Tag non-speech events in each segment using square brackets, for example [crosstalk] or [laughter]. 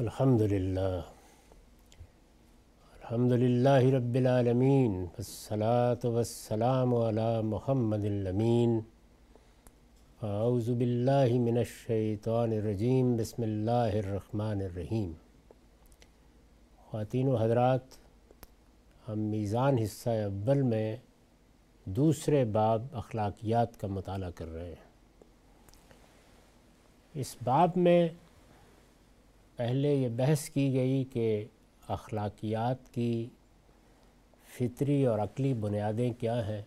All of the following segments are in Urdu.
الحمد للہ۔ الحمد للہ رب العالمین۔ والصلاة والسلام علی محمد الامین۔ اعوذ باللہ من الشیطان الرجیم۔ بسم اللہ الرحمن الرحیم۔ خواتین و حضرات، ہم میزان حصہ اول میں دوسرے باب اخلاقیات کا مطالعہ کر رہے ہیں۔ اس باب میں پہلے یہ بحث کی گئی کہ اخلاقیات کی فطری اور عقلی بنیادیں کیا ہیں۔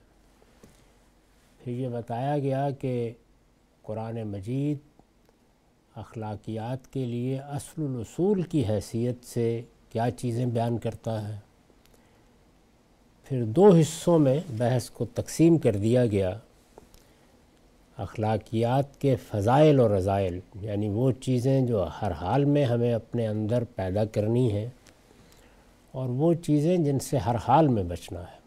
پھر یہ بتایا گیا کہ قرآن مجید اخلاقیات کے لیے اصل الاصول کی حیثیت سے کیا چیزیں بیان کرتا ہے۔ پھر دو حصوں میں بحث کو تقسیم کر دیا گیا۔ اخلاقیات کے فضائل اور رضائل یعنی وہ چیزیں جو ہر حال میں ہمیں اپنے اندر پیدا کرنی ہیں اور وہ چیزیں جن سے ہر حال میں بچنا ہے۔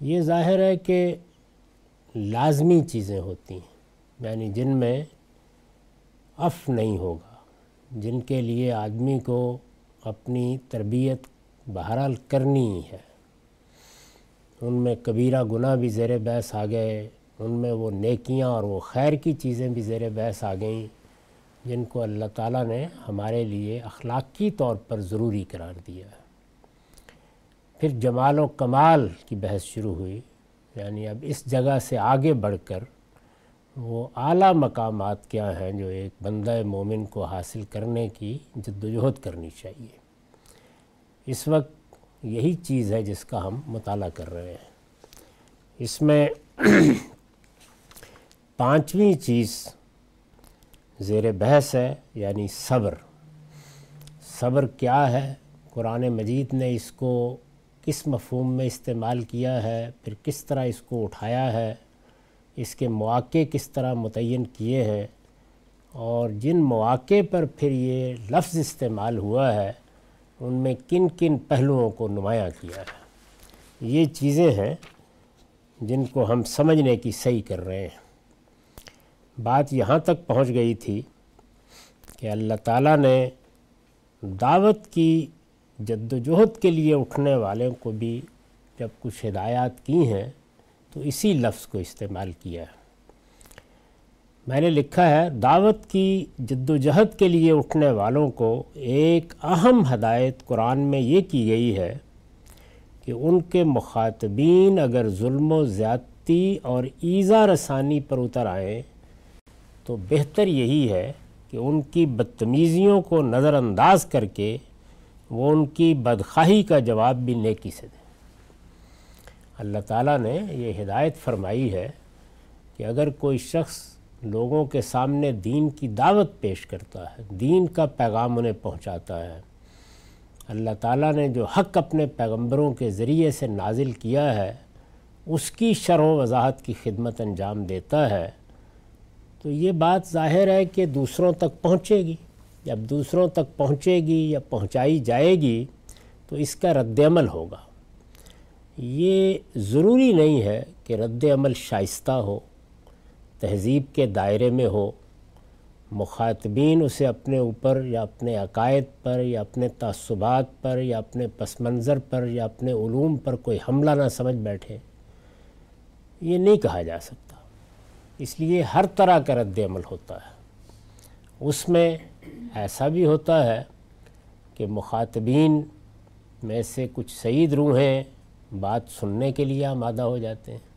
یہ ظاہر ہے کہ لازمی چیزیں ہوتی ہیں یعنی جن میں اف نہیں ہوگا، جن کے لیے آدمی کو اپنی تربیت بہرحال کرنی ہے۔ ان میں کبیرہ گناہ بھی زیر بحث آ گئے، ان میں وہ نیکیاں اور وہ خیر کی چیزیں بھی زیر بحث آ گئیں، جن کو اللہ تعالیٰ نے ہمارے لیے اخلاقی طور پر ضروری قرار دیا۔ ہے پھر جمال و کمال کی بحث شروع ہوئی یعنی اب اس جگہ سے آگے بڑھ کر وہ اعلیٰ مقامات کیا ہیں جو ایک بندہ مومن کو حاصل کرنے کی جد و جہد کرنی چاہیے۔ اس وقت یہی چیز ہے جس کا ہم مطالعہ کر رہے ہیں۔ اس میں [clears throat] پانچویں چیز زیر بحث ہے یعنی صبر۔ صبر کیا ہے؟ قرآن مجید نے اس کو کس مفہوم میں استعمال کیا ہے؟ پھر کس طرح اس کو اٹھایا ہے؟ اس کے مواقع کس طرح متعین کیے ہیں؟ اور جن مواقع پر پھر یہ لفظ استعمال ہوا ہے ان میں کن کن پہلوؤں کو نمایاں کیا ہے۔ یہ چیزیں ہیں جن کو ہم سمجھنے کی صحیح کر رہے ہیں۔ بات یہاں تک پہنچ گئی تھی کہ اللہ تعالیٰ نے دعوت کی جد و جہد کے لیے اٹھنے والوں کو بھی جب کچھ ہدایات کی ہیں تو اسی لفظ کو استعمال کیا ہے۔ میں نے لکھا ہے، دعوت کی جد و جہد کے لیے اٹھنے والوں کو ایک اہم ہدایت قرآن میں یہ کی گئی ہے کہ ان کے مخاطبین اگر ظلم و زیادتی اور ایزا رسانی پر اتر آئیں تو بہتر یہی ہے کہ ان کی بدتمیزیوں کو نظر انداز کر کے وہ ان کی بدخواہی کا جواب بھی نیکی سے دیں۔ اللہ تعالیٰ نے یہ ہدایت فرمائی ہے کہ اگر کوئی شخص لوگوں کے سامنے دین کی دعوت پیش کرتا ہے، دین کا پیغام انہیں پہنچاتا ہے۔ اللہ تعالیٰ نے جو حق اپنے پیغمبروں کے ذریعے سے نازل کیا ہے، اس کی شرح و وضاحت کی خدمت انجام دیتا ہے۔ تو یہ بات ظاہر ہے کہ دوسروں تک پہنچے گی۔ جب دوسروں تک پہنچے گی یا پہنچائی جائے گی، تو اس کا رد عمل ہوگا۔ یہ ضروری نہیں ہے کہ رد عمل شائستہ ہو۔ تہذیب کے دائرے میں ہو، مخاطبین اسے اپنے اوپر یا اپنے عقائد پر یا اپنے تعصبات پر یا اپنے پس منظر پر یا اپنے علوم پر کوئی حملہ نہ سمجھ بیٹھے، یہ نہیں کہا جا سکتا۔ اس لیے ہر طرح کا رد عمل ہوتا ہے۔ اس میں ایسا بھی ہوتا ہے کہ مخاطبین میں سے کچھ سعید روحیں بات سننے کے لیے آمادہ ہو جاتے ہیں۔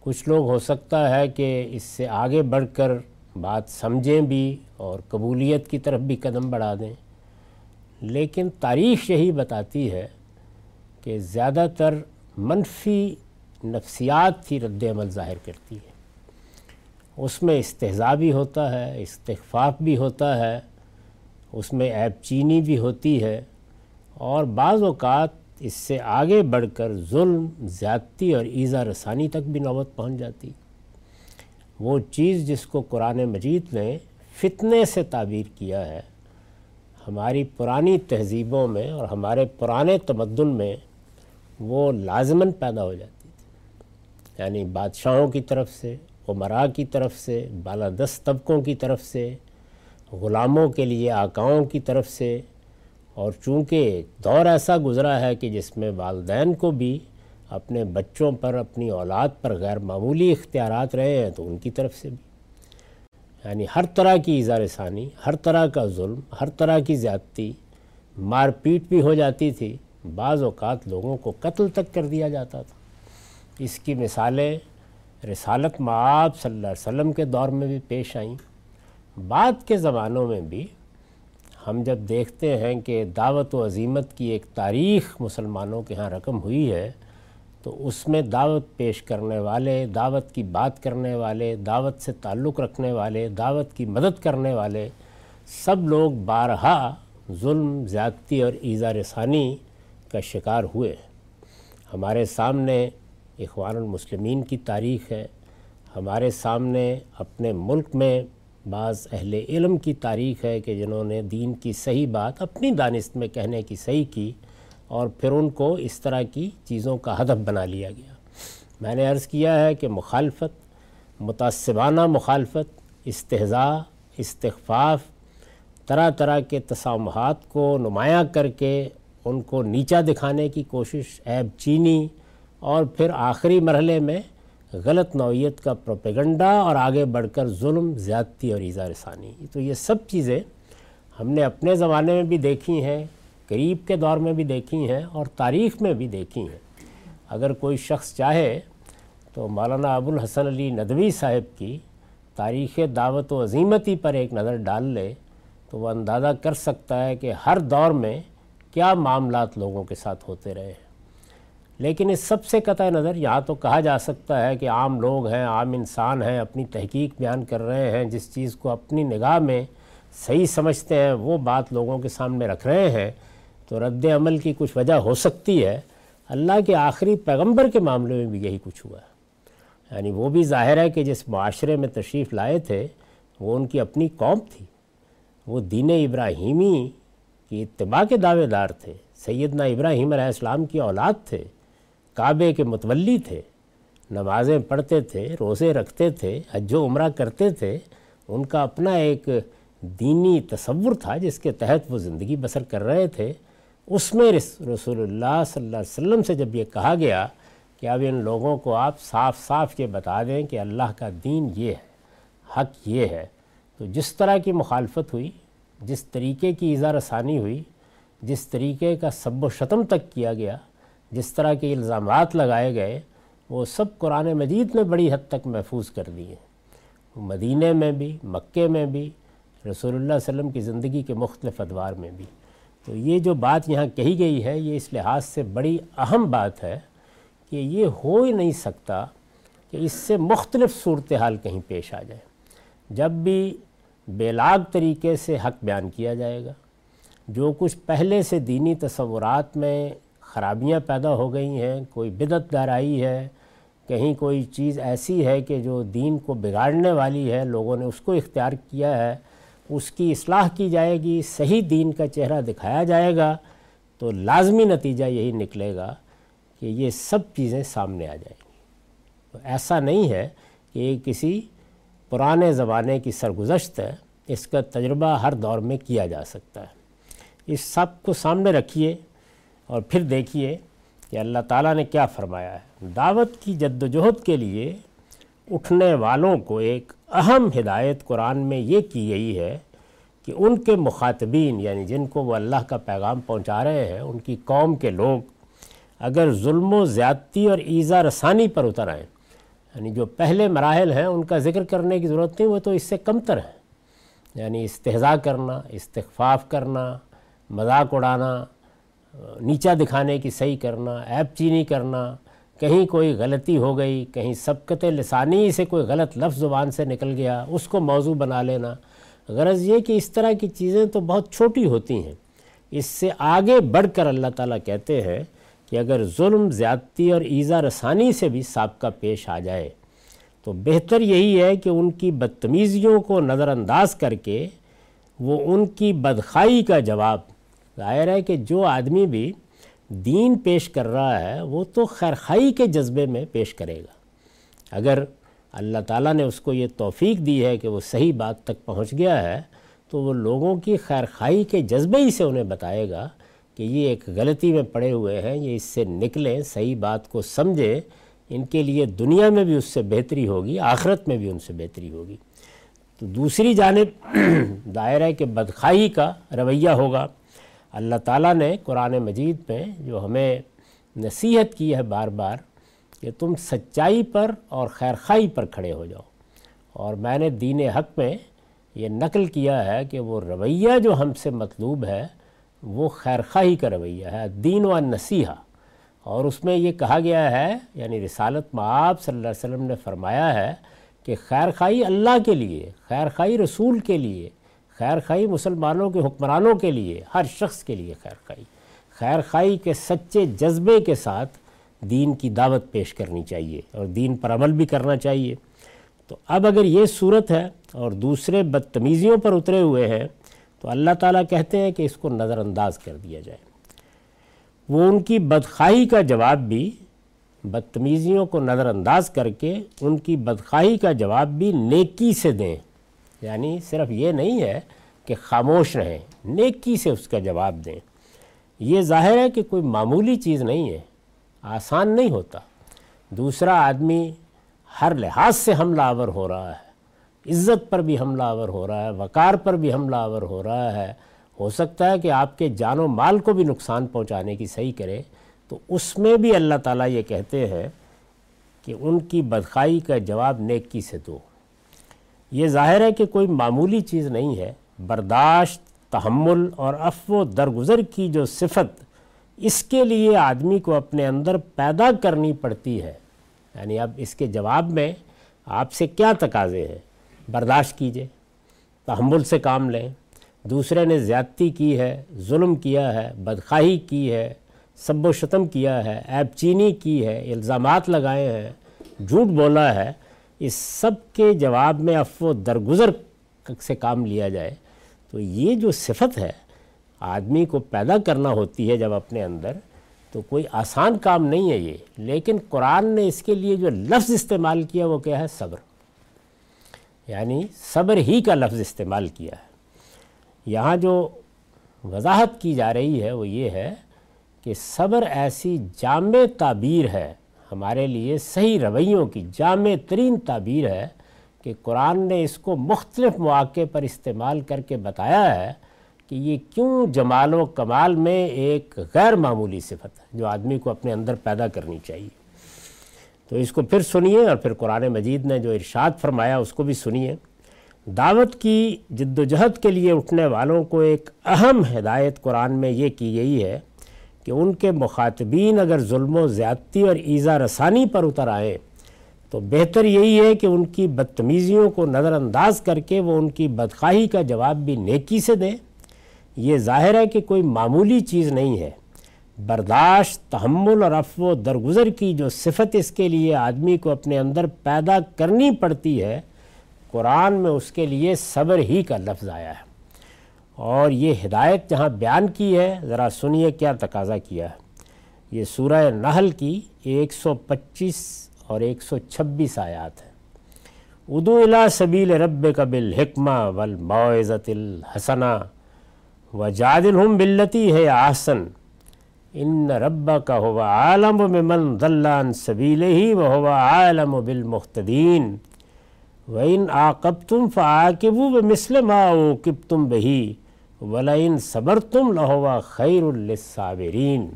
کچھ لوگ ہو سکتا ہے کہ اس سے آگے بڑھ کر بات سمجھیں بھی اور قبولیت کی طرف بھی قدم بڑھا دیں۔ لیکن تاریخ یہی بتاتی ہے کہ زیادہ تر منفی نفسیات ہی رد عمل ظاہر کرتی ہے اس میں استحضاء بھی ہوتا ہے استخفاف بھی ہوتا ہے، اس میں عیب چینی بھی ہوتی ہے اور بعض اوقات اس سے آگے بڑھ کر ظلم، زیادتی اور ایزا رسانی تک بھی نوبت پہنچ جاتی۔ وہ چیز جس کو قرآن مجید نے فتنے سے تعبیر کیا ہے، ہماری پرانی تہذیبوں میں اور ہمارے پرانے تمدن میں وہ لازماً پیدا ہو جاتی تھی۔ یعنی بادشاہوں کی طرف سے، عمراء کی طرف سے بالادست طبقوں کی طرف سے، غلاموں کے لیے آقاؤں کی طرف سے اور چونکہ دور ایسا گزرا ہے کہ جس میں والدین کو بھی اپنے بچوں پر، اپنی اولاد پر غیر معمولی اختیارات رہے ہیں، تو ان کی طرف سے بھی۔ یعنی ہر طرح کی اظہار ثانی، ہر طرح کا ظلم، ہر طرح کی زیادتی مار پیٹ بھی ہو جاتی تھی، بعض اوقات لوگوں کو قتل تک کر دیا جاتا تھا۔ اس کی مثالیں رسالت معاب صلی اللہ علیہ وسلم کے دور میں بھی پیش آئیں۔ بعد کے زمانوں میں بھی ہم جب دیکھتے ہیں کہ دعوت و عظیمت کی ایک تاریخ مسلمانوں کے ہاں رقم ہوئی ہے، تو اس میں دعوت پیش کرنے والے، دعوت کی بات کرنے والے، دعوت سے تعلق رکھنے والے، دعوت کی مدد کرنے والے، سب لوگ بارہا ظلم، زیادتی اور ایزا رسانی کا شکار ہوئے ہمارے سامنے اخوان المسلمین کی تاریخ ہے۔ ہمارے سامنے اپنے ملک میں بعض اہل علم کی تاریخ ہے کہ جنہوں نے دین کی صحیح بات اپنی دانست میں کہنے کی صحیح کی اور پھر ان کو اس طرح کی چیزوں کا ہدف بنا لیا گیا۔ میں نے عرض کیا ہے کہ مخالفت، متعصبانہ مخالفت استحضاء استخفاف، طرح طرح کے تسامحات کو نمایاں کر کے ان کو نیچا دکھانے کی کوشش، عیب چینی اور پھر آخری مرحلے میں غلط نوعیت کا پروپیگنڈا اور آگے بڑھ کر ظلم، زیادتی اور ایزا رسانی تو یہ سب چیزیں ہم نے اپنے زمانے میں بھی دیکھی ہیں، قریب کے دور میں بھی دیکھی ہیں اور تاریخ میں بھی دیکھی ہیں۔ اگر کوئی شخص چاہے تو مولانا ابو الحسن علی ندوی صاحب کی تاریخ دعوت و عظیمتی پر ایک نظر ڈال لے تو وہ اندازہ کر سکتا ہے کہ ہر دور میں کیا معاملات لوگوں کے ساتھ ہوتے رہے ہیں۔ لیکن اس سب سے قطع نظر یہاں تو کہا جا سکتا ہے کہ عام لوگ ہیں، عام انسان ہیں، اپنی تحقیق بیان کر رہے ہیں، جس چیز کو اپنی نگاہ میں صحیح سمجھتے ہیں، وہ بات لوگوں کے سامنے رکھ رہے ہیں، تو رد عمل کی کچھ وجہ ہو سکتی ہے۔ اللہ کے آخری پیغمبر کے معاملے میں بھی یہی کچھ ہوا۔ ہے یعنی وہ بھی ظاہر ہے کہ جس معاشرے میں تشریف لائے تھے، وہ ان کی اپنی قوم تھی۔ وہ دین ابراہیمی کی اتباع کے دعوے دار تھے۔ سیدنا ابراہیم علیہ السلام کی اولاد تھے۔ کعبے کے متولی تھے، نمازیں پڑھتے تھے، روزے رکھتے تھے، حج و عمرہ کرتے تھے، ان کا اپنا ایک دینی تصور تھا جس کے تحت وہ زندگی بسر کر رہے تھے۔ اس میں رسول اللہ صلی اللہ علیہ وسلم سے جب یہ کہا گیا کہ اب ان لوگوں کو آپ صاف صاف یہ بتا دیں کہ اللہ کا دین یہ ہے، حق یہ ہے، تو جس طرح کی مخالفت ہوئی، جس طریقے کی اظہار رسانی ہوئی، جس طریقے کا سب و شتم تک کیا گیا جس طرح کے الزامات لگائے گئے، وہ سب قرآن مجید میں بڑی حد تک محفوظ کر دیے۔ مدینہ میں بھی مکے میں بھی، رسول اللہ علیہ وسلم کی زندگی کے مختلف ادوار میں بھی۔ تو یہ جو بات یہاں کہی گئی ہے، یہ اس لحاظ سے بڑی اہم بات ہے کہ یہ ہو ہی نہیں سکتا کہ اس سے مختلف صورتحال کہیں پیش آ جائے۔ جب بھی بے لاگ طریقے سے حق بیان کیا جائے گا، جو کچھ پہلے سے دینی تصورات میں خرابیاں پیدا ہو گئی ہیں، کوئی بدت آئی ہے، کہیں کوئی چیز ایسی ہے کہ جو دین کو بگاڑنے والی ہے، لوگوں نے اس کو اختیار کیا ہے، اس کی اصلاح کی جائے گی، صحیح دین کا چہرہ دکھایا جائے گا، تو لازمی نتیجہ یہی نکلے گا کہ یہ سب چیزیں سامنے آ جائیں گی۔ تو ایسا نہیں ہے کہ یہ کسی پرانے زمانے کی سرگزشت ہے، اس کا تجربہ ہر دور میں کیا جا سکتا ہے۔ اس سب کو سامنے رکھیے۔ اور پھر دیکھیے کہ اللہ تعالیٰ نے کیا فرمایا ہے۔ دعوت کی جد و جہد کے لیے اٹھنے والوں کو ایک اہم ہدایت قرآن میں یہ کی گئی ہے کہ ان کے مخاطبین یعنی جن کو وہ اللہ کا پیغام پہنچا رہے ہیں، ان کی قوم کے لوگ اگر ظلم و زیادتی اور ایزا رسانی پر اتر آئیں یعنی جو پہلے مراحل ہیں، ان کا ذکر کرنے کی ضرورت نہیں، وہ تو اس سے کمتر ہیں۔ یعنی استحضاء کرنا، استخفاف کرنا، مذاق اڑانا نیچا دکھانے کی صحیح کرنا ایپ چینی کرنا، کہیں کوئی غلطی ہو گئی، کہیں سبقت لسانی سے کوئی غلط لفظ زبان سے نکل گیا، اس کو موضوع بنا لینا۔ غرض یہ کہ اس طرح کی چیزیں تو بہت چھوٹی ہوتی ہیں۔ اس سے آگے بڑھ کر اللہ تعالیٰ کہتے ہیں کہ اگر ظلم، زیادتی اور ایزا رسانی سے بھی سابقہ پیش آ جائے، تو بہتر یہی ہے کہ ان کی بدتمیزیوں کو نظر انداز کر کے وہ ان کی بدخائی کا جواب ظاہر ہے کہ جو آدمی بھی دین پیش کر رہا ہے، وہ تو خیرخائی کے جذبے میں پیش کرے گا۔ اگر اللہ تعالیٰ نے اس کو یہ توفیق دی ہے کہ وہ صحیح بات تک پہنچ گیا ہے، تو وہ لوگوں کی خیر خائی کے جذبے ہی سے انہیں بتائے گا کہ یہ ایک غلطی میں پڑے ہوئے ہیں، یہ اس سے نکلیں، صحیح بات کو سمجھیں، ان کے لیے دنیا میں بھی اس سے بہتری ہوگی، آخرت میں بھی ان سے بہتری ہوگی۔ تو دوسری جانب دائرہ کے بدخائی کا رویہ ہوگا۔ اللہ تعالیٰ نے قرآن مجید میں جو ہمیں نصیحت کی ہے بار بار کہ تم سچائی پر اور خیرخائی پر کھڑے ہو جاؤ۔ اور میں نے دین حق میں یہ نقل کیا ہے کہ وہ رویہ جو ہم سے مطلوب ہے، وہ خیرخواہی کا رویہ ہے، دین و نصیحہ۔ اور اس میں یہ کہا گیا ہے یعنی رسالت معاب صلی اللہ علیہ وسلم نے فرمایا ہے کہ خیرخواہی اللہ کے لیے، خیرخواہی رسول کے لیے خیرخواہی مسلمانوں کے حکمرانوں کے لیے، ہر شخص کے لیے خیرخواہی۔ خیرخواہی کے سچے جذبے کے ساتھ دین کی دعوت پیش کرنی چاہیے اور دین پر عمل بھی کرنا چاہیے۔ تو اب اگر یہ صورت ہے اور دوسرے بدتمیزیوں پر اترے ہوئے ہیں، تو اللہ تعالیٰ کہتے ہیں کہ اس کو نظر انداز کر دیا جائے۔ وہ ان کی بدخواہی کا جواب بھی، بدتمیزیوں کو نظر انداز کر کے ان کی بدخواہی کا جواب بھی نیکی سے دیں۔ یعنی صرف یہ نہیں ہے کہ خاموش رہیں، نیکی سے اس کا جواب دیں۔ یہ ظاہر ہے کہ کوئی معمولی چیز نہیں ہے، آسان نہیں ہوتا۔ دوسرا آدمی ہر لحاظ سے حملہ آور ہو رہا ہے۔ عزت پر بھی حملہ آور ہو رہا ہے، وقار پر بھی حملہ آور ہو رہا ہے۔ ہو سکتا ہے کہ آپ کے جان و مال کو بھی نقصان پہنچانے کی صحیح کرے۔ تو اس میں بھی اللہ تعالیٰ یہ کہتے ہیں کہ ان کی بدخائی کا جواب نیکی سے دو۔ یہ ظاہر ہے کہ کوئی معمولی چیز نہیں ہے، برداشت، تحمل اور افو درگزر کی جو صفت اس کے لیے آدمی کو اپنے اندر پیدا کرنی پڑتی ہے۔ یعنی اب اس کے جواب میں آپ سے کیا تقاضے ہیں؟ برداشت کیجیے، تحمل سے کام لیں۔ دوسرے نے زیادتی کی ہے، ظلم کیا ہے، بدخواہی کی ہے، سب و شتم کیا ہے ایب چینی کی ہے، الزامات لگائے ہیں، جھوٹ بولا ہے۔ اس سب کے جواب میں افو درگزر سے کام لیا جائے، تو یہ جو صفت ہے، آدمی کو پیدا کرنا ہوتی ہے جب اپنے اندر، تو کوئی آسان کام نہیں ہے یہ۔ لیکن قرآن نے اس کے لیے جو لفظ استعمال کیا، وہ کیا ہے؟ صبر۔ یعنی صبر ہی کا لفظ استعمال کیا ہے۔ یہاں جو وضاحت کی جا رہی ہے، وہ یہ ہے کہ صبر ایسی جامع تعبیر ہے ہمارے لیے صحیح رویوں کی جامع ترین تعبیر ہے کہ قرآن نے اس کو مختلف مواقع پر استعمال کر کے بتایا ہے کہ یہ کیوں جمال و کمال میں ایک غیر معمولی صفت ہے جو آدمی کو اپنے اندر پیدا کرنی چاہیے۔ تو اس کو پھر سنیے اور پھر قرآن مجید نے جو ارشاد فرمایا اس کو بھی سنیے۔ دعوت کی جد و جہد کے لیے اٹھنے والوں کو ایک اہم ہدایت قرآن میں یہ کی گئی ہے کہ ان کے مخاطبین اگر ظلم و زیادتی اور ایزا رسانی پر اتر آئیں تو بہتر یہی ہے کہ ان کی بدتمیزیوں کو نظر انداز کر کے وہ ان کی بدخواہی کا جواب بھی نیکی سے دیں۔ یہ ظاہر ہے کہ کوئی معمولی چیز نہیں ہے۔ برداشت، تحمل اور افو و درگزر کی جو صفت اس کے لیے آدمی کو اپنے اندر پیدا کرنی پڑتی ہے، قرآن میں اس کے لیے صبر ہی کا لفظ آیا ہے۔ اور یہ ہدایت جہاں بیان کی ہے، ذرا سنیے کیا تقاضا کیا ہے۔ یہ سورہ نحل کی ایک سو پچیس اور ایک سو چھبیس آیات ہیں۔ ادو الا سبیل رب قبل حکمہ والموعظت الحسنہ وجادلہم باللتی ہے آسن ان رب کا ہوا عالم و من ضلع سبیل ہی و ہوا عالم و بالمختدین و ان آقب تم فعاقب و مسلم آؤ کب تم بہی۔ ولئن صبر تم لہوا خیر الصابرین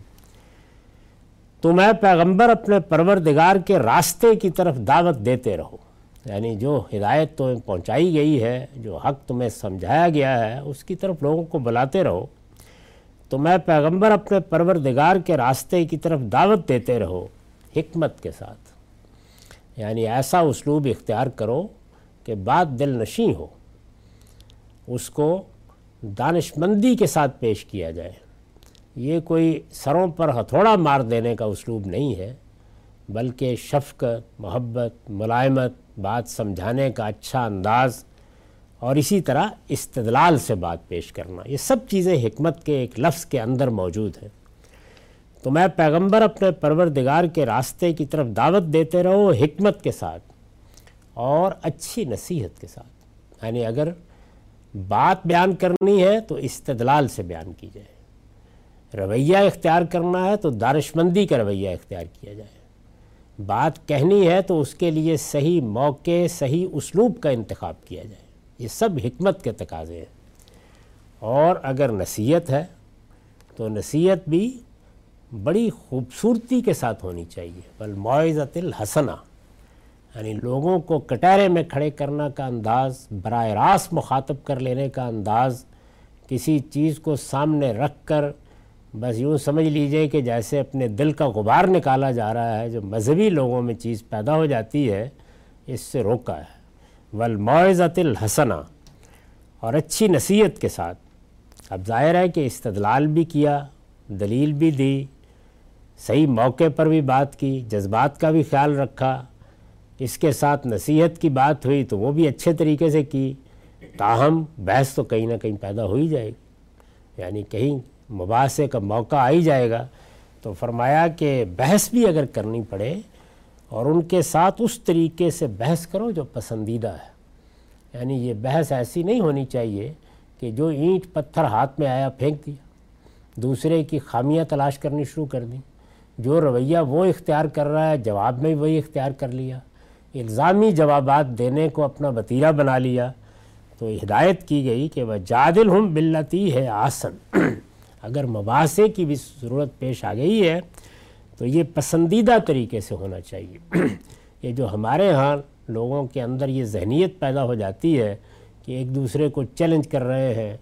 تو میں پیغمبر اپنے پروردگار کے راستے کی طرف دعوت دیتے رہو۔ یعنی جو ہدایت تمہیں پہنچائی گئی ہے، جو حق تمہیں سمجھایا گیا ہے، اس کی طرف لوگوں کو بلاتے رہو۔ تو میں پیغمبر اپنے پروردگار کے راستے کی طرف دعوت دیتے رہو حکمت کے ساتھ۔ یعنی ایسا اسلوب اختیار کرو کہ بات دل نشیں ہو۔ اس کو دانش مندی کے ساتھ پیش کیا جائے۔ یہ کوئی سروں پر ہتھوڑا مار دینے کا اسلوب نہیں ہے، بلکہ شفقت محبت، ملائمت، بات سمجھانے کا اچھا انداز اور اسی طرح استدلال سے بات پیش کرنا، یہ سب چیزیں حکمت کے ایک لفظ کے اندر موجود ہیں۔ تو میں پیغمبر اپنے پروردگار کے راستے کی طرف دعوت دیتے رہو حکمت کے ساتھ اور اچھی نصیحت کے ساتھ۔ یعنی اگر بات بیان کرنی ہے تو استدلال سے بیان کی جائے۔ رویہ اختیار کرنا ہے تو دانشمندی کا رویہ اختیار کیا جائے۔ بات کہنی ہے تو اس کے لیے صحیح موقع، صحیح اسلوب کا انتخاب کیا جائے۔ یہ سب حکمت کے تقاضے ہیں۔ اور اگر نصیحت ہے تو نصیحت بھی بڑی خوبصورتی کے ساتھ ہونی چاہیے۔ بل معزت الحسنہ۔ یعنی لوگوں کو کٹہرے میں کھڑے کرنا کا انداز، براہ راست مخاطب کر لینے کا انداز، کسی چیز کو سامنے رکھ کر بس یوں سمجھ لیجیے کہ جیسے اپنے دل کا غبار نکالا جا رہا ہے، جو مذہبی لوگوں میں چیز پیدا ہو جاتی ہے، اس سے روکا ہے۔ والمعزت الحسنہ اور اچھی نصیحت کے ساتھ۔ اب ظاہر ہے کہ استدلال بھی کیا، دلیل بھی دی، صحیح موقع پر بھی بات کی، جذبات کا بھی خیال رکھا۔ اس کے ساتھ نصیحت کی بات ہوئی تو وہ بھی اچھے طریقے سے کی، تاہم بحث تو کہیں نہ کہیں پیدا ہو ہی جائے گی۔ یعنی کہیں مباحثے کا موقع آ ہی جائے گا۔ تو فرمایا کہ بحث بھی اگر کرنی پڑے اور ان کے ساتھ اس طریقے سے بحث کرو جو پسندیدہ ہے۔ یعنی یہ بحث ایسی نہیں ہونی چاہیے کہ جو اینٹ پتھر ہاتھ میں آیا پھینک دیا، دوسرے کی خامیاں تلاش کرنی شروع کر دیں۔ جو رویہ وہ اختیار کر رہا ہے، جواب میں وہی اختیار کر لیا۔ الزامی جوابات دینے کو اپنا بطیرہ بنا لیا تو ہدایت کی گئی کہ وہ جادل ہم بلتی ہے آسن۔ [clears throat] اگر مباحثے کی بھی ضرورت پیش آ گئی ہے تو یہ پسندیدہ طریقے سے ہونا چاہیے۔ [clears throat] یہ جو ہمارے ہاں لوگوں کے اندر یہ ذہنیت پیدا ہو جاتی ہے کہ ایک دوسرے کو چیلنج کر رہے ہیں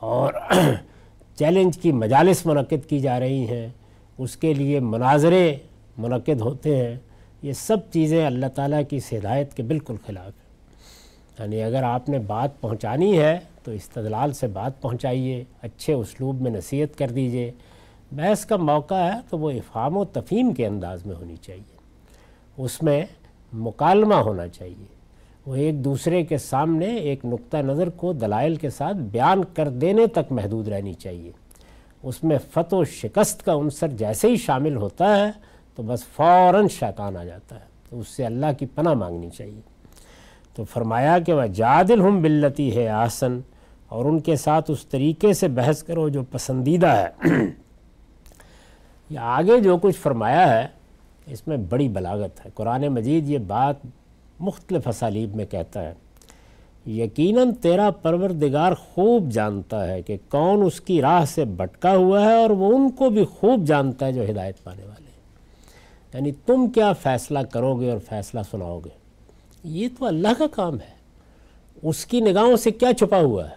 اور [clears throat] چیلنج کی مجالس منعقد کی جا رہی ہیں، اس کے لیے مناظرے منعقد ہوتے ہیں۔ یہ سب چیزیں اللہ تعالیٰ کی اس ہدایت کے بالکل خلاف ہیں۔ یعنی اگر آپ نے بات پہنچانی ہے تو استدلال سے بات پہنچائیے، اچھے اسلوب میں نصیحت کر دیجیے۔ بحث کا موقع ہے تو وہ افہام و تفہیم کے انداز میں ہونی چاہیے۔ اس میں مکالمہ ہونا چاہیے۔ وہ ایک دوسرے کے سامنے ایک نقطہ نظر کو دلائل کے ساتھ بیان کر دینے تک محدود رہنی چاہیے۔ اس میں فتح و شکست کا عنصر جیسے ہی شامل ہوتا ہے تو بس فوراً شیطان آ جاتا ہے۔ تو اس سے اللہ کی پناہ مانگنی چاہیے۔ تو فرمایا کہ وہ جادل ہم بلتی ہے آسن، اور ان کے ساتھ اس طریقے سے بحث کرو جو پسندیدہ ہے۔ یا آگے جو کچھ فرمایا ہے، اس میں بڑی بلاغت ہے۔ قرآن مجید یہ بات مختلف اسالیب میں کہتا ہے۔ یقیناً تیرا پروردگار خوب جانتا ہے کہ کون اس کی راہ سے بٹکا ہوا ہے اور وہ ان کو بھی خوب جانتا ہے جو ہدایت پانے والے یعنی تم کیا فیصلہ کرو گے اور فیصلہ سناؤ گے؟ یہ تو اللہ کا کام ہے۔ اس کی نگاہوں سے کیا چھپا ہوا ہے؟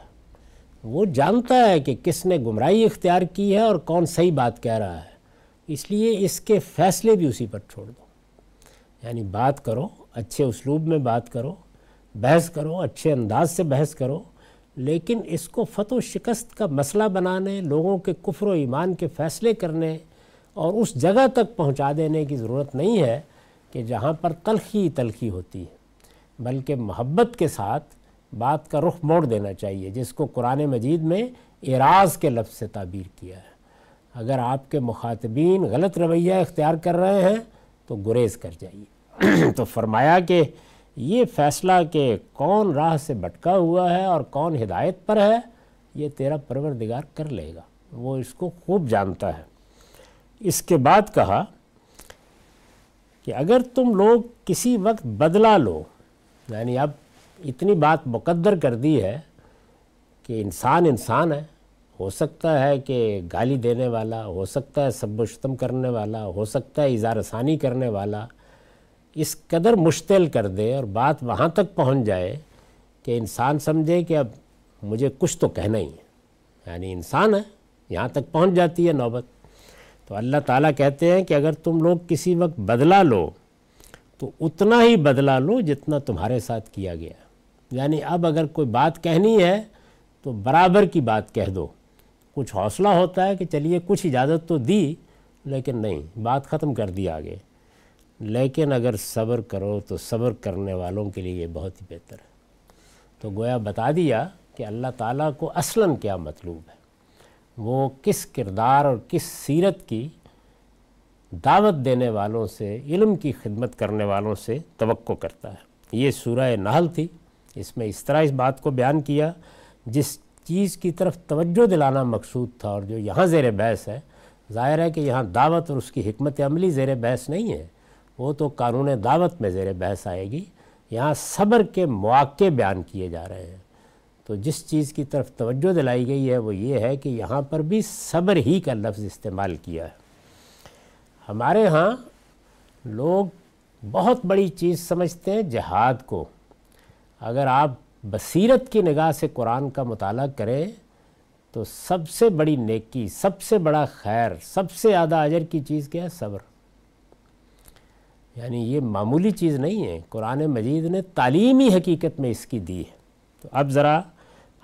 وہ جانتا ہے کہ کس نے گمراہی اختیار کی ہے اور کون صحیح بات کہہ رہا ہے۔ اس لیے اس کے فیصلے بھی اسی پر چھوڑ دو۔ یعنی بات کرو، اچھے اسلوب میں بات کرو، بحث کرو، اچھے انداز سے بحث کرو، لیکن اس کو فتح و شکست کا مسئلہ بنانے، لوگوں کے کفر و ایمان کے فیصلے کرنے اور اس جگہ تک پہنچا دینے کی ضرورت نہیں ہے کہ جہاں پر تلخی تلخی ہوتی ہے، بلکہ محبت کے ساتھ بات کا رخ موڑ دینا چاہیے، جس کو قرآن مجید میں اعراض کے لفظ سے تعبیر کیا ہے۔ اگر آپ کے مخاطبین غلط رویہ اختیار کر رہے ہیں، تو گریز کر جائیے۔ [clears throat] تو فرمایا کہ یہ فیصلہ کہ کون راہ سے بٹکا ہوا ہے اور کون ہدایت پر ہے، یہ تیرا پروردگار کر لے گا۔ وہ اس کو خوب جانتا ہے۔ اس کے بعد کہا کہ اگر تم لوگ کسی وقت بدلہ لو یعنی اب اتنی بات مقدر کر دی ہے کہ انسان انسان ہے، ہو سکتا ہے کہ گالی دینے والا، ہو سکتا ہے سب و شتم کرنے والا، ہو سکتا ہے اظہار ثانی کرنے والا اس قدر مشتل کر دے اور بات وہاں تک پہنچ جائے کہ انسان سمجھے کہ اب مجھے کچھ تو کہنا ہی ہے۔ یعنی انسان ہے، یہاں تک پہنچ جاتی ہے نوبت۔ تو اللہ تعالیٰ کہتے ہیں کہ اگر تم لوگ کسی وقت بدلہ لو، تو اتنا ہی بدلہ لو جتنا تمہارے ساتھ کیا گیا۔ یعنی اب اگر کوئی بات کہنی ہے، تو برابر کی بات کہہ دو۔ کچھ حوصلہ ہوتا ہے کہ چلیے کچھ اجازت تو دی، لیکن نہیں، بات ختم کر دی آگے۔ لیکن اگر صبر کرو تو صبر کرنے والوں کے لیے یہ بہت ہی بہتر ہے۔ تو گویا بتا دیا کہ اللہ تعالیٰ کو اصلاً کیا مطلوب ہے۔ وہ کس کردار اور کس سیرت کی دعوت دینے والوں سے، علم کی خدمت کرنے والوں سے توقع کرتا ہے۔ یہ سورہ نحل تھی۔ اس میں اس طرح اس بات کو بیان کیا، جس چیز کی طرف توجہ دلانا مقصود تھا اور جو یہاں زیر بحث ہے، ظاہر ہے کہ یہاں دعوت اور اس کی حکمت عملی زیر بحث نہیں ہے۔ وہ تو قانون دعوت میں زیر بحث آئے گی۔ یہاں صبر کے مواقع بیان کیے جا رہے ہیں۔ تو جس چیز کی طرف توجہ دلائی گئی ہے وہ یہ ہے کہ یہاں پر بھی صبر ہی کا لفظ استعمال کیا ہے۔ ہمارے ہاں لوگ بہت بڑی چیز سمجھتے ہیں جہاد کو۔ اگر آپ بصیرت کی نگاہ سے قرآن کا مطالعہ کریں تو سب سے بڑی نیکی، سب سے بڑا خیر، سب سے زیادہ اجر کی چیز کیا ہے؟ صبر۔ یعنی یہ معمولی چیز نہیں ہے، قرآن مجید نے تعلیمی حقیقت میں اس کی دی ہے۔ تو اب ذرا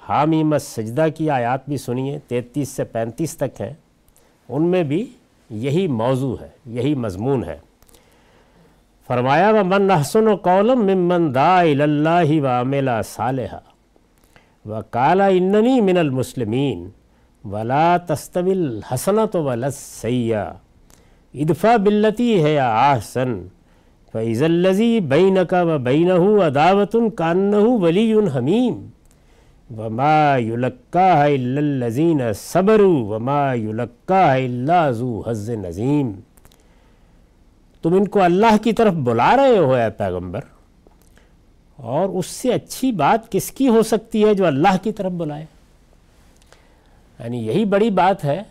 حامیم سجدہ کی آیات بھی سنیے، تینتیس سے پینتیس تک ہیں۔ ان میں بھی یہی موضوع ہے، یہی مضمون ہے۔ فرمایا و من احسن و قولم ممن دا اللہ و عملہ صالحہ و کالا اننی من المسلمین ولا تستویل حسنت ولا سیاح ادفا بلتی ہے یا آحسن فیض الزی بین کا و بین اداوت کان ولی حمیم وما یلکا الزین صبر وما یلکا اللہ ذو حز نظیم تم ان کو اللہ کی طرف بلا رہے ہو اے پیغمبر اور اس سے اچھی بات کس کی ہو سکتی ہے جو اللہ کی طرف بلائے؟ یعنی یہی بڑی بات ہے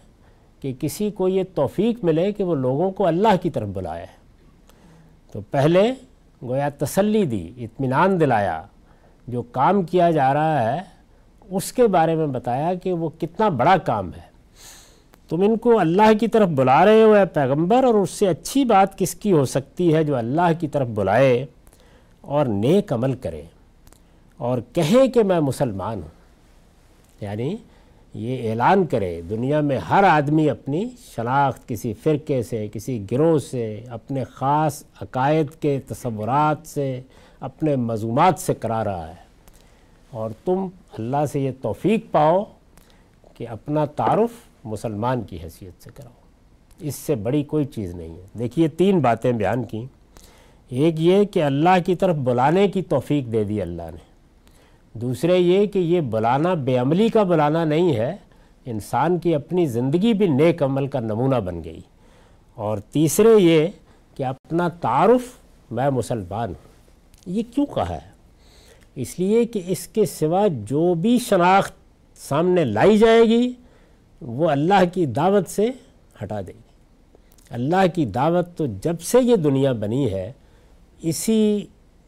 کہ کسی کو یہ توفیق ملے کہ وہ لوگوں کو اللہ کی طرف بلائے۔ تو پہلے گویا تسلی دی، اطمینان دلایا جو کام کیا جا رہا ہے، اس کے بارے میں بتایا کہ وہ کتنا بڑا کام ہے۔ تم ان کو اللہ کی طرف بلا رہے ہو اے پیغمبر، اور اس سے اچھی بات کس کی ہو سکتی ہے جو اللہ کی طرف بلائے اور نیک عمل کرے؟ اور کہے کہ میں مسلمان ہوں۔ یعنی یہ اعلان کرے، دنیا میں ہر آدمی اپنی شناخت، کسی فرقے سے، کسی گروہ سے، اپنے خاص عقائد کے تصورات سے، اپنے مضومات سے کرا رہا ہے۔ اور تم اللہ سے یہ توفیق پاؤ کہ اپنا تعارف مسلمان کی حیثیت سے کراؤ۔ اس سے بڑی کوئی چیز نہیں ہے۔ دیکھیے، تین باتیں بیان کی ایک یہ کہ اللہ کی طرف بلانے کی توفیق دے دی اللہ نے۔ دوسرے یہ کہ یہ بلانا بے عملی کا بلانا نہیں ہے، انسان کی اپنی زندگی بھی نیک عمل کا نمونہ بن گئی۔ اور تیسرے یہ کہ اپنا تعارف میں مسلمان ہوں۔ یہ کیوں کہا ہے؟ اس لیے کہ اس کے سوا جو بھی شناخت سامنے لائی جائے گی، وہ اللہ کی دعوت سے ہٹا دے گی۔ اللہ کی دعوت تو جب سے یہ دنیا بنی ہے، اسی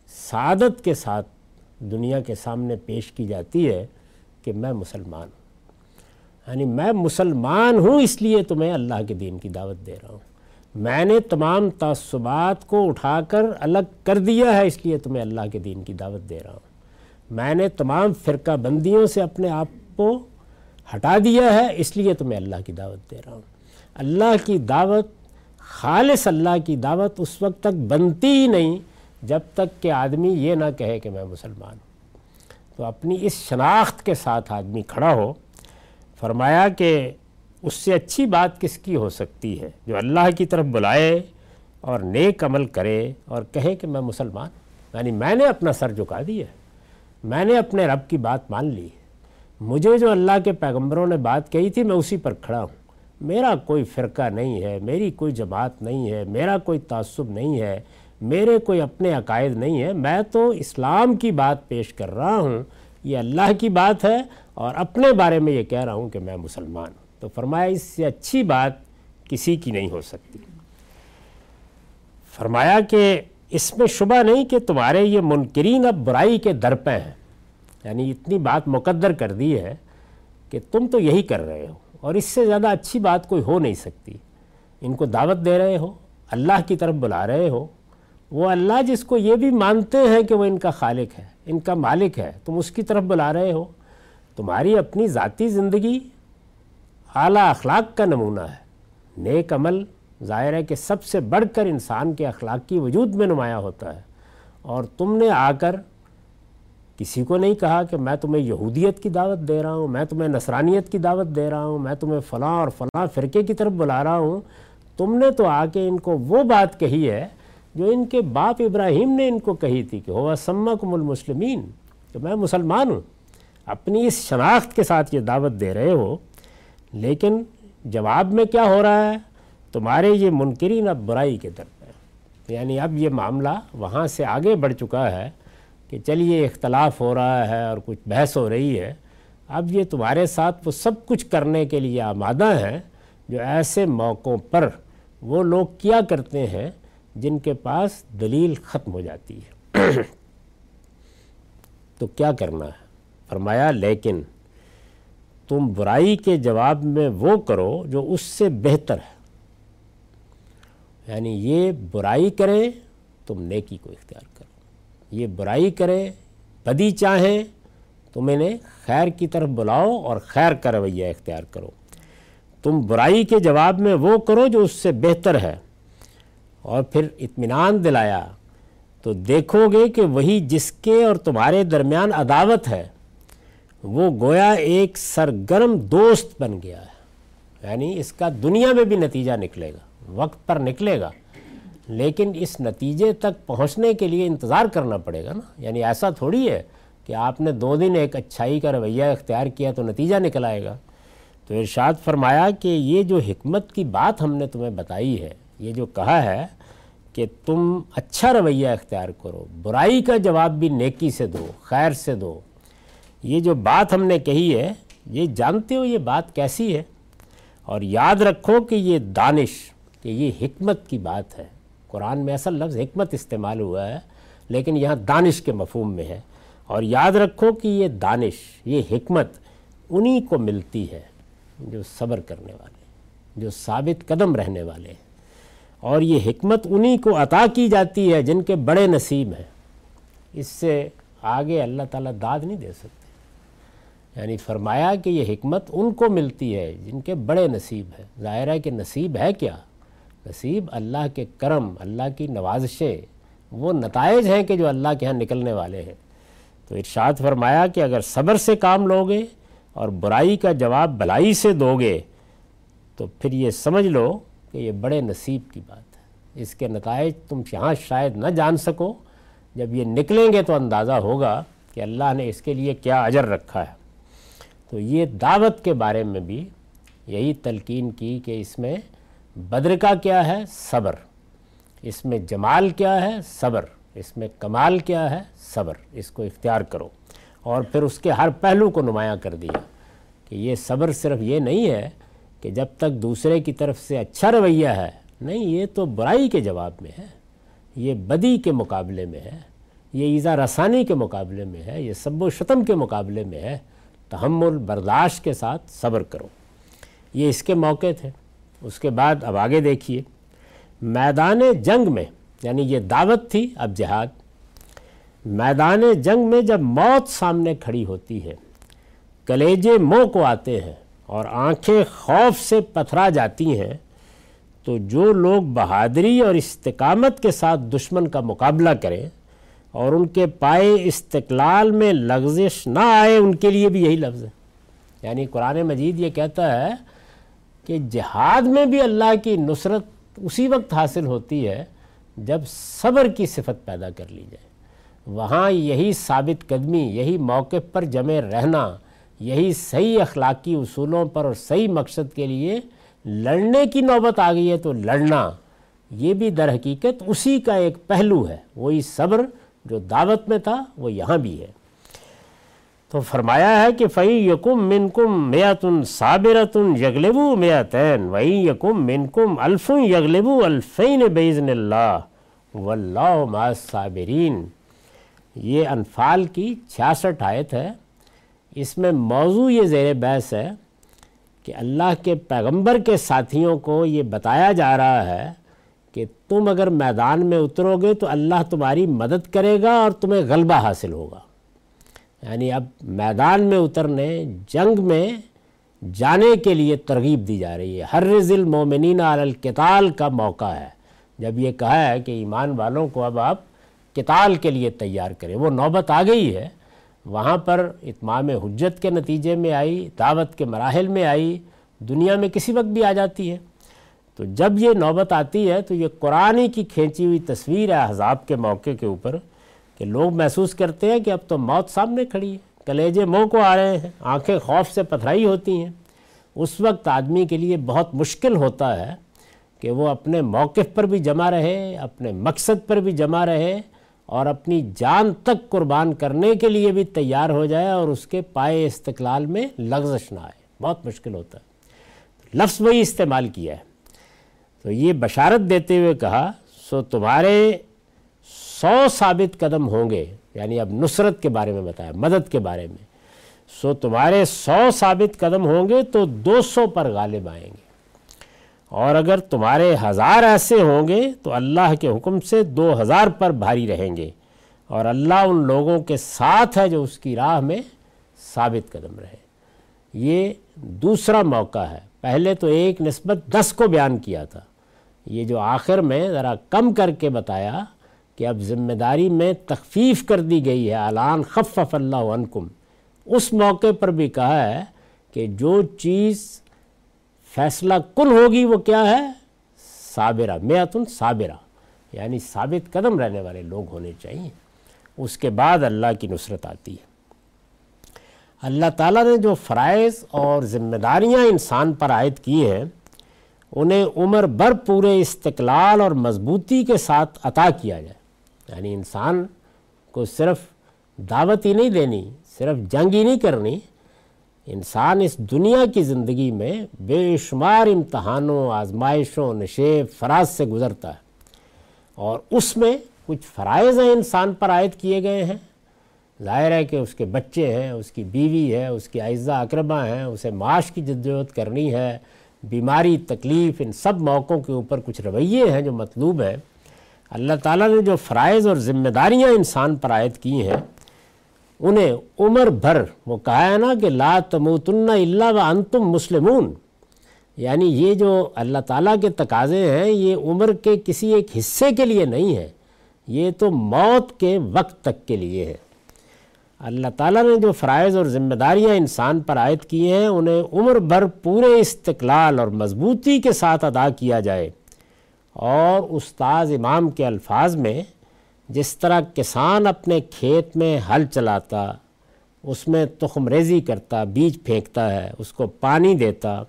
سعادت کے ساتھ دنیا کے سامنے پیش کی جاتی ہے کہ میں مسلمان ہوں۔ یعنی میں مسلمان ہوں اس لیے تمہیں اللہ کے دین کی دعوت دے رہا ہوں۔ میں نے تمام تعصبات کو اٹھا کر الگ کر دیا ہے اس لیے تمہیں اللہ کے دین کی دعوت دے رہا ہوں۔ میں نے تمام فرقہ بندیوں سے اپنے آپ کو ہٹا دیا ہے اس لیے تمہیں اللہ کی دعوت دے رہا ہوں۔ اللہ کی دعوت، خالص اللہ کی دعوت اس وقت تک بنتی ہی نہیں جب تک کہ آدمی یہ نہ کہے کہ میں مسلمان ہوں۔ تو اپنی اس شناخت کے ساتھ آدمی کھڑا ہو، فرمایا کہ اس سے اچھی بات کس کی ہو سکتی ہے؟ جو اللہ کی طرف بلائے اور نیک عمل کرے اور کہے کہ میں مسلمان یعنی میں نے اپنا سر جھکا دیا میں نے اپنے رب کی بات مان لی مجھے جو اللہ کے پیغمبروں نے بات کہی تھی، میں اسی پر کھڑا ہوں۔ میرا کوئی فرقہ نہیں ہے، میری کوئی جماعت نہیں ہے، میرا کوئی تعصب نہیں ہے۔ میرے کوئی اپنے عقائد نہیں ہے میں تو اسلام کی بات پیش کر رہا ہوں۔ یہ اللہ کی بات ہے اور اپنے بارے میں یہ کہہ رہا ہوں کہ میں مسلمان ہوں۔ تو فرمایا، اس سے اچھی بات کسی کی نہیں ہو سکتی۔ فرمایا کہ اس میں شبہ نہیں کہ تمہارے یہ منکرین اب برائی کے در پہ ہیں۔ یعنی اتنی بات مقدر کر دی ہے کہ تم تو یہی کر رہے ہو اور اس سے زیادہ اچھی بات کوئی ہو نہیں سکتی۔ ان کو دعوت دے رہے ہو، اللہ کی طرف بلا رہے ہو وہ اللہ جس کو یہ بھی مانتے ہیں کہ وہ ان کا خالق ہے، ان کا مالک ہے، تم اس کی طرف بلا رہے ہو۔ تمہاری اپنی ذاتی زندگی اعلیٰ اخلاق کا نمونہ ہے۔ نیک عمل ظاہر ہے کہ سب سے بڑھ کر انسان کے اخلاقی وجود میں نمایاں ہوتا ہے۔ اور تم نے آ کر کسی کو نہیں کہا کہ میں تمہیں یہودیت کی دعوت دے رہا ہوں، میں تمہیں نصرانیت کی دعوت دے رہا ہوں، میں تمہیں فلاں اور فلاں فرقے کی طرف بلا رہا ہوں۔ تم نے تو آ کے ان کو وہ بات کہی ہے جو ان کے باپ ابراہیم نے ان کو کہی تھی کہ ہوا سمکم المسلمین، کہ میں مسلمان ہوں۔ اپنی اس شناخت کے ساتھ یہ دعوت دے رہے ہو، لیکن جواب میں کیا ہو رہا ہے؟ تمہارے یہ منکرین اب برائی کے در پہ یعنی اب یہ معاملہ وہاں سے آگے بڑھ چکا ہے کہ چلیے، اختلاف ہو رہا ہے اور کچھ بحث ہو رہی ہے۔ اب یہ تمہارے ساتھ وہ سب کچھ کرنے کے لیے آمادہ ہیں، جو ایسے موقعوں پر وہ لوگ کیا کرتے ہیں جن کے پاس دلیل ختم ہو جاتی ہے۔ [clears throat] تو کیا کرنا ہے؟ فرمایا، لیکن تم برائی کے جواب میں وہ کرو جو اس سے بہتر ہے۔ یعنی یہ برائی کریں، تم نیکی کو اختیار کرو۔ یہ برائی کریں، بدی چاہیں، تم انہیں خیر کی طرف بلاؤ اور خیر کا رویہ اختیار کرو۔ تم برائی کے جواب میں وہ کرو جو اس سے بہتر ہے۔ اور پھر اطمینان دلایا، تو دیکھو گے کہ وہی جس کے اور تمہارے درمیان عداوت ہے، وہ گویا ایک سرگرم دوست بن گیا ہے۔ یعنی اس کا دنیا میں بھی نتیجہ نکلے گا، وقت پر نکلے گا، لیکن اس نتیجے تک پہنچنے کے لیے انتظار کرنا پڑے گا نا۔ یعنی ایسا تھوڑی ہے کہ آپ نے دو دن ایک اچھائی کا رویہ اختیار کیا تو نتیجہ نکل آئے گا۔ تو ارشاد فرمایا کہ یہ جو حکمت کی بات ہم نے تمہیں بتائی ہے یہ جو کہا ہے کہ تم اچھا رویہ اختیار کرو، برائی کا جواب بھی نیکی سے دو، خیر سے دو۔ یہ جو بات ہم نے کہی ہے، یہ جانتے ہو یہ بات کیسی ہے؟ اور یاد رکھو کہ یہ دانش، کہ یہ حکمت کی بات ہے۔ قرآن میں اصل لفظ حکمت استعمال ہوا ہے، لیکن یہاں دانش کے مفہوم میں ہے۔ اور یاد رکھو کہ یہ دانش، یہ حکمت انہی کو ملتی ہے جو صبر کرنے والے، جو ثابت قدم رہنے والے ہیں۔ اور یہ حکمت انہی کو عطا کی جاتی ہے جن کے بڑے نصیب ہیں۔ اس سے آگے اللہ تعالیٰ داد نہیں دے سکتے۔ یعنی فرمایا کہ یہ حکمت ان کو ملتی ہے جن کے بڑے نصیب ہے ظاہر ہے کہ نصیب ہے کیا؟ نصیب اللہ کے کرم، اللہ کی نوازشیں، وہ نتائج ہیں کہ جو اللہ کے ہاں نکلنے والے ہیں۔ تو ارشاد فرمایا کہ اگر صبر سے کام لوگے اور برائی کا جواب بلائی سے دو گے تو پھر یہ سمجھ لو کہ یہ بڑے نصیب کی بات ہے۔ اس کے نتائج تم یہاں شاید نہ جان سکو۔ جب یہ نکلیں گے تو اندازہ ہوگا کہ اللہ نے اس کے لیے کیا اجر رکھا ہے۔ تو یہ دعوت کے بارے میں بھی یہی تلقین کی کہ اس میں بدر کا کیا ہے؟ صبر۔ اس میں جمال کیا ہے؟ صبر۔ اس میں کمال کیا ہے؟ صبر۔ اس کو اختیار کرو۔ اور پھر اس کے ہر پہلو کو نمایاں کر دیا کہ یہ صبر صرف یہ نہیں ہے کہ جب تک دوسرے کی طرف سے اچھا رویہ ہے، نہیں، یہ تو برائی کے جواب میں ہے، یہ بدی کے مقابلے میں ہے، یہ ایزا رسانی کے مقابلے میں ہے، یہ سب و شتم کے مقابلے میں ہے، تحمل برداشت کے ساتھ صبر کرو۔ یہ اس کے موقع تھے۔ اس کے بعد اب آگے دیکھیے۔ میدان جنگ میں یعنی یہ دعوت تھی، اب جہاد۔ میدان جنگ میں جب موت سامنے کھڑی ہوتی ہے، کلیجے منہ کو آتے ہیں۔ اور آنکھیں خوف سے پتھرا جاتی ہیں، تو جو لوگ بہادری اور استقامت کے ساتھ دشمن کا مقابلہ کریں اور ان کے پائے استقلال میں لغزش نہ آئے، ان کے لیے بھی یہی لفظ ہے۔ یعنی قرآن مجید یہ کہتا ہے کہ جہاد میں بھی اللہ کی نصرت اسی وقت حاصل ہوتی ہے جب صبر کی صفت پیدا کر لی جائے۔ وہاں یہی ثابت قدمی، یہی موقع پر جمع رہنا یہی صحیح اخلاقی اصولوں پر اور صحیح مقصد کے لیے لڑنے کی نوبت آ گئی ہے تو لڑنا، یہ بھی در حقیقت اسی کا ایک پہلو ہے۔ وہی صبر جو دعوت میں تھا، وہ یہاں بھی ہے۔ تو فرمایا ہے کہ فعی یکم من کم میتن صابرتن یغلبو میتین وئی یکم من کم الفن یغلبو الفین بیزن اللہ، واللہ ما صابرین یہ انفال کی چھیاسٹھ آیت ہے۔ اس میں موضوع یہ زیر بحث ہے کہ اللہ کے پیغمبر کے ساتھیوں کو یہ بتایا جا رہا ہے کہ تم اگر میدان میں اترو گے تو اللہ تمہاری مدد کرے گا اور تمہیں غلبہ حاصل ہوگا۔ یعنی اب میدان میں اترنے، جنگ میں جانے کے لیے ترغیب دی جا رہی ہے۔ ہر رضل مومنین علی القتال کا موقع ہے۔ جب یہ کہا ہے کہ ایمان والوں کو اب آپ قتال کے لیے تیار کریں، وہ نوبت آ گئی ہے۔ وہاں پر اتمام حجت کے نتیجے میں آئی، دعوت کے مراحل میں آئی، دنیا میں کسی وقت بھی آ جاتی ہے۔ تو جب یہ نوبت آتی ہے تو یہ قرآن کی کھینچی ہوئی تصویر ہے حضاب کے موقع کے اوپر کہ لوگ محسوس کرتے ہیں کہ اب تو موت سامنے کھڑی ہے۔ کلیجے منہ کو آ رہے ہیں، آنکھیں خوف سے پتھرائی ہوتی ہیں۔ اس وقت آدمی کے لیے بہت مشکل ہوتا ہے کہ وہ اپنے موقف پر بھی جمع رہے، اپنے مقصد پر بھی جمع رہے اور اپنی جان تک قربان کرنے کے لیے بھی تیار ہو جائے اور اس کے پائے استقلال میں لغزش نہ آئے۔ بہت مشکل ہوتا ہے۔ لفظ وہی استعمال کیا ہے۔ تو یہ بشارت دیتے ہوئے کہا، سو تمہارے سو ثابت قدم ہوں گے یعنی اب نصرت کے بارے میں بتایا، مدد کے بارے میں۔ سو تمہارے سو ثابت قدم ہوں گے تو دو سو پر غالب آئیں گے۔ اور اگر تمہارے ہزار ایسے ہوں گے تو اللہ کے حکم سے دو ہزار پر بھاری رہیں گے اور اللہ ان لوگوں کے ساتھ ہے جو اس کی راہ میں ثابت قدم رہے۔ یہ دوسرا موقع ہے۔ پہلے تو ایک نسبت دس کو بیان کیا تھا۔ یہ جو آخر میں ذرا کم کر کے بتایا کہ اب ذمہ داری میں تخفیف کر دی گئی ہے۔ اعلان خفف اللہ عنکم۔ اس موقع پر بھی کہا ہے کہ جو چیز فیصلہ کن ہوگی وہ کیا ہے؟ صابرہ میتن صابرہ یعنی ثابت قدم رہنے والے لوگ ہونے چاہیے۔ اس کے بعد اللہ کی نصرت آتی ہے۔ اللہ تعالیٰ نے جو فرائض اور ذمہ داریاں انسان پر عائد کی ہیں، انہیں عمر بر پورے استقلال اور مضبوطی کے ساتھ عطا کیا جائے۔ یعنی انسان کو صرف دعوت ہی نہیں دینی، صرف جنگ ہی نہیں کرنی انسان اس دنیا کی زندگی میں بے شمار امتحانوں، آزمائشوں، نشیب، فراز سے گزرتا ہے۔ اور اس میں کچھ فرائض ہیں انسان پر عائد کیے گئے ہیں۔ ظاہر ہے کہ اس کے بچے ہیں، اس کی بیوی ہے، اس کی اعزہ اقربہ ہیں، اسے معاش کی جدوجہد کرنی ہے، بیماری، تکلیف، ان سب موقعوں کے اوپر کچھ رویے ہیں جو مطلوب ہیں۔ اللہ تعالیٰ نے جو فرائض اور ذمہ داریاں انسان پر عائد کی ہیں انہیں عمر بھر وہ کہا ہے نا کہ لا تموتن الا و انتم مسلمون۔ یعنی یہ جو اللہ تعالیٰ کے تقاضے ہیں، یہ عمر کے کسی ایک حصے کے لیے نہیں ہے، یہ تو موت کے وقت تک کے لیے ہے۔ اللہ تعالیٰ نے جو فرائض اور ذمہ داریاں انسان پر عائد کی ہیں، انہیں عمر بھر پورے استقلال اور مضبوطی کے ساتھ ادا کیا جائے۔ اور استاذ امام کے الفاظ میں جس طرح کسان اپنے کھیت میں ہل چلاتا، اس میں تخم ریزی کرتا، بیج پھینکتا ہے، اس کو پانی دیتا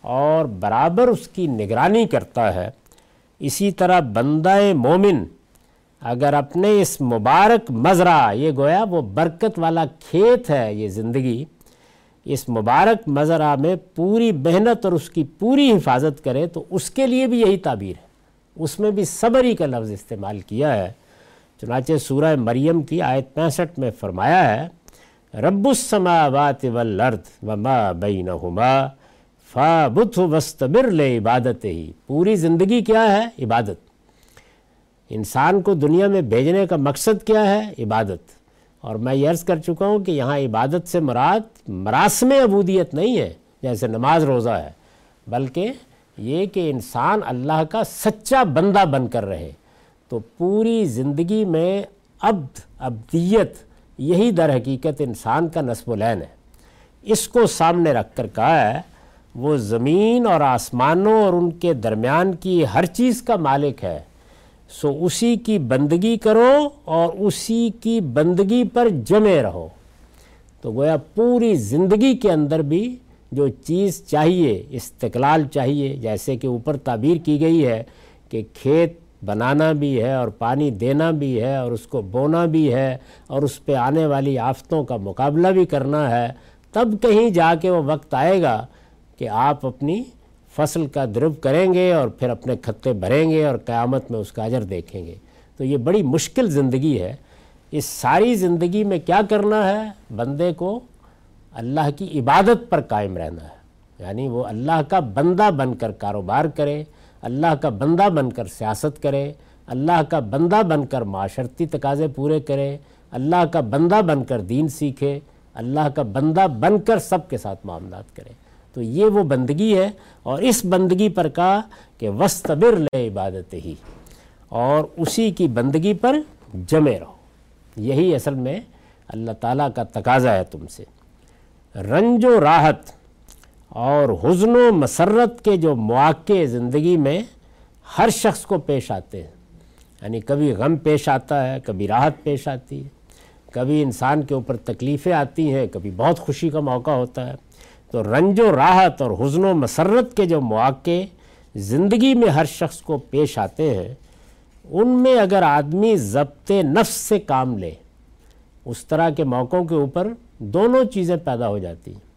اور برابر اس کی نگرانی کرتا ہے، اسی طرح بندہ مومن اگر اپنے اس مبارک مزرعہ، یہ گویا وہ برکت والا کھیت ہے یہ زندگی، اس مبارک مزرعہ میں پوری محنت اور اس کی پوری حفاظت کرے تو اس کے لیے بھی یہی تعبیر ہے۔ اس میں بھی صبری کا لفظ استعمال کیا ہے۔ چنانچہ سورہ مریم کی آیت پینسٹھ میں فرمایا ہے، رب السماوات والارض وما بینہما فابتھ وستبر لے عبادت ہی پوری زندگی کیا ہے؟ عبادت۔ انسان کو دنیا میں بھیجنے کا مقصد کیا ہے؟ عبادت۔ اور میں یہ عرض کر چکا ہوں کہ یہاں عبادت سے مراد مراسم عبودیت نہیں ہے، جیسے نماز روزہ ہے، بلکہ یہ کہ انسان اللہ کا سچا بندہ بن کر رہے۔ تو پوری زندگی میں عبد ابدیت یہی در حقیقت انسان کا نصب العین ہے۔ اس کو سامنے رکھ کر کہا ہے، وہ زمین اور آسمانوں اور ان کے درمیان کی ہر چیز کا مالک ہے۔ سو اسی کی بندگی کرو اور اسی کی بندگی پر جمے رہو۔ تو گویا پوری زندگی کے اندر بھی جو چیز چاہیے، استقلال چاہیے، جیسے کہ اوپر تعبیر کی گئی ہے کہ کھیت بنانا بھی ہے اور پانی دینا بھی ہے اور اس کو بونا بھی ہے اور اس پہ آنے والی آفتوں کا مقابلہ بھی کرنا ہے، تب کہیں جا کے وہ وقت آئے گا کہ آپ اپنی فصل کا درب کریں گے اور پھر اپنے کھتے بھریں گے اور قیامت میں اس کا اجر دیکھیں گے۔ تو یہ بڑی مشکل زندگی ہے۔ اس ساری زندگی میں کیا کرنا ہے؟ بندے کو اللہ کی عبادت پر قائم رہنا ہے۔ یعنی وہ اللہ کا بندہ بن کر کاروبار کرے۔ اللہ کا بندہ بن کر سیاست کرے، اللہ کا بندہ بن کر معاشرتی تقاضے پورے کرے، اللہ کا بندہ بن کر دین سیکھے، اللہ کا بندہ بن کر سب کے ساتھ معاملات کرے۔ تو یہ وہ بندگی ہے اور اس بندگی پر کہا کہ وسطبر لے عبادت ہی۔ اور اسی کی بندگی پر جمے رہو۔ یہی اصل میں اللہ تعالیٰ کا تقاضا ہے تم سے۔ رنج و راحت اور حزن و مسرت کے جو مواقع زندگی میں ہر شخص کو پیش آتے ہیں۔ یعنی کبھی غم پیش آتا ہے، کبھی راحت پیش آتی ہے، کبھی انسان کے اوپر تکلیفیں آتی ہیں، کبھی بہت خوشی کا موقع ہوتا ہے۔ تو رنج و راحت اور حزن و مسرت کے جو مواقع زندگی میں ہر شخص کو پیش آتے ہیں، ان میں اگر آدمی ضبط نفس سے کام لے، اس طرح کے موقعوں کے اوپر دونوں چیزیں پیدا ہو جاتی ہیں۔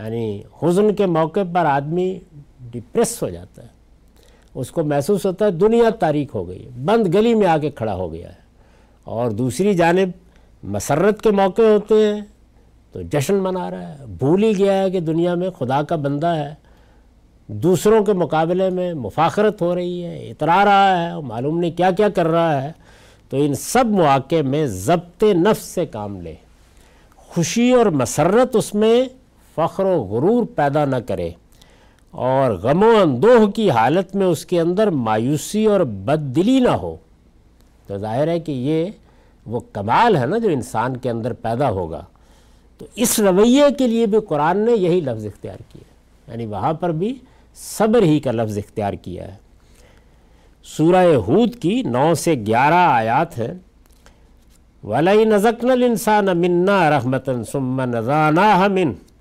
یعنی حزن کے موقع پر آدمی ڈپریس ہو جاتا ہے۔ اس کو محسوس ہوتا ہے دنیا تاریخ ہو گئی بند گلی میں آ کے کھڑا ہو گیا ہے۔ اور دوسری جانب مسرت کے موقع ہوتے ہیں، تو جشن منا رہا ہے۔ بھول ہی گیا ہے کہ دنیا میں خدا کا بندہ ہے۔ دوسروں کے مقابلے میں مفاخرت ہو رہی ہے اترا رہا ہے معلوم نہیں کیا کیا کر رہا ہے۔ تو ان سب مواقع میں ضبط نفس سے کام لے۔ خوشی اور مسرت اس میں فخر و غرور پیدا نہ کرے اور غم و اندوہ کی حالت میں اس کے اندر مایوسی اور بد دلی نہ ہو۔ تو ظاہر ہے کہ یہ وہ کمال ہے نا جو انسان کے اندر پیدا ہوگا۔ تو اس رویے کے لیے بھی قرآن نے یہی لفظ اختیار کیا۔ یعنی وہاں پر بھی صبر ہی کا لفظ اختیار کیا ہے۔ سورہ ہود کی نو سے گیارہ آیات ہیں۔ وَلَئِ نَزَقْنَ الْإِنسَانَ مِنَّا رَحْمَةً ثُمَّ نَزَانَاهَ مِنْ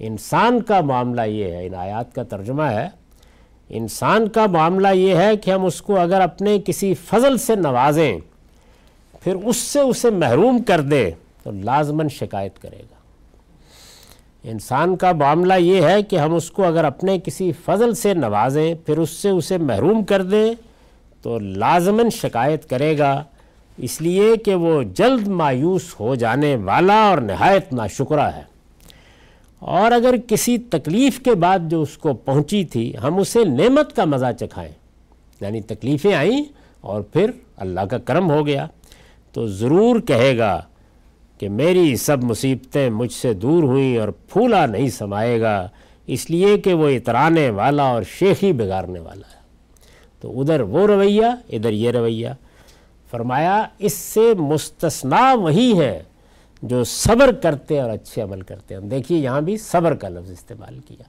ان آیات کا ترجمہ ہے انسان کا معاملہ یہ ہے کہ ہم اس کو اگر اپنے کسی فضل سے نوازیں، پھر اس سے اسے محروم کر دیں تو لازماً شکایت کرے گا۔ انسان کا معاملہ یہ ہے کہ ہم اس کو اگر اپنے کسی فضل سے نوازیں، پھر اس سے اسے محروم کر دیں تو لازماً شکایت کرے گا۔ اس لیے کہ وہ جلد مایوس ہو جانے والا اور نہایت ناشکرہ ہے۔ اور اگر کسی تکلیف کے بعد جو اس کو پہنچی تھی، ہم اسے نعمت کا مزہ چکھائیں۔ یعنی تکلیفیں آئیں اور پھر اللہ کا کرم ہو گیا۔ تو ضرور کہے گا کہ میری سب مصیبتیں مجھ سے دور ہوئیں اور پھولا نہیں سمائے گا، اس لیے کہ وہ اترانے والا اور شیخی بگارنے والا ہے۔ تو ادھر وہ رویہ، ادھر یہ رویہ۔ فرمایا، اس سے مستثنا وہی ہے جو صبر کرتے اور اچھے عمل کرتے ہیں۔ دیکھیے یہاں بھی صبر کا لفظ استعمال کیا۔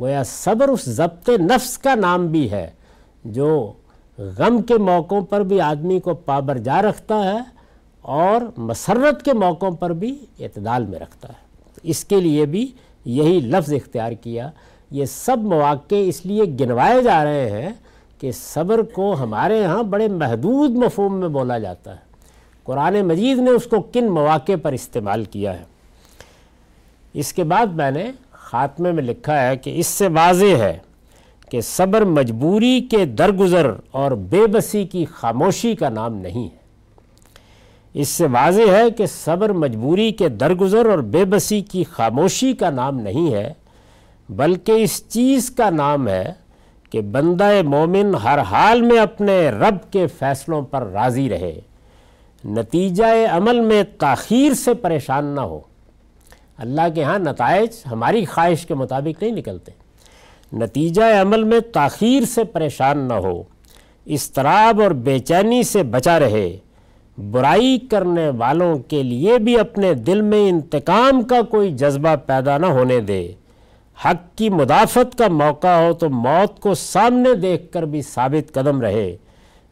گویا صبر اس ضبط نفس کا نام بھی ہے جو غم کے موقعوں پر بھی آدمی کو پابرجا رکھتا ہے اور مسرت کے موقعوں پر بھی اعتدال میں رکھتا ہے۔ اس کے لیے بھی یہی لفظ اختیار کیا۔ یہ سب مواقع اس لیے گنوائے جا رہے ہیں کہ صبر کو ہمارے ہاں بڑے محدود مفہوم میں بولا جاتا ہے۔ قرآن مجید نے اس کو کن مواقع پر استعمال کیا ہے؟ اس کے بعد میں نے خاتمے میں لکھا ہے کہ اس سے واضح ہے کہ صبر مجبوری کے درگزر اور بے بسی کی خاموشی کا نام نہیں ہے۔ اس سے واضح ہے کہ صبر مجبوری کے درگزر اور بے بسی کی خاموشی کا نام نہیں ہے، بلکہ اس چیز کا نام ہے کہ بندہ مومن ہر حال میں اپنے رب کے فیصلوں پر راضی رہے۔ نتیجہ عمل میں تاخیر سے پریشان نہ ہو۔ اللہ کے ہاں نتائج ہماری خواہش کے مطابق نہیں نکلتے۔ نتیجہ عمل میں تاخیر سے پریشان نہ ہو۔ استراب اور بے چینی سے بچا رہے۔ برائی کرنے والوں کے لیے بھی اپنے دل میں انتقام کا کوئی جذبہ پیدا نہ ہونے دے۔ حق کی مدافعت کا موقع ہو تو موت کو سامنے دیکھ کر بھی ثابت قدم رہے۔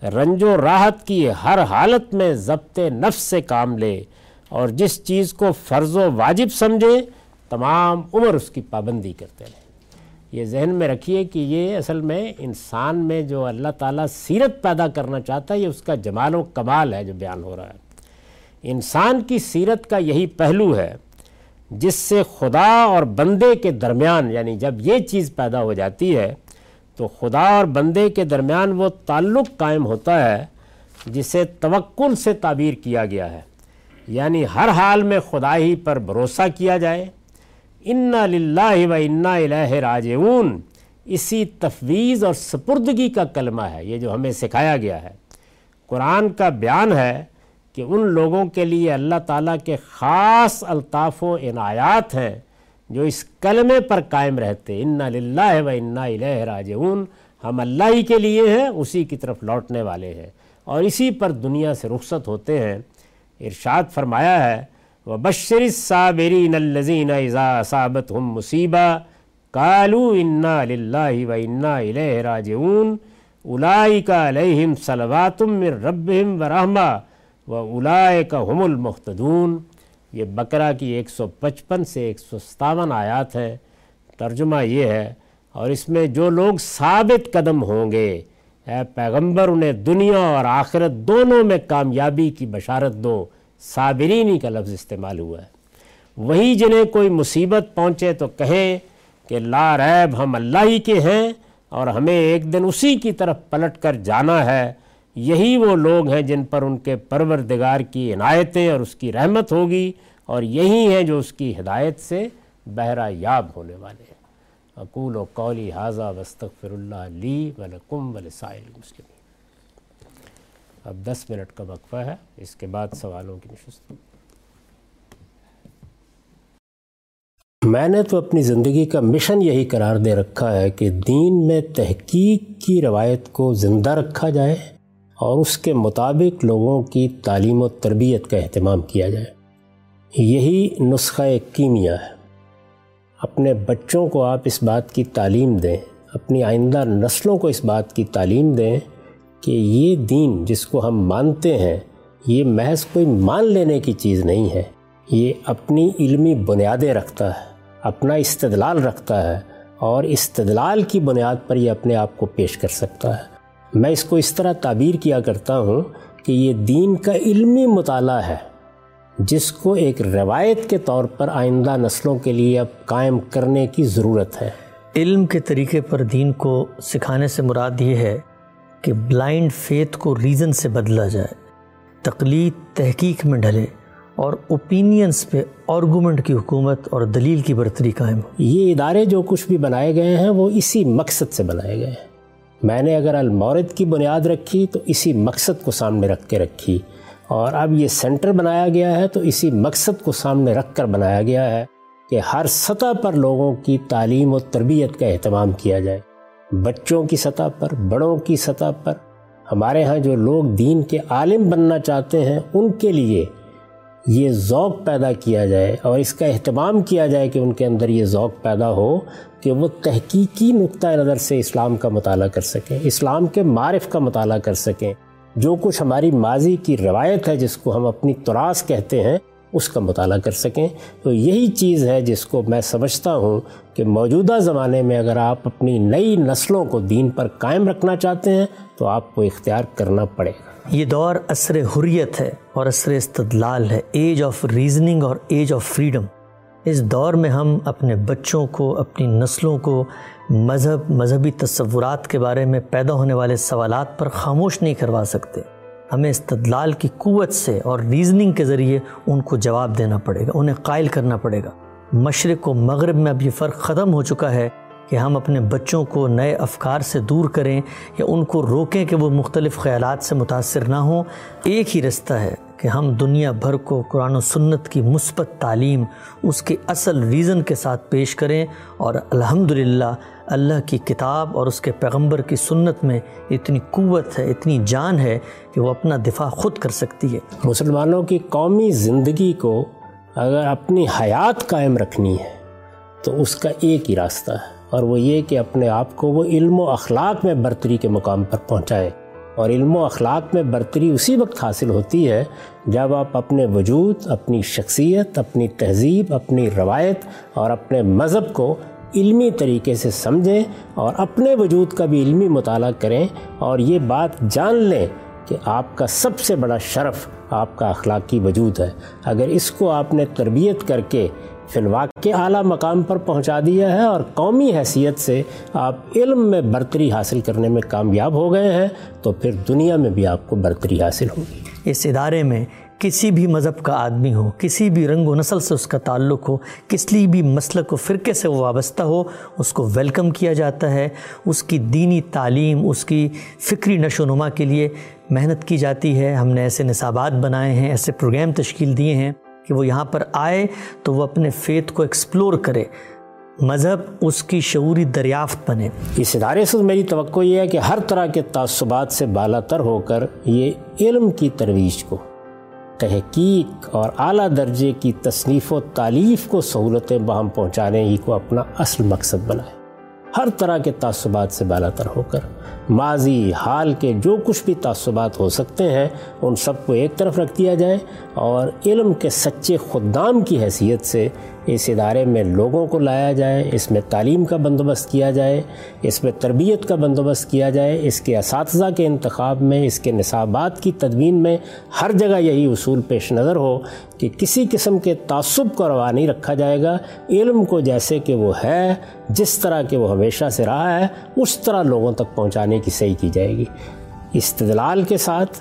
رنج و راحت کی ہر حالت میں ضبط نفس سے کام لے اور جس چیز کو فرض و واجب سمجھے، تمام عمر اس کی پابندی کرتے رہے۔ یہ ذہن میں رکھیے کہ یہ اصل میں انسان میں جو اللہ تعالیٰ سیرت پیدا کرنا چاہتا ہے، یہ اس کا جمال و کمال ہے جو بیان ہو رہا ہے۔ انسان کی سیرت کا یہی پہلو ہے جس سے خدا اور بندے کے درمیان یعنی جب یہ چیز پیدا ہو جاتی ہے تو خدا اور بندے کے درمیان وہ تعلق قائم ہوتا ہے جسے توکل سے تعبیر کیا گیا ہے۔ یعنی ہر حال میں خدا ہی پر بھروسہ کیا جائے۔ انا للہ و انا الہ راجعون۔ اسی تفویض اور سپردگی کا کلمہ ہے، یہ جو ہمیں سکھایا گیا ہے۔ قرآن کا بیان ہے کہ ان لوگوں کے لیے اللہ تعالیٰ کے خاص الطاف و عنایات ہیں۔ جو اس کلمے پر قائم رہتے، انا للہ و انا الہ راجعون ہم اللہ ہی کے لیے ہیں، اسی کی طرف لوٹنے والے ہیں۔ اور اسی پر دنیا سے رخصت ہوتے ہیں۔ ارشاد فرمایا ہے وہ بشر صابرین الزین اذا صابت ہم مصیبہ کالو انا للہ و انا الہ راجعون الائی کا علیہم صلواتم من ربہم و رحمہ و اولائے کا ہم المحتدون یہ بقرہ کی ایک سو پچپن سے ایک سو ستاون آیات ہے۔ ترجمہ یہ ہے، اور اس میں جو لوگ ثابت قدم ہوں گے، اے پیغمبر انہیں دنیا اور آخرت دونوں میں کامیابی کی بشارت دو۔ صابرینی کا لفظ استعمال ہوا ہے۔ وہی جنہیں کوئی مصیبت پہنچے تو کہیں کہ لا ریب ہم اللہ ہی کے ہیں اور ہمیں ایک دن اسی کی طرف پلٹ کر جانا ہے۔ یہی وہ لوگ ہیں جن پر ان کے پروردگار کی عنایتیں اور اس کی رحمت ہوگی اور یہی ہیں جو اس کی ہدایت سے بہرہ یاب ہونے والے ہیں۔ اقول و قولی حاضہ وستغفر اللہ لی ولکم ولسائل المسلمین۔ اب دس منٹ کا وقفہ ہے۔ اس کے بعد سوالوں کی نشست۔ میں نے تو اپنی زندگی کا مشن یہی قرار دے رکھا ہے کہ دین میں تحقیق کی روایت کو زندہ رکھا جائے۔ اور اس کے مطابق لوگوں کی تعلیم و تربیت کا اہتمام کیا جائے۔ یہی نسخہ کیمیا ہے۔ اپنے بچوں کو آپ اس بات کی تعلیم دیں، اپنی آئندہ نسلوں کو اس بات کی تعلیم دیں کہ یہ دین جس کو ہم مانتے ہیں، یہ محض کوئی مان لینے کی چیز نہیں ہے۔ یہ اپنی علمی بنیادیں رکھتا ہے، اپنا استدلال رکھتا ہے اور استدلال کی بنیاد پر یہ اپنے آپ کو پیش کر سکتا ہے۔ میں اس کو اس طرح تعبیر کیا کرتا ہوں کہ یہ دین کا علمی مطالعہ ہے جس کو ایک روایت کے طور پر آئندہ نسلوں کے لیے اب قائم کرنے کی ضرورت ہے۔ علم کے طریقے پر دین کو سکھانے سے مراد یہ ہے کہ بلائنڈ فیتھ کو ریزن سے بدلا جائے تقلید تحقیق میں ڈھلے اور اوپینینس پہ آرگومنٹ کی حکومت اور دلیل کی برتری قائم ہو۔ یہ ادارے جو کچھ بھی بنائے گئے ہیں وہ اسی مقصد سے بنائے گئے ہیں۔ میں نے اگر المورد کی بنیاد رکھی تو اسی مقصد کو سامنے رکھ کے رکھی اور اب یہ سینٹر بنایا گیا ہے تو اسی مقصد کو سامنے رکھ کر بنایا گیا ہے کہ ہر سطح پر لوگوں کی تعلیم و تربیت کا اہتمام کیا جائے۔ بچوں کی سطح پر، بڑوں کی سطح پر۔ ہمارے ہاں جو لوگ دین کے عالم بننا چاہتے ہیں، ان کے لیے یہ ذوق پیدا کیا جائے اور اس کا اہتمام کیا جائے کہ ان کے اندر یہ ذوق پیدا ہو کہ وہ تحقیقی نقطۂ نظر سے اسلام کا مطالعہ کر سکیں، اسلام کے معرف کا مطالعہ کر سکیں۔ جو کچھ ہماری ماضی کی روایت ہے جس کو ہم اپنی تراس کہتے ہیں، اس کا مطالعہ کر سکیں۔ تو یہی چیز ہے جس کو میں سمجھتا ہوں کہ موجودہ زمانے میں اگر آپ اپنی نئی نسلوں کو دین پر قائم رکھنا چاہتے ہیں، تو آپ کو اختیار کرنا پڑے گا۔ یہ دور عصر حریت ہے اور عصر استدلال ہے ایج آف ریزننگ اور ایج آف فریڈم اس دور میں ہم اپنے بچوں کو، اپنی نسلوں کو مذہب، مذہبی تصورات کے بارے میں پیدا ہونے والے سوالات پر خاموش نہیں کروا سکتے۔ ہمیں استدلال کی قوت سے اور ریزننگ کے ذریعے ان کو جواب دینا پڑے گا، انہیں قائل کرنا پڑے گا۔ مشرق و مغرب میں اب یہ فرق ختم ہو چکا ہے۔ کہ ہم اپنے بچوں کو نئے افکار سے دور کریں یا ان کو روکیں کہ وہ مختلف خیالات سے متاثر نہ ہوں، ایک ہی رستہ ہے کہ ہم دنیا بھر کو قرآن و سنت کی مثبت تعلیم، اس کے اصل ریزن کے ساتھ پیش کریں اور الحمدللہ اللہ کی کتاب اور اس کے پیغمبر کی سنت میں اتنی قوت ہے، اتنی جان ہے کہ وہ اپنا دفاع خود کر سکتی ہے۔ مسلمانوں کی قومی زندگی کو اگر اپنی حیات قائم رکھنی ہے، تو اس کا ایک ہی راستہ ہے۔ اور وہ یہ کہ اپنے آپ کو وہ علم و اخلاق میں برتری کے مقام پر پہنچائے۔ اور علم و اخلاق میں برتری اسی وقت حاصل ہوتی ہے جب آپ اپنے وجود، اپنی شخصیت، اپنی تہذیب، اپنی روایت اور اپنے مذہب کو علمی طریقے سے سمجھیں اور اپنے وجود کا بھی علمی مطالعہ کریں۔ اور یہ بات جان لیں کہ آپ کا سب سے بڑا شرف آپ کا اخلاقی وجود ہے۔ اگر اس کو آپ نے تربیت کر کے فی الواقع اعلیٰ مقام پر پہنچا دیا ہے اور قومی حیثیت سے آپ علم میں برتری حاصل کرنے میں کامیاب ہو گئے ہیں، تو پھر دنیا میں بھی آپ کو برتری حاصل ہوگی۔ اس ادارے میں کسی بھی مذہب کا آدمی ہو، کسی بھی رنگ و نسل سے اس کا تعلق ہو، کس لیے بھی مسلک و فرقے سے وہ وابستہ ہو، اس کو ویلکم کیا جاتا ہے۔ اس کی دینی تعلیم، اس کی فکری نشو و نما کے لیے محنت کی جاتی ہے۔ ہم نے ایسے نصابات بنائے ہیں، ایسے پروگرام تشکیل دیے ہیں۔ کہ وہ یہاں پر آئے تو وہ اپنے فیت کو ایکسپلور کرے۔ مذہب اس کی شعوری دریافت بنے۔ اس ادارے سے میری توقع یہ ہے کہ ہر طرح کے تعصبات سے بالا تر ہو کر یہ علم کی ترویج کو، تحقیق اور اعلیٰ درجے کی تصنیف و تعلیف کو سہولتیں باہم پہنچانے ہی کو اپنا اصل مقصد بنائے۔ ہر طرح کے تعصبات سے بالا تر ہو کر ماضی، حال کے جو کچھ بھی تعصبات ہو سکتے ہیں، ان سب کو ایک طرف رکھ دیا جائے اور علم کے سچے خدام کی حیثیت سے اس ادارے میں لوگوں کو لایا جائے، اس میں تعلیم کا بندوبست کیا جائے، اس میں تربیت کا بندوبست کیا جائے، اس کے اساتذہ کے انتخاب میں، اس کے نصابات کی تدوین میں ہر جگہ یہی اصول پیش نظر ہو کہ کسی قسم کے تعصب کو روا نہیں رکھا جائے گا۔ علم کو جیسے کہ وہ ہے، جس طرح کہ وہ ہمیشہ سے رہا ہے، اس طرح لوگوں تک پہنچانے کی صحیح کی جائے گی۔ استدلال کے ساتھ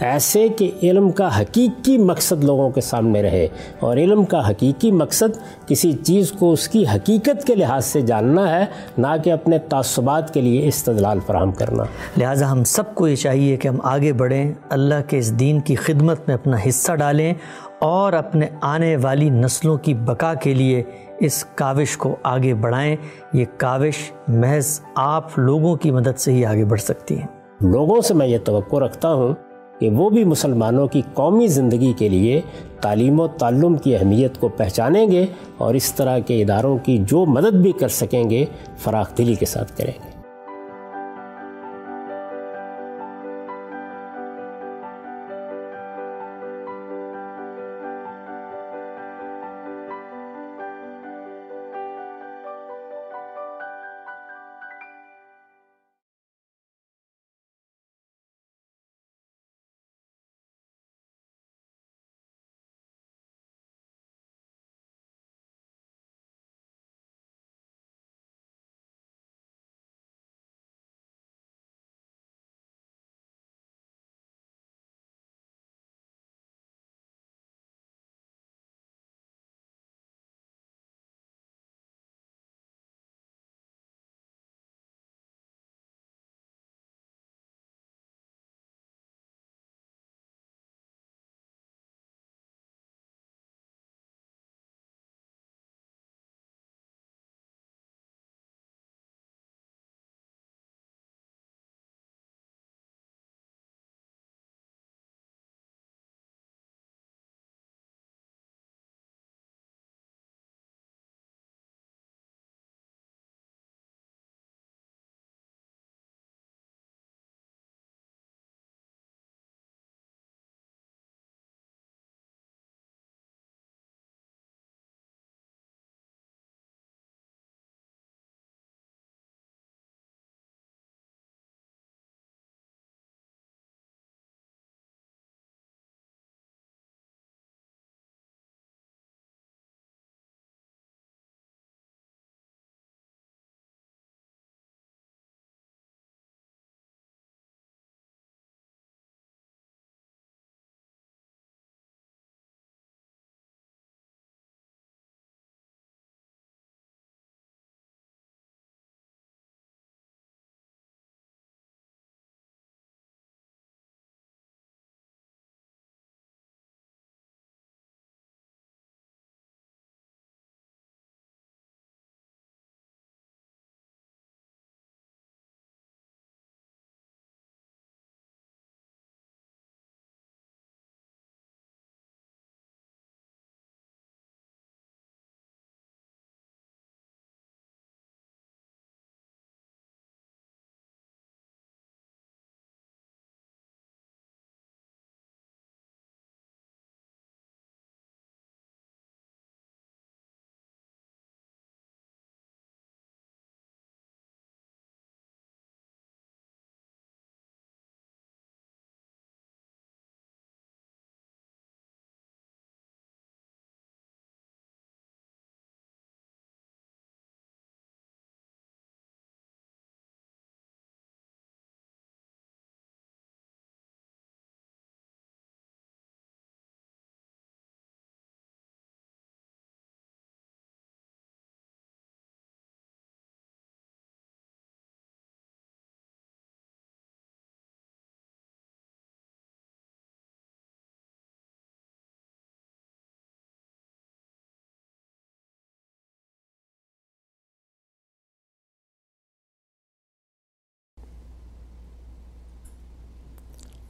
ایسے کہ علم کا حقیقی مقصد لوگوں کے سامنے رہے اور علم کا حقیقی مقصد کسی چیز کو اس کی حقیقت کے لحاظ سے جاننا ہے نہ کہ اپنے تعصبات کے لیے استدلال فراہم کرنا۔ لہٰذا ہم سب کو یہ چاہیے کہ ہم آگے بڑھیں اللہ کے اس دین کی خدمت میں اپنا حصہ ڈالیں اور اپنے آنے والی نسلوں کی بقا کے لیے اس کاوش کو آگے بڑھائیں۔ یہ کاوش محض آپ لوگوں کی مدد سے ہی آگے بڑھ سکتی ہے۔ لوگوں سے میں یہ توقع رکھتا ہوں کہ وہ بھی مسلمانوں کی قومی زندگی کے لیے تعلیم و تعلم کی اہمیت کو پہچانیں گے اور اس طرح کے اداروں کی جو مدد بھی کر سکیں گے فراخ دلی کے ساتھ کریں گے۔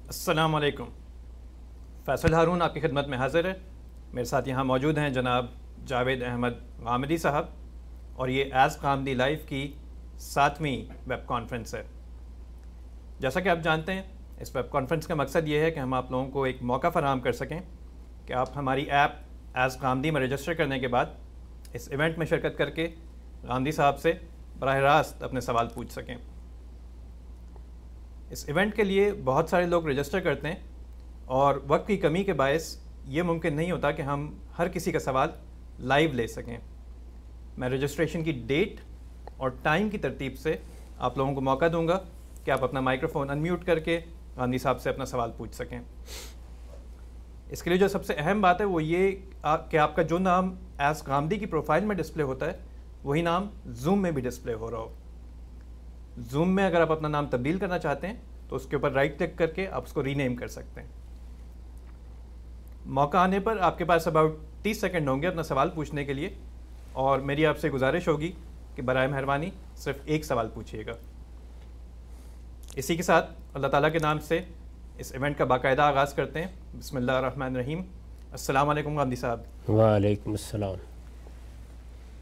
السلام علیکم۔ فیصل ہارون آپ کی خدمت میں حاضر ہے۔ میرے ساتھ یہاں موجود ہیں جناب جاوید احمد غامدی صاحب اور یہ ایز قامدی لائف کی ساتویں ویب کانفرنس ہے۔ جیسا کہ آپ جانتے ہیں، اس ویب کانفرنس کا مقصد یہ ہے کہ ہم آپ لوگوں کو ایک موقع فراہم کر سکیں کہ آپ ہماری ایپ ایز غامدی میں رجسٹر کرنے کے بعد اس ایونٹ میں شرکت کر کے غامدی صاحب سے براہ راست اپنے سوال پوچھ سکیں۔ اس ایونٹ کے لیے بہت سارے لوگ رجسٹر کرتے ہیں اور وقت کی کمی کے باعث یہ ممکن نہیں ہوتا کہ ہم ہر کسی کا سوال لائیو لے سکیں۔ میں رجسٹریشن کی ڈیٹ اور ٹائم کی ترتیب سے آپ لوگوں کو موقع دوں گا کہ آپ اپنا مائکرو فون انمیوٹ کر کے گاندھی صاحب سے اپنا سوال پوچھ سکیں۔ اس کے لیے جو سب سے اہم بات ہے وہ یہ کہ آپ کا جو نام ایز گاندھی کی پروفائل میں ڈسپلے ہوتا ہے، وہی نام زوم میں بھی ڈسپلے ہو رہا ہو۔ زوم میں اگر آپ اپنا نام تبدیل کرنا چاہتے ہیں تو اس کے اوپر رائٹ کلک کر کے آپ اس کو ری نیم کر سکتے ہیں۔ موقع آنے پر آپ کے پاس اباؤٹ تیس سیکنڈ ہوں گے اپنا سوال پوچھنے کے لیے۔ اور میری آپ سے گزارش ہوگی کہ برائے مہربانی صرف ایک سوال پوچھیے گا۔ اسی کے ساتھ اللہ تعالیٰ کے نام سے اس ایونٹ کا باقاعدہ آغاز کرتے ہیں۔ بسم اللہ الرحمن الرحیم۔ السلام علیکم گاندھی صاحب۔ وعلیکم السلام۔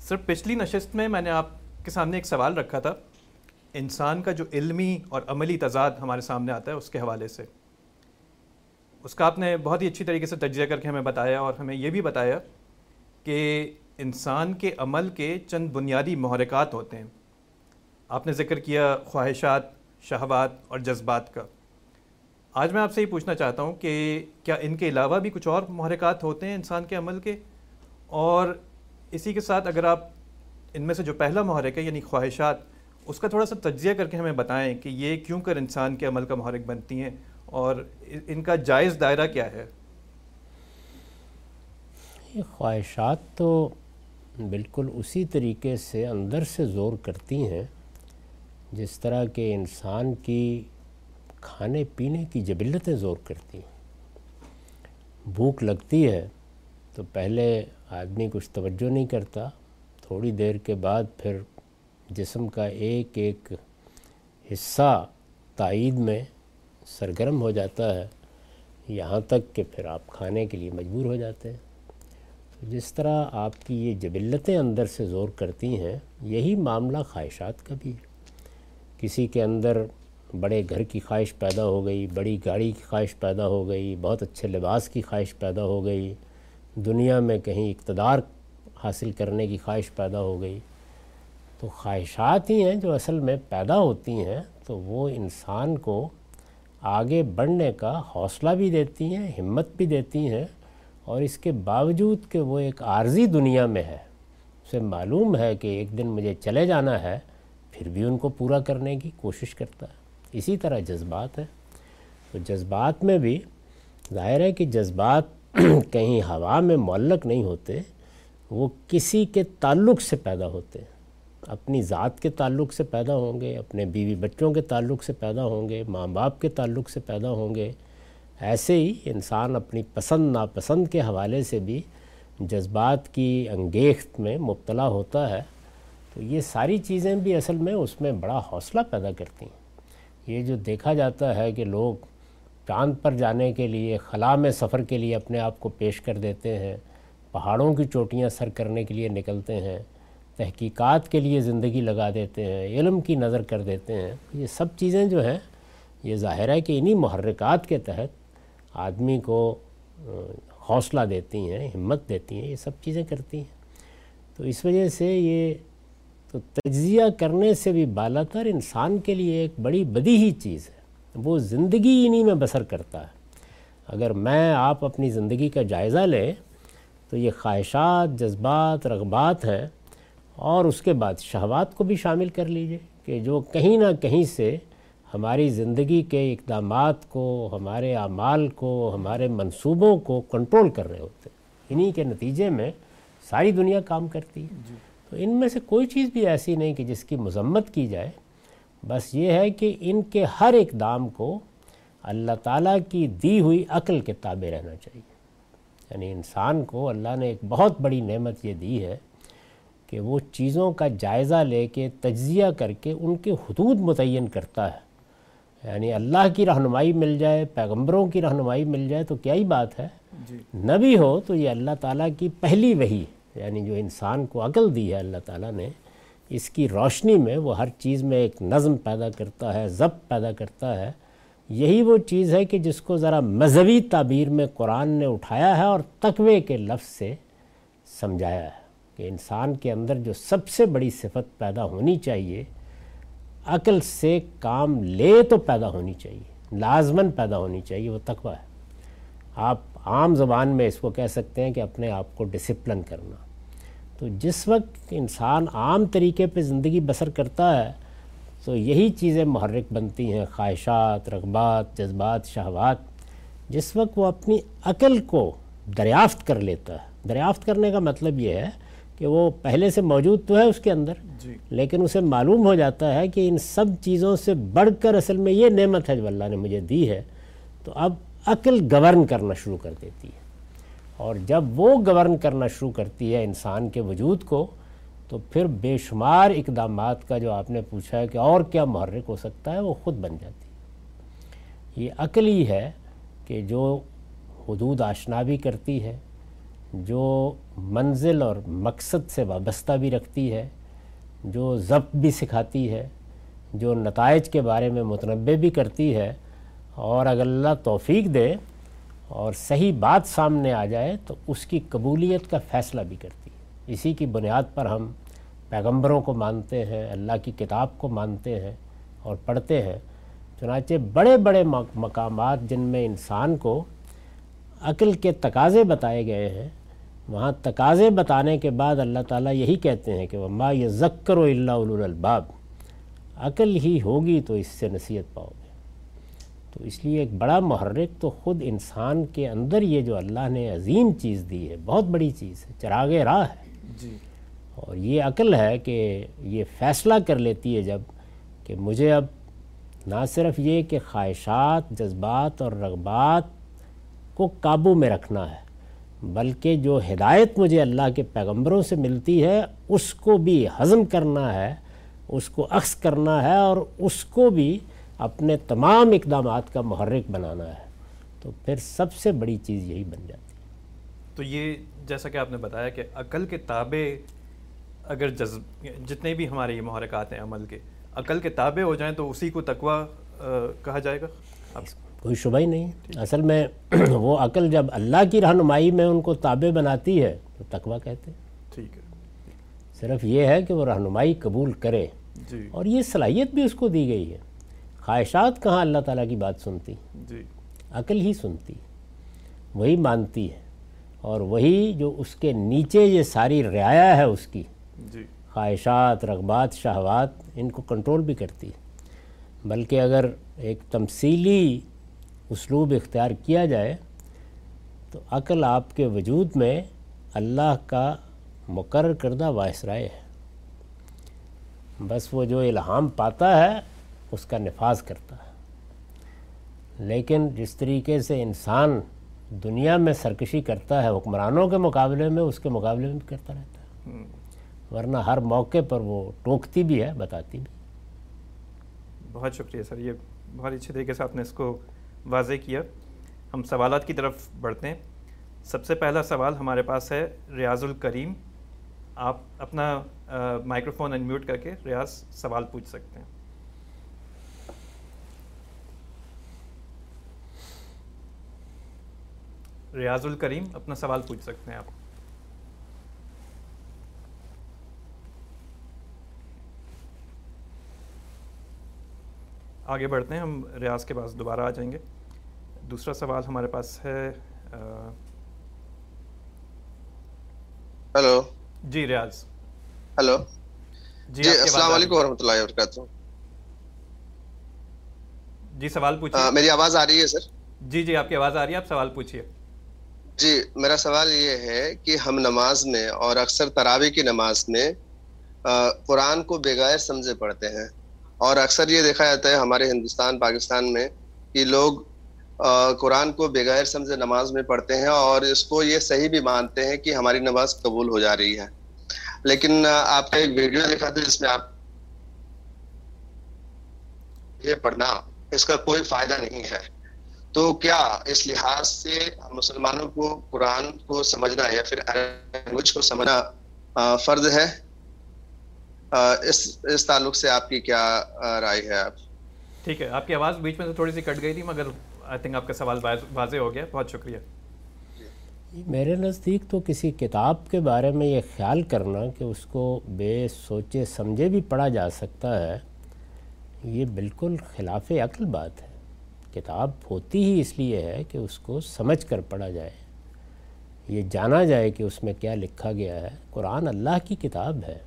صرف پچھلی نشست میں میں نے آپ کے سامنے ایک سوال رکھا تھا۔ انسان کا جو علمی اور عملی تضاد ہمارے سامنے آتا ہے، اس کے حوالے سے۔ اس کا آپ نے بہت ہی اچھی طریقے سے تجزیہ کر کے ہمیں بتایا اور ہمیں یہ بھی بتایا کہ انسان کے عمل کے چند بنیادی محرکات ہوتے ہیں۔ آپ نے ذکر کیا خواہشات، شہوات اور جذبات کا۔ آج میں آپ سے یہ پوچھنا چاہتا ہوں کہ کیا ان کے علاوہ بھی کچھ اور محرکات ہوتے ہیں انسان کے عمل کے؟ اور اسی کے ساتھ اگر آپ ان میں سے جو پہلا محرک ہے یعنی خواہشات اس کا تھوڑا سا تجزیہ کر کے ہمیں بتائیں کہ یہ کیوں کر انسان کے عمل کا محرک بنتی ہیں اور ان کا جائز دائرہ کیا ہے؟ یہ خواہشات تو بالکل اسی طریقے سے اندر سے زور کرتی ہیں، جس طرح کہ انسان کی کھانے پینے کی جبلتیں زور کرتی ہیں۔ بھوک لگتی ہے تو پہلے آدمی کچھ توجہ نہیں کرتا، تھوڑی دیر کے بعد پھر جسم کا ایک ایک حصہ تائید میں سرگرم ہو جاتا ہے، یہاں تک کہ پھر آپ کھانے کے لیے مجبور ہو جاتے ہیں۔ تو جس طرح آپ کی یہ جبلتیں اندر سے زور کرتی ہیں، یہی معاملہ خواہشات کا بھی ہے۔ کسی کے اندر بڑے گھر کی خواہش پیدا ہو گئی، بڑی گاڑی کی خواہش پیدا ہو گئی، بہت اچھے لباس کی خواہش پیدا ہو گئی، دنیا میں کہیں اقتدار حاصل کرنے کی خواہش پیدا ہو گئی تو خواہشات ہی ہیں جو اصل میں پیدا ہوتی ہیں، تو وہ انسان کو آگے بڑھنے کا حوصلہ بھی دیتی ہیں، ہمت بھی دیتی ہیں اور اس کے باوجود کہ وہ ایک عارضی دنیا میں ہے، اسے معلوم ہے کہ ایک دن مجھے چلے جانا ہے، پھر بھی ان کو پورا کرنے کی کوشش کرتا ہے۔ اسی طرح جذبات ہیں۔ تو جذبات میں بھی ظاہر ہے کہ جذبات کہیں ہوا میں معلق نہیں ہوتے، وہ کسی کے تعلق سے پیدا ہوتے ہیں۔ اپنی ذات کے تعلق سے پیدا ہوں گے، اپنے بیوی بچوں کے تعلق سے پیدا ہوں گے، ماں باپ کے تعلق سے پیدا ہوں گے۔ ایسے ہی انسان اپنی پسند، ناپسند کے حوالے سے بھی جذبات کی انگیخت میں مبتلا ہوتا ہے۔ تو یہ ساری چیزیں بھی اصل میں اس میں بڑا حوصلہ پیدا کرتی ہیں۔ یہ جو دیکھا جاتا ہے کہ لوگ چاند پر جانے کے لیے، خلا میں سفر کے لیے اپنے آپ کو پیش کر دیتے ہیں، پہاڑوں کی چوٹیاں سر کرنے کے لیے نکلتے ہیں۔ تحقیقات کے لیے زندگی لگا دیتے ہیں، علم کی نظر کر دیتے ہیں۔ یہ سب چیزیں جو ہیں، یہ ظاہر ہے کہ انہی محرکات کے تحت آدمی کو حوصلہ دیتی ہیں، ہمت دیتی ہیں، یہ سب چیزیں کرتی ہیں۔ تو اس وجہ سے یہ تو تجزیہ کرنے سے بھی بالا تر انسان کے لیے ایک بڑی بدی ہی چیز ہے۔ وہ زندگی انہی میں بسر کرتا ہے۔ اگر میں آپ اپنی زندگی کا جائزہ لیں تو یہ خواہشات، جذبات، رغبات ہیں۔ اور اس کے بعد شہوات کو بھی شامل کر لیجیے کہ جو کہیں نہ کہیں سے ہماری زندگی کے اقدامات کو ہمارے اعمال کو ہمارے منصوبوں کو کنٹرول کر رہے ہوتے ہیں۔ انہی کے نتیجے میں ساری دنیا کام کرتی ہے۔ جی۔ تو ان میں سے کوئی چیز بھی ایسی نہیں کہ جس کی مذمت کی جائے۔ بس یہ ہے کہ ان کے ہر اقدام کو اللہ تعالیٰ کی دی ہوئی عقل کے تابع رہنا چاہیے۔ یعنی انسان کو اللہ نے ایک بہت بڑی نعمت یہ دی ہے کہ وہ چیزوں کا جائزہ لے کے تجزیہ کر کے ان کے حدود متعین کرتا ہے۔ یعنی اللہ کی رہنمائی مل جائے پیغمبروں کی رہنمائی مل جائے تو کیا ہی بات ہے؟ جی۔ نبی ہو تو یہ اللہ تعالیٰ کی پہلی وہی یعنی جو انسان کو عقل دی ہے اللہ تعالیٰ نے اس کی روشنی میں وہ ہر چیز میں ایک نظم پیدا کرتا ہے ضبط پیدا کرتا ہے۔ یہی وہ چیز ہے کہ جس کو ذرا مذہبی تعبیر میں قرآن نے اٹھایا ہے اور تقوی کے لفظ سے سمجھایا ہے۔ کہ انسان کے اندر جو سب سے بڑی صفت پیدا ہونی چاہیے، عقل سے کام لے تو پیدا ہونی چاہیے لازمن پیدا ہونی چاہیے، وہ تقوی ہے۔ آپ عام زبان میں اس کو کہہ سکتے ہیں کہ اپنے آپ کو ڈسپلن کرنا۔ تو جس وقت انسان عام طریقے پہ زندگی بسر کرتا ہے، تو یہی چیزیں محرک بنتی ہیں، خواہشات، رغبات، جذبات، شہوات۔ جس وقت وہ اپنی عقل کو دریافت کر لیتا ہے۔ دریافت کرنے کا مطلب یہ ہے کہ وہ پہلے سے موجود تو ہے اس کے اندر جی۔ لیکن اسے معلوم ہو جاتا ہے کہ ان سب چیزوں سے بڑھ کر اصل میں یہ نعمت ہے جو اللہ نے مجھے دی ہے تو اب عقل گورن کرنا شروع کر دیتی ہے۔ اور جب وہ گورن کرنا شروع کرتی ہے انسان کے وجود کو تو پھر بے شمار اقدامات کا جو آپ نے پوچھا ہے کہ اور کیا محرک ہو سکتا ہے وہ خود بن جاتی ہے۔ یہ عقل ہی ہے کہ جو حدود آشنا بھی کرتی ہے جو منزل اور مقصد سے وابستہ بھی رکھتی ہے، جو ضبط بھی سکھاتی ہے، جو نتائج کے بارے میں متنبع بھی کرتی ہے اور اگر اللہ توفیق دے اور صحیح بات سامنے آ جائے تو اس کی قبولیت کا فیصلہ بھی کرتی ہے۔ اسی کی بنیاد پر ہم پیغمبروں کو مانتے ہیں، اللہ کی کتاب کو مانتے ہیں اور پڑھتے ہیں۔ چنانچہ بڑے بڑے مقامات جن میں انسان کو عقل کے تقاضے بتائے گئے ہیں وہاں تقاضے بتانے کے بعد اللہ تعالیٰ یہی کہتے ہیں کہ وما یہ ذکر و اللہ الباب عقل ہی ہوگی تو اس سے نصیحت پاؤ گے۔ تو اس لیے ایک بڑا محرک تو خود انسان کے اندر یہ جو اللہ نے عظیم چیز دی ہے بہت بڑی چیز ہے چراغ راہ ہے۔ جی۔ اور یہ عقل ہے کہ یہ فیصلہ کر لیتی ہے جبکہ مجھے اب نہ صرف یہ کہ خواہشات جذبات اور رغبات کو قابو میں رکھنا ہے بلکہ جو ہدایت مجھے اللہ کے پیغمبروں سے ملتی ہے، اس کو بھی ہضم کرنا ہے، اس کو عکس کرنا ہے اور اس کو بھی اپنے تمام اقدامات کا محرک بنانا ہے۔ تو پھر سب سے بڑی چیز یہی بن جاتی ہے۔ تو یہ جیسا کہ آپ نے بتایا کہ عقل کے تابع اگر جذب جتنے بھی ہمارے یہ محرکات ہیں عمل کے، عقل کے تابع ہو جائیں تو اسی کو تقوی کہا جائے گا؟ کوئی شبہ ہی نہیں۔ اصل میں [clears throat] وہ عقل جب اللہ کی رہنمائی میں ان کو تابع بناتی ہے تو تقوی کہتے ہیں۔ ٹھیک ہے۔ صرف یہ ہے کہ وہ رہنمائی قبول کرے۔ جی۔ اور یہ صلاحیت بھی اس کو دی گئی ہے۔ خواہشات کہاں اللہ تعالیٰ کی بات سنتی؟ جی۔ عقل ہی سنتی۔ وہی مانتی ہے۔ اور وہی جو اس کے نیچے یہ ساری رعایا ہے اس کی۔ جی۔ خواہشات رغبات شہوات ان کو کنٹرول بھی کرتی ہے۔ بلکہ اگر ایک تمثیلی اسلوب اختیار کیا جائے، تو عقل آپ کے وجود میں اللہ کا مقرر کردہ وائسرائے ہے۔ بس وہ جو الہام پاتا ہے، اس کا نفاذ کرتا ہے۔ لیکن جس طریقے سے انسان دنیا میں سرکشی کرتا ہے، حکمرانوں کے مقابلے میں، اس کے مقابلے میں بھی کرتا رہتا ہے۔ ورنہ ہر موقع پر وہ ٹوکتی بھی ہے، بتاتی بھی۔ بہت شکریہ سر، یہ بہت اچھے طریقے سے آپ نے اس کو واضح کیا۔ ہم سوالات کی طرف بڑھتے ہیں۔ سب سے پہلا سوال ہمارے پاس ہے، ریاض الکریم۔ آپ اپنا مائکروفون انمیوٹ کر کے ریاض سوال پوچھ سکتے ہیں۔ ریاض الکریم، اپنا سوال پوچھ سکتے ہیں آپ۔ آگے بڑھتے ہیں، ہم ریاض کے پاس دوبارہ آ جائیں گے۔ دوسرا سوال ہمارے پاس ہے ہلو۔ جی ریاض۔ ہلو۔ جی جی السلام علیکم ورحمۃ اللہ وبرکاتہ۔ جی سوال پوچھیے۔ میری آواز آ رہی ہے سر؟ جی جی آپ کی آواز آ رہی ہے آپ سوال پوچھیے۔ جی میرا سوال یہ ہے کہ ہم نماز میں اور اکثر تراوی کی نماز میں قرآن کو بغیر سمجھے پڑھتے ہیں۔ اور اکثر یہ دیکھا جاتا ہے ہمارے ہندوستان پاکستان میں کہ لوگ قرآن کو بغیر سمجھے نماز میں پڑھتے ہیں اور اس کو یہ صحیح بھی مانتے ہیں کہ ہماری نماز قبول ہو جا رہی ہے۔ لیکن آپ کا ایک ویڈیو دیکھا تھا جس میں آپ یہ پڑھنا، اس کا کوئی فائدہ نہیں ہے۔ تو کیا اس لحاظ سے مسلمانوں کو قرآن کو سمجھنا یا پھر لینگویج کو سمجھنا فرض ہے؟ اس اس تعلق سے آپ کی کیا رائے ہے؟ آپ ٹھیک ہے، آپ کی آواز بیچ میں سے تھوڑی سی کٹ گئی تھی، مگر آئی تھنک آپ کا سوال واضح ہو گیا. بہت شکریہ. میرے نزدیک تو کسی کتاب کے بارے میں یہ خیال کرنا کہ اس کو بے سوچے سمجھے بھی پڑھا جا سکتا ہے، یہ بالکل خلاف عقل بات ہے۔ کتاب ہوتی ہی اس لیے ہے کہ اس کو سمجھ کر پڑھا جائے۔ یہ جانا جائے کہ اس میں کیا لکھا گیا ہے۔ قرآن اللہ کی کتاب ہے۔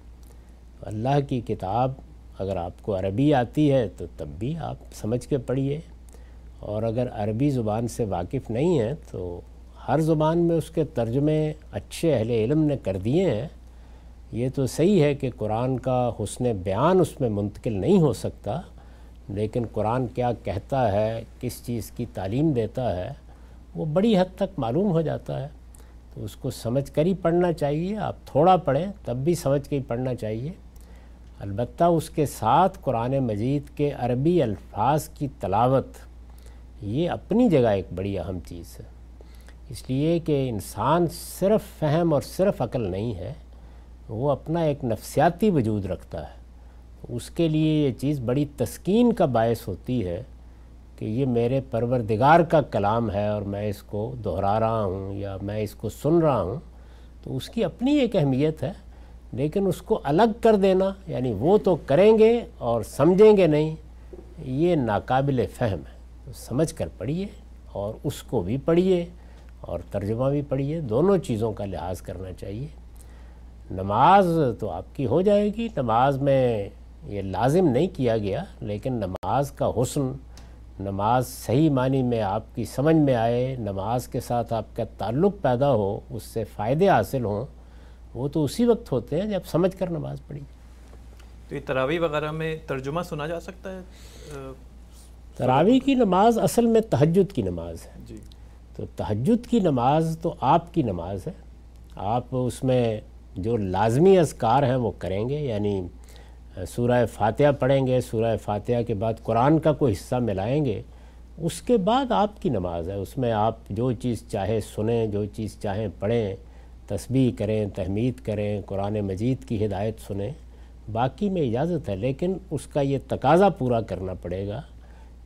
اللہ کی کتاب اگر آپ کو عربی آتی ہے تو تب بھی آپ سمجھ کے پڑھیے۔ اور اگر عربی زبان سے واقف نہیں ہیں، تو ہر زبان میں اس کے ترجمے اچھے اہل علم نے کر دیے ہیں۔ یہ تو صحیح ہے کہ قرآن کا حسن بیان اس میں منتقل نہیں ہو سکتا، لیکن قرآن کیا کہتا ہے، کس چیز کی تعلیم دیتا ہے، وہ بڑی حد تک معلوم ہو جاتا ہے۔ تو اس کو سمجھ کر ہی پڑھنا چاہیے۔ آپ تھوڑا پڑھیں، تب بھی سمجھ کے ہی پڑھنا چاہیے۔ البتہ اس کے ساتھ قرآن مجید کے عربی الفاظ کی تلاوت یہ اپنی جگہ ایک بڑی اہم چیز ہے۔ اس لیے کہ انسان صرف فہم اور صرف عقل نہیں ہے، وہ اپنا ایک نفسیاتی وجود رکھتا ہے۔ اس کے لیے یہ چیز بڑی تسکین کا باعث ہوتی ہے کہ یہ میرے پروردگار کا کلام ہے اور میں اس کو دہرا رہا ہوں یا میں اس کو سن رہا ہوں۔ تو اس کی اپنی ایک اہمیت ہے، لیکن اس کو الگ کر دینا یعنی وہ تو کریں گے اور سمجھیں گے نہیں، یہ ناقابل فہم ہے۔ سمجھ کر پڑھیے اور اس کو بھی پڑھیے اور ترجمہ بھی پڑھیے، دونوں چیزوں کا لحاظ کرنا چاہیے۔ نماز تو آپ کی ہو جائے گی، نماز میں یہ لازم نہیں کیا گیا، لیکن نماز کا حسن، نماز صحیح معنی میں آپ کی سمجھ میں آئے، نماز کے ساتھ آپ کا تعلق پیدا ہو، اس سے فائدے حاصل ہوں، وہ تو اسی وقت ہوتے ہیں جب سمجھ کر نماز پڑھی تو یہ تراوی وغیرہ میں ترجمہ سنا جا سکتا ہے؟ تراوی کی نماز اصل میں تہجد کی نماز ہے۔ جی۔ تو تہجد کی نماز تو آپ کی نماز ہے۔ آپ اس میں جو لازمی اذکار ہیں وہ کریں گے یعنی سورہ فاتحہ پڑھیں گے سورہ فاتحہ کے بعد قرآن کا کوئی حصہ ملائیں گے۔ اس کے بعد آپ کی نماز ہے۔ اس میں آپ جو چیز چاہے سنیں جو چیز چاہیں پڑھیں تسبیح کریں تحمید کریں قرآن مجید کی ہدایت سنیں باقی میں اجازت ہے۔ لیکن اس کا یہ تقاضا پورا کرنا پڑے گا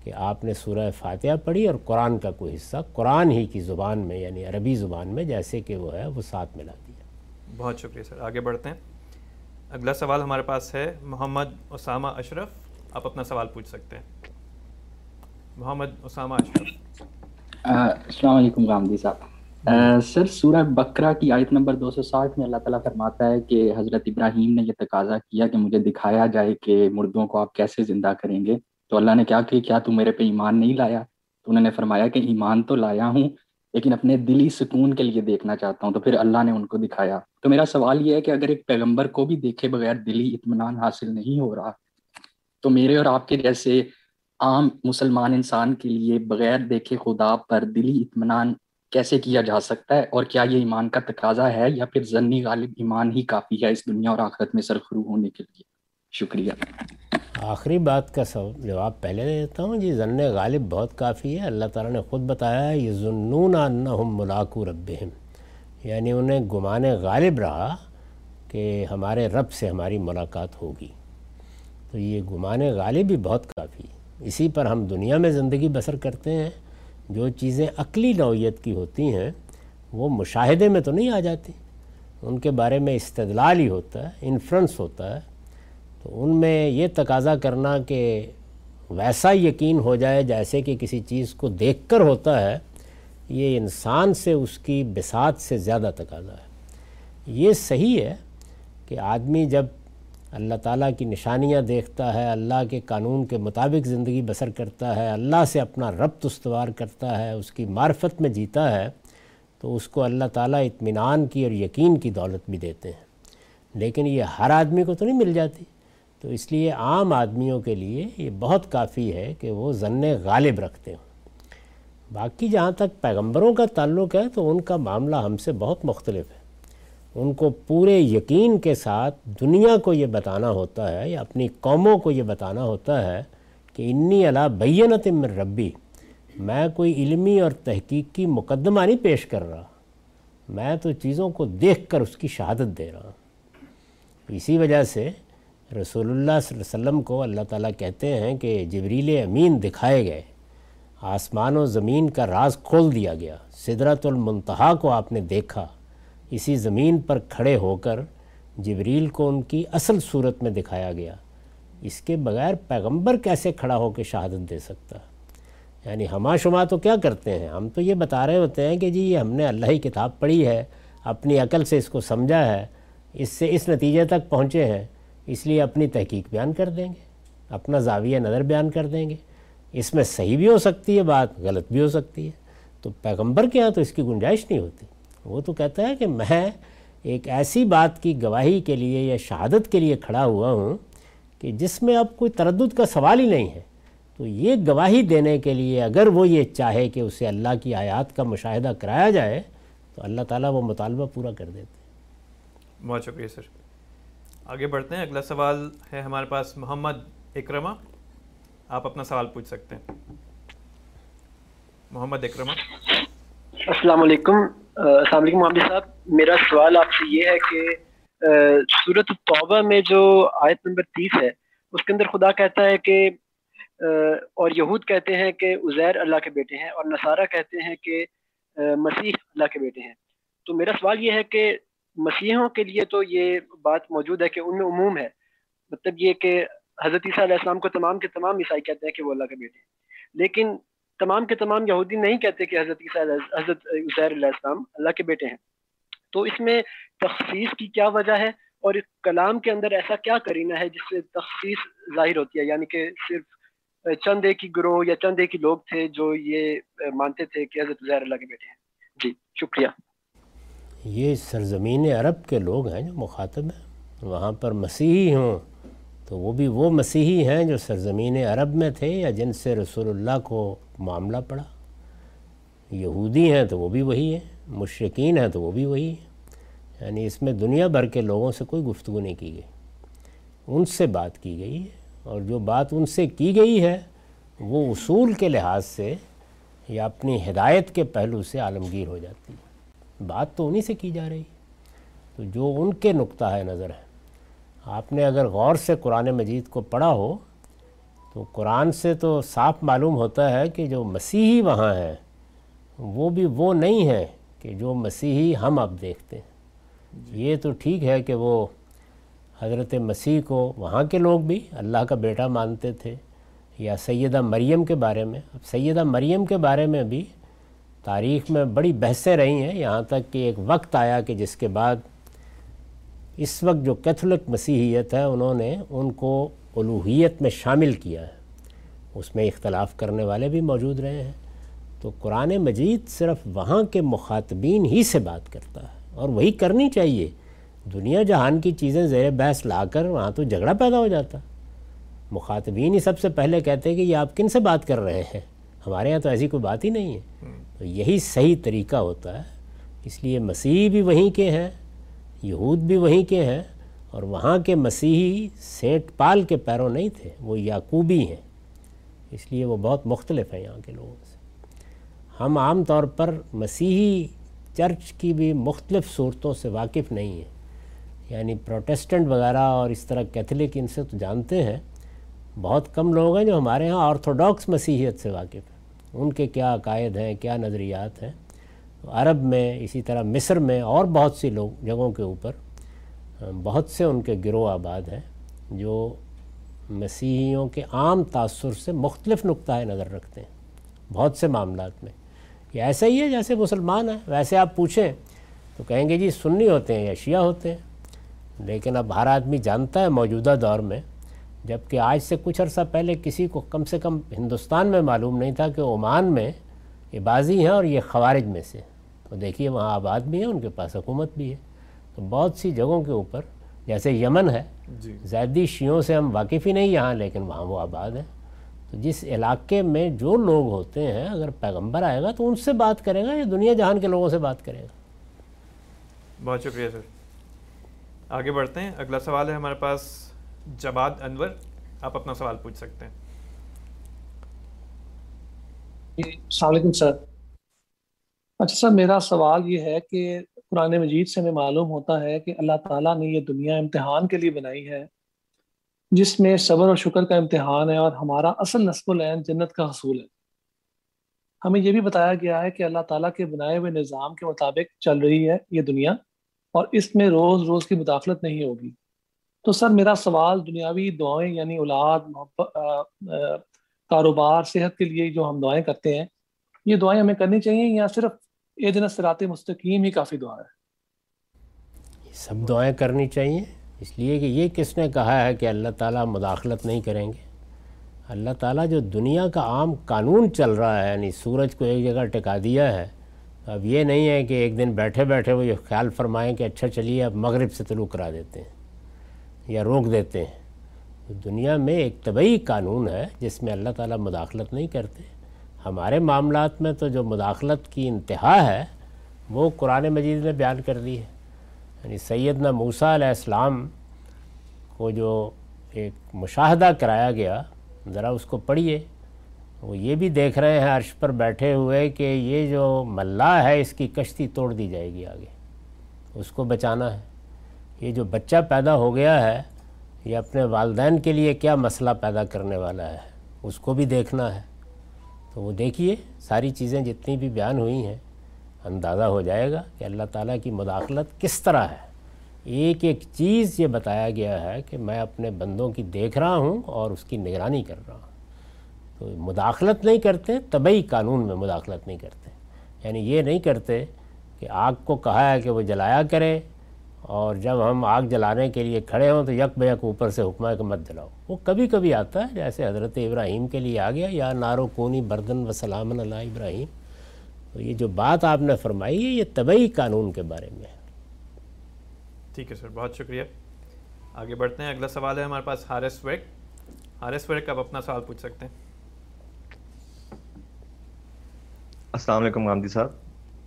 کہ آپ نے سورہ فاتحہ پڑھی اور قرآن کا کوئی حصہ قرآن ہی کی زبان میں یعنی عربی زبان میں جیسے کہ وہ ہے وہ ساتھ ملا دیا۔ بہت شکریہ سر۔ آگے بڑھتے ہیں۔ اگلا سوال ہمارے پاس ہے محمد اسامہ اشرف آپ اپنا سوال پوچھ سکتے ہیں۔ محمد اسامہ اشرف۔ السلام علیکم غامدی صاحب۔ سر سورہ بکرا کی آیت نمبر دو سو ساٹھ میں اللہ تعالیٰ فرماتا ہے کہ حضرت ابراہیم نے یہ تقاضا کیا کہ مجھے دکھایا جائے کہ مردوں کو آپ کیسے زندہ کریں گے۔ تو اللہ نے کیا کہ کیا تو میرے پہ ایمان نہیں لایا؟ تو انہوں نے فرمایا کہ ایمان تو لایا ہوں، لیکن اپنے دلی سکون کے لیے دیکھنا چاہتا ہوں۔ تو پھر اللہ نے ان کو دکھایا۔ تو میرا سوال یہ ہے کہ اگر ایک پیغمبر کو بھی دیکھے بغیر دلی اطمینان حاصل نہیں ہو رہا، تو میرے اور آپ کے جیسے عام مسلمان انسان کے لیے بغیر دیکھے خدا پر دلی اطمینان کیسے کیا جا سکتا ہے؟ اور کیا یہ ایمان کا تقاضا ہے یا پھر ضنی غالب ایمان ہی کافی ہے اس دنیا اور آخرت میں سرخرو ہونے کے لیے؟ شکریہ۔ آخری بات کا جواب پہلے دیتا ہوں جی ضن غالب بہت کافی ہے۔ اللہ تعالیٰ نے خود بتایا ہے یہ ضنون انہم ملاقو ربہم۔ یعنی انہیں گمان غالب رہا کہ ہمارے رب سے ہماری ملاقات ہوگی۔ تو یہ گمان غالب بھی بہت کافی اسی پر ہم دنیا میں زندگی بسر کرتے ہیں۔ جو چیزیں عقلی نوعیت کی ہوتی ہیں، وہ مشاہدے میں تو نہیں آ جاتی۔ ان کے بارے میں استدلال ہی ہوتا ہے، انفرنس ہوتا ہے۔ تو ان میں یہ تقاضا کرنا کہ ویسا یقین ہو جائے جیسے کہ کسی چیز کو دیکھ کر ہوتا ہے، یہ انسان سے اس کی بساط سے زیادہ تقاضا ہے۔ یہ صحیح ہے کہ آدمی جب اللہ تعالیٰ کی نشانیاں دیکھتا ہے، اللہ کے قانون کے مطابق زندگی بسر کرتا ہے، اللہ سے اپنا ربط استوار کرتا ہے، اس کی معرفت میں جیتا ہے، تو اس کو اللہ تعالیٰ اطمینان کی اور یقین کی دولت بھی دیتے ہیں۔ لیکن یہ ہر آدمی کو تو نہیں مل جاتی۔ تو اس لیے عام آدمیوں کے لیے یہ بہت کافی ہے کہ وہ ضن غالب رکھتے ہوں۔ باقی جہاں تک پیغمبروں کا تعلق ہے تو ان کا معاملہ ہم سے بہت مختلف ہے۔ ان کو پورے یقین کے ساتھ دنیا کو یہ بتانا ہوتا ہے یا اپنی قوموں کو یہ بتانا ہوتا ہے کہ انی علا بینت من ربی، میں کوئی علمی اور تحقیق کی مقدمہ نہیں پیش کر رہا، میں تو چیزوں کو دیکھ کر اس کی شہادت دے رہا ہوں۔ اسی وجہ سے رسول اللہ صلی اللہ علیہ وسلم کو اللہ تعالیٰ کہتے ہیں کہ جبریل امین دکھائے گئے، آسمان و زمین کا راز کھول دیا گیا صدرت المنتہا کو آپ نے دیکھا، اسی زمین پر کھڑے ہو کر جبریل کو ان کی اصل صورت میں دکھایا گیا۔ اس کے بغیر پیغمبر کیسے کھڑا ہو کے شہادت دے سکتا؟ یعنی ہما شما تو کیا کرتے ہیں؟ ہم تو یہ بتا رہے ہوتے ہیں کہ جی یہ ہم نے اللہ ہی کتاب پڑھی ہے، اپنی عقل سے اس کو سمجھا ہے، اس سے اس نتیجے تک پہنچے ہیں۔ اس لیے اپنی تحقیق بیان کر دیں گے، اپنا زاویہ نظر بیان کر دیں گے۔ اس میں صحیح بھی ہو سکتی ہے، بات غلط بھی ہو سکتی ہے۔ تو پیغمبر کے ہاں تو اس کی گنجائش نہیں ہوتی۔ وہ تو کہتا ہے کہ میں ایک ایسی بات کی گواہی کے لیے یا شہادت کے لیے کھڑا ہوا ہوں کہ جس میں اب کوئی تردد کا سوال ہی نہیں ہے۔ تو یہ گواہی دینے کے لیے اگر وہ یہ چاہے کہ اسے اللہ کی آیات کا مشاہدہ کرایا جائے، تو اللہ تعالیٰ وہ مطالبہ پورا کر دیتے بہت شکریہ سر۔ آگے بڑھتے ہیں۔ اگلا سوال ہے ہمارے پاس محمد اکرما آپ اپنا سوال پوچھ سکتے ہیں۔ محمد اکرما السلام علیکم۔ السلام علیکم محمد صاحب۔ میرا سوال آپ سے یہ ہے کہ صورت توبہ میں جو آیت نمبر تیس ہے، اس کے اندر خدا کہتا ہے کہ اور یہود کہتے ہیں کہ عزیر اللہ کے بیٹے ہیں، اور نصارہ کہتے ہیں کہ مسیح اللہ کے بیٹے ہیں۔ تو میرا سوال یہ ہے کہ مسیحوں کے لیے تو یہ بات موجود ہے کہ ان میں عموم ہے۔ مطلب یہ کہ حضرت عیسیٰ علیہ السلام کو تمام کے تمام عیسائی کہتے ہیں کہ وہ اللہ کے بیٹے ہیں۔ لیکن تمام کے تمام یہودی نہیں کہتے کہ حضرت عیسیٰ حضرت عزیر علیہ السلام اللہ کے بیٹے ہیں۔ تو اس میں تخصیص کی کیا وجہ ہے اور کلام کے اندر ایسا کیا کرینہ ہے جس سے تخصیص ظاہر ہوتی ہے؟ یعنی کہ صرف چند ایک ہی گروہ یا چند ایک ہی لوگ تھے جو یہ مانتے تھے کہ حضرت عزیر اللہ کے بیٹے ہیں۔ جی شکریہ۔ یہ سرزمین عرب کے لوگ ہیں جو مخاطب ہیں، وہاں پر مسیحی ہوں۔ تو وہ بھی وہ مسیحی ہیں جو سرزمین عرب میں تھے یا جن سے رسول اللہ کو معاملہ پڑا۔ یہودی ہیں تو وہ بھی وہی ہیں مشرقین ہیں تو وہ بھی وہی ہیں۔ یعنی اس میں دنیا بھر کے لوگوں سے کوئی گفتگو نہیں کی گئی۔ ان سے بات کی گئی ہے اور جو بات ان سے کی گئی ہے، وہ اصول کے لحاظ سے یا اپنی ہدایت کے پہلو سے عالمگیر ہو جاتی ہے۔ بات تو انہی سے کی جا رہی۔ تو جو ان کے نقطہ ہے نظر ہے۔ آپ نے اگر غور سے قرآن مجید کو پڑھا ہو تو قرآن سے تو صاف معلوم ہوتا ہے کہ جو مسیحی وہاں ہیں وہ بھی وہ نہیں ہیں کہ جو مسیحی ہم اب دیکھتے ہیں۔ یہ تو ٹھیک ہے کہ وہ حضرت مسیح کو وہاں کے لوگ بھی اللہ کا بیٹا مانتے تھے یا سیدہ مریم کے بارے میں۔ اب سیدہ مریم کے بارے میں بھی تاریخ میں بڑی بحثیں رہی ہیں، یہاں تک کہ ایک وقت آیا کہ جس کے بعد اس وقت جو کیتھولک مسیحیت ہے، انہوں نے ان کو الوحیت میں شامل کیا ہے۔ اس میں اختلاف کرنے والے بھی موجود رہے ہیں۔ تو قرآن مجید صرف وہاں کے مخاطبین ہی سے بات کرتا ہے، اور وہی کرنی چاہیے۔ دنیا جہان کی چیزیں زیر بحث لا کر، وہاں تو جھگڑا پیدا ہو جاتا۔ مخاطبین ہی سب سے پہلے کہتے ہیں کہ یہ آپ کن سے بات کر رہے ہیں؟ ہمارے یہاں تو ایسی کوئی بات ہی نہیں ہے۔ تو یہی صحیح طریقہ ہوتا ہے۔ اس لیے مسیح بھی وہیں کے ہیں، یہود بھی وہیں کے ہیں اور وہاں کے مسیحی سینٹ پال کے پیروں نہیں تھے، وہ یعقوبی ہیں۔ اس لیے وہ بہت مختلف ہیں یہاں کے لوگوں سے۔ ہم عام طور پر مسیحی چرچ کی بھی مختلف صورتوں سے واقف نہیں ہیں۔ یعنی پروٹیسٹنٹ وغیرہ اور اس طرح کیتھولک ان سے تو جانتے ہیں۔ بہت کم لوگ ہیں جو ہمارے ہاں آرتھوڈاکس مسیحیت سے واقف ہیں۔ ان کے کیا عقائد ہیں، کیا نظریات ہیں۔ عرب میں، اسی طرح مصر میں اور بہت سی لوگ، جگہوں کے اوپر، بہت سے ان کے گروہ آباد ہیں جو مسیحیوں کے عام تاثر سے مختلف نقطۂ نظر رکھتے ہیں، بہت سے معاملات میں۔ یہ ایسا ہی ہے جیسے مسلمان ہیں۔ ویسے آپ پوچھیں تو کہیں گے جی سنی ہوتے ہیں یا شیعہ ہوتے ہیں، لیکن اب ہر آدمی جانتا ہے موجودہ دور میں جبکہ آج سے کچھ عرصہ پہلے کسی کو کم سے کم ہندوستان میں معلوم نہیں تھا کہ عمان میں یہ بازی ہیں اور یہ خوارج میں سے۔ تو دیکھیے وہاں آباد بھی ہے ان کے پاس حکومت بھی ہے۔ تو بہت سی جگہوں کے اوپر جیسے یمن ہے جی۔ زیادی شیعوں سے ہم واقف ہی نہیں یہاں لیکن وہاں وہ آباد ہیں۔ تو جس علاقے میں جو لوگ ہوتے ہیں اگر پیغمبر آئے گا تو ان سے بات کرے گا یا دنیا جہان کے لوگوں سے بات کرے گا؟ بہت شکریہ سر۔ آگے بڑھتے ہیں۔ اگلا سوال ہے ہمارے پاس۔ جواد انور، آپ اپنا سوال پوچھ سکتے ہیں۔ جی السلام علیکم سر۔ اچھا سر، میرا سوال یہ ہے کہ قرآن مجید سے ہمیں معلوم ہوتا ہے کہ اللہ تعالیٰ نے یہ دنیا امتحان کے لیے بنائی ہے، جس میں صبر اور شکر کا امتحان ہے اور ہمارا اصل نصب العین جنت کا حصول ہے۔ ہمیں یہ بھی بتایا گیا ہے کہ اللہ تعالیٰ کے بنائے ہوئے نظام کے مطابق چل رہی ہے یہ دنیا اور اس میں روز روز کی مداخلت نہیں ہوگی۔ تو سر میرا سوال دنیاوی دعائیں یعنی اولاد، محبت کاروبار، صحت کے لیے جو ہم دعائیں کرتے ہیں، یہ دعائیں ہمیں کرنی چاہیے یا صرف اے دن سرات مستقیم ہی کافی دعا ہے؟ سب دعائیں کرنی چاہیے، اس لیے کہ یہ کس نے کہا ہے کہ اللہ تعالیٰ مداخلت نہیں کریں گے؟ اللہ تعالیٰ جو دنیا کا عام قانون چل رہا ہے یعنی سورج کو ایک جگہ ٹکا دیا ہے اب یہ نہیں ہے کہ ایک دن بیٹھے بیٹھے وہ یہ خیال فرمائیں کہ اچھا چلیے، اب مغرب سے طلوع کرا دیتے ہیں۔ یا روک دیتے ہیں۔ دنیا میں ایک طبعی قانون ہے جس میں اللہ تعالیٰ مداخلت نہیں کرتے۔ ہمارے معاملات میں تو جو مداخلت کی انتہا ہے، وہ قرآن مجید نے بیان کر دی ہے۔ یعنی سیدنا موسیٰ علیہ السلام کو جو ایک مشاہدہ کرایا گیا، ذرا اس کو پڑھیے۔ وہ یہ بھی دیکھ رہے ہیں عرش پر بیٹھے ہوئے کہ یہ جو ملا ہے، اس کی کشتی توڑ دی جائے گی آگے۔ اس کو بچانا ہے۔ یہ جو بچہ پیدا ہو گیا ہے، یہ اپنے والدین کے لیے کیا مسئلہ پیدا کرنے والا ہے؟ اس کو بھی دیکھنا ہے۔ تو وہ دیکھیے، ساری چیزیں جتنی بھی بیان ہوئی ہیں، اندازہ ہو جائے گا کہ اللہ تعالیٰ کی مداخلت کس طرح ہے۔ ایک ایک چیز یہ بتایا گیا ہے کہ میں اپنے بندوں کی دیکھ رہا ہوں اور اس کی نگرانی کر رہا ہوں۔ تو مداخلت نہیں کرتے، طبعی قانون میں مداخلت نہیں کرتے۔ یعنی یہ نہیں کرتے کہ آگ کو کہا ہے کہ وہ جلایا کرے اور جب ہم آگ جلانے کے لیے کھڑے ہوں تو یک بیک اوپر سے حکمہ کہ مت جلاؤ۔ وہ کبھی کبھی آتا ہے جیسے حضرت ابراہیم کے لیے آ گیا یا نارو کونی بردن و سلام اللہ ابراہیم۔ تو یہ جو بات آپ نے فرمائی ہے یہ طبعی قانون کے بارے میں ہے۔ ٹھیک ہے سر بہت شکریہ۔ آگے بڑھتے ہیں اگلا سوال ہے ہمارے پاس ہارس ویک ہارس ویک آپ اپنا سوال پوچھ سکتے ہیں؟ السلام علیکم غامدی صاحب۔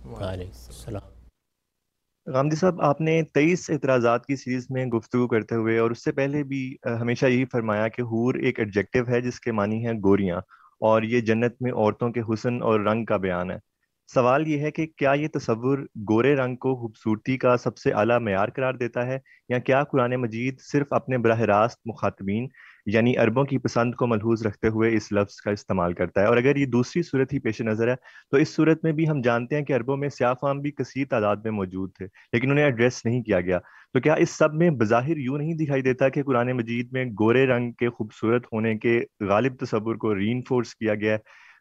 وعلیکم السلام۔ غامدی صاحب، آپ نے تیئیس اعتراضات کی سیریز میں گفتگو کرتے ہوئے اور اس سے پہلے بھی ہمیشہ یہی فرمایا کہ حور ایک ایڈجیکٹو ہے جس کے معنی ہے گوریاں اور یہ جنت میں عورتوں کے حسن اور رنگ کا بیان ہے۔ سوال یہ ہے کہ کیا یہ تصور گورے رنگ کو خوبصورتی کا سب سے اعلیٰ معیار قرار دیتا ہے یا کیا قرآن مجید صرف اپنے براہ راست مخاطبین یعنی عربوں کی پسند کو ملحوظ رکھتے ہوئے اس لفظ کا استعمال کرتا ہے۔ اور اگر یہ دوسری صورت ہی پیش نظر ہے، تو اس صورت میں بھی ہم جانتے ہیں کہ عربوں میں سیاہ فام بھی کثیر تعداد میں موجود تھے، لیکن انہیں ایڈریس نہیں کیا گیا۔ تو کیا اس سب میں بظاہر یوں نہیں دکھائی دیتا کہ قرآن مجید میں گورے رنگ کے خوبصورت ہونے کے غالب تصور کو ری انفورس کیا گیا ہے؟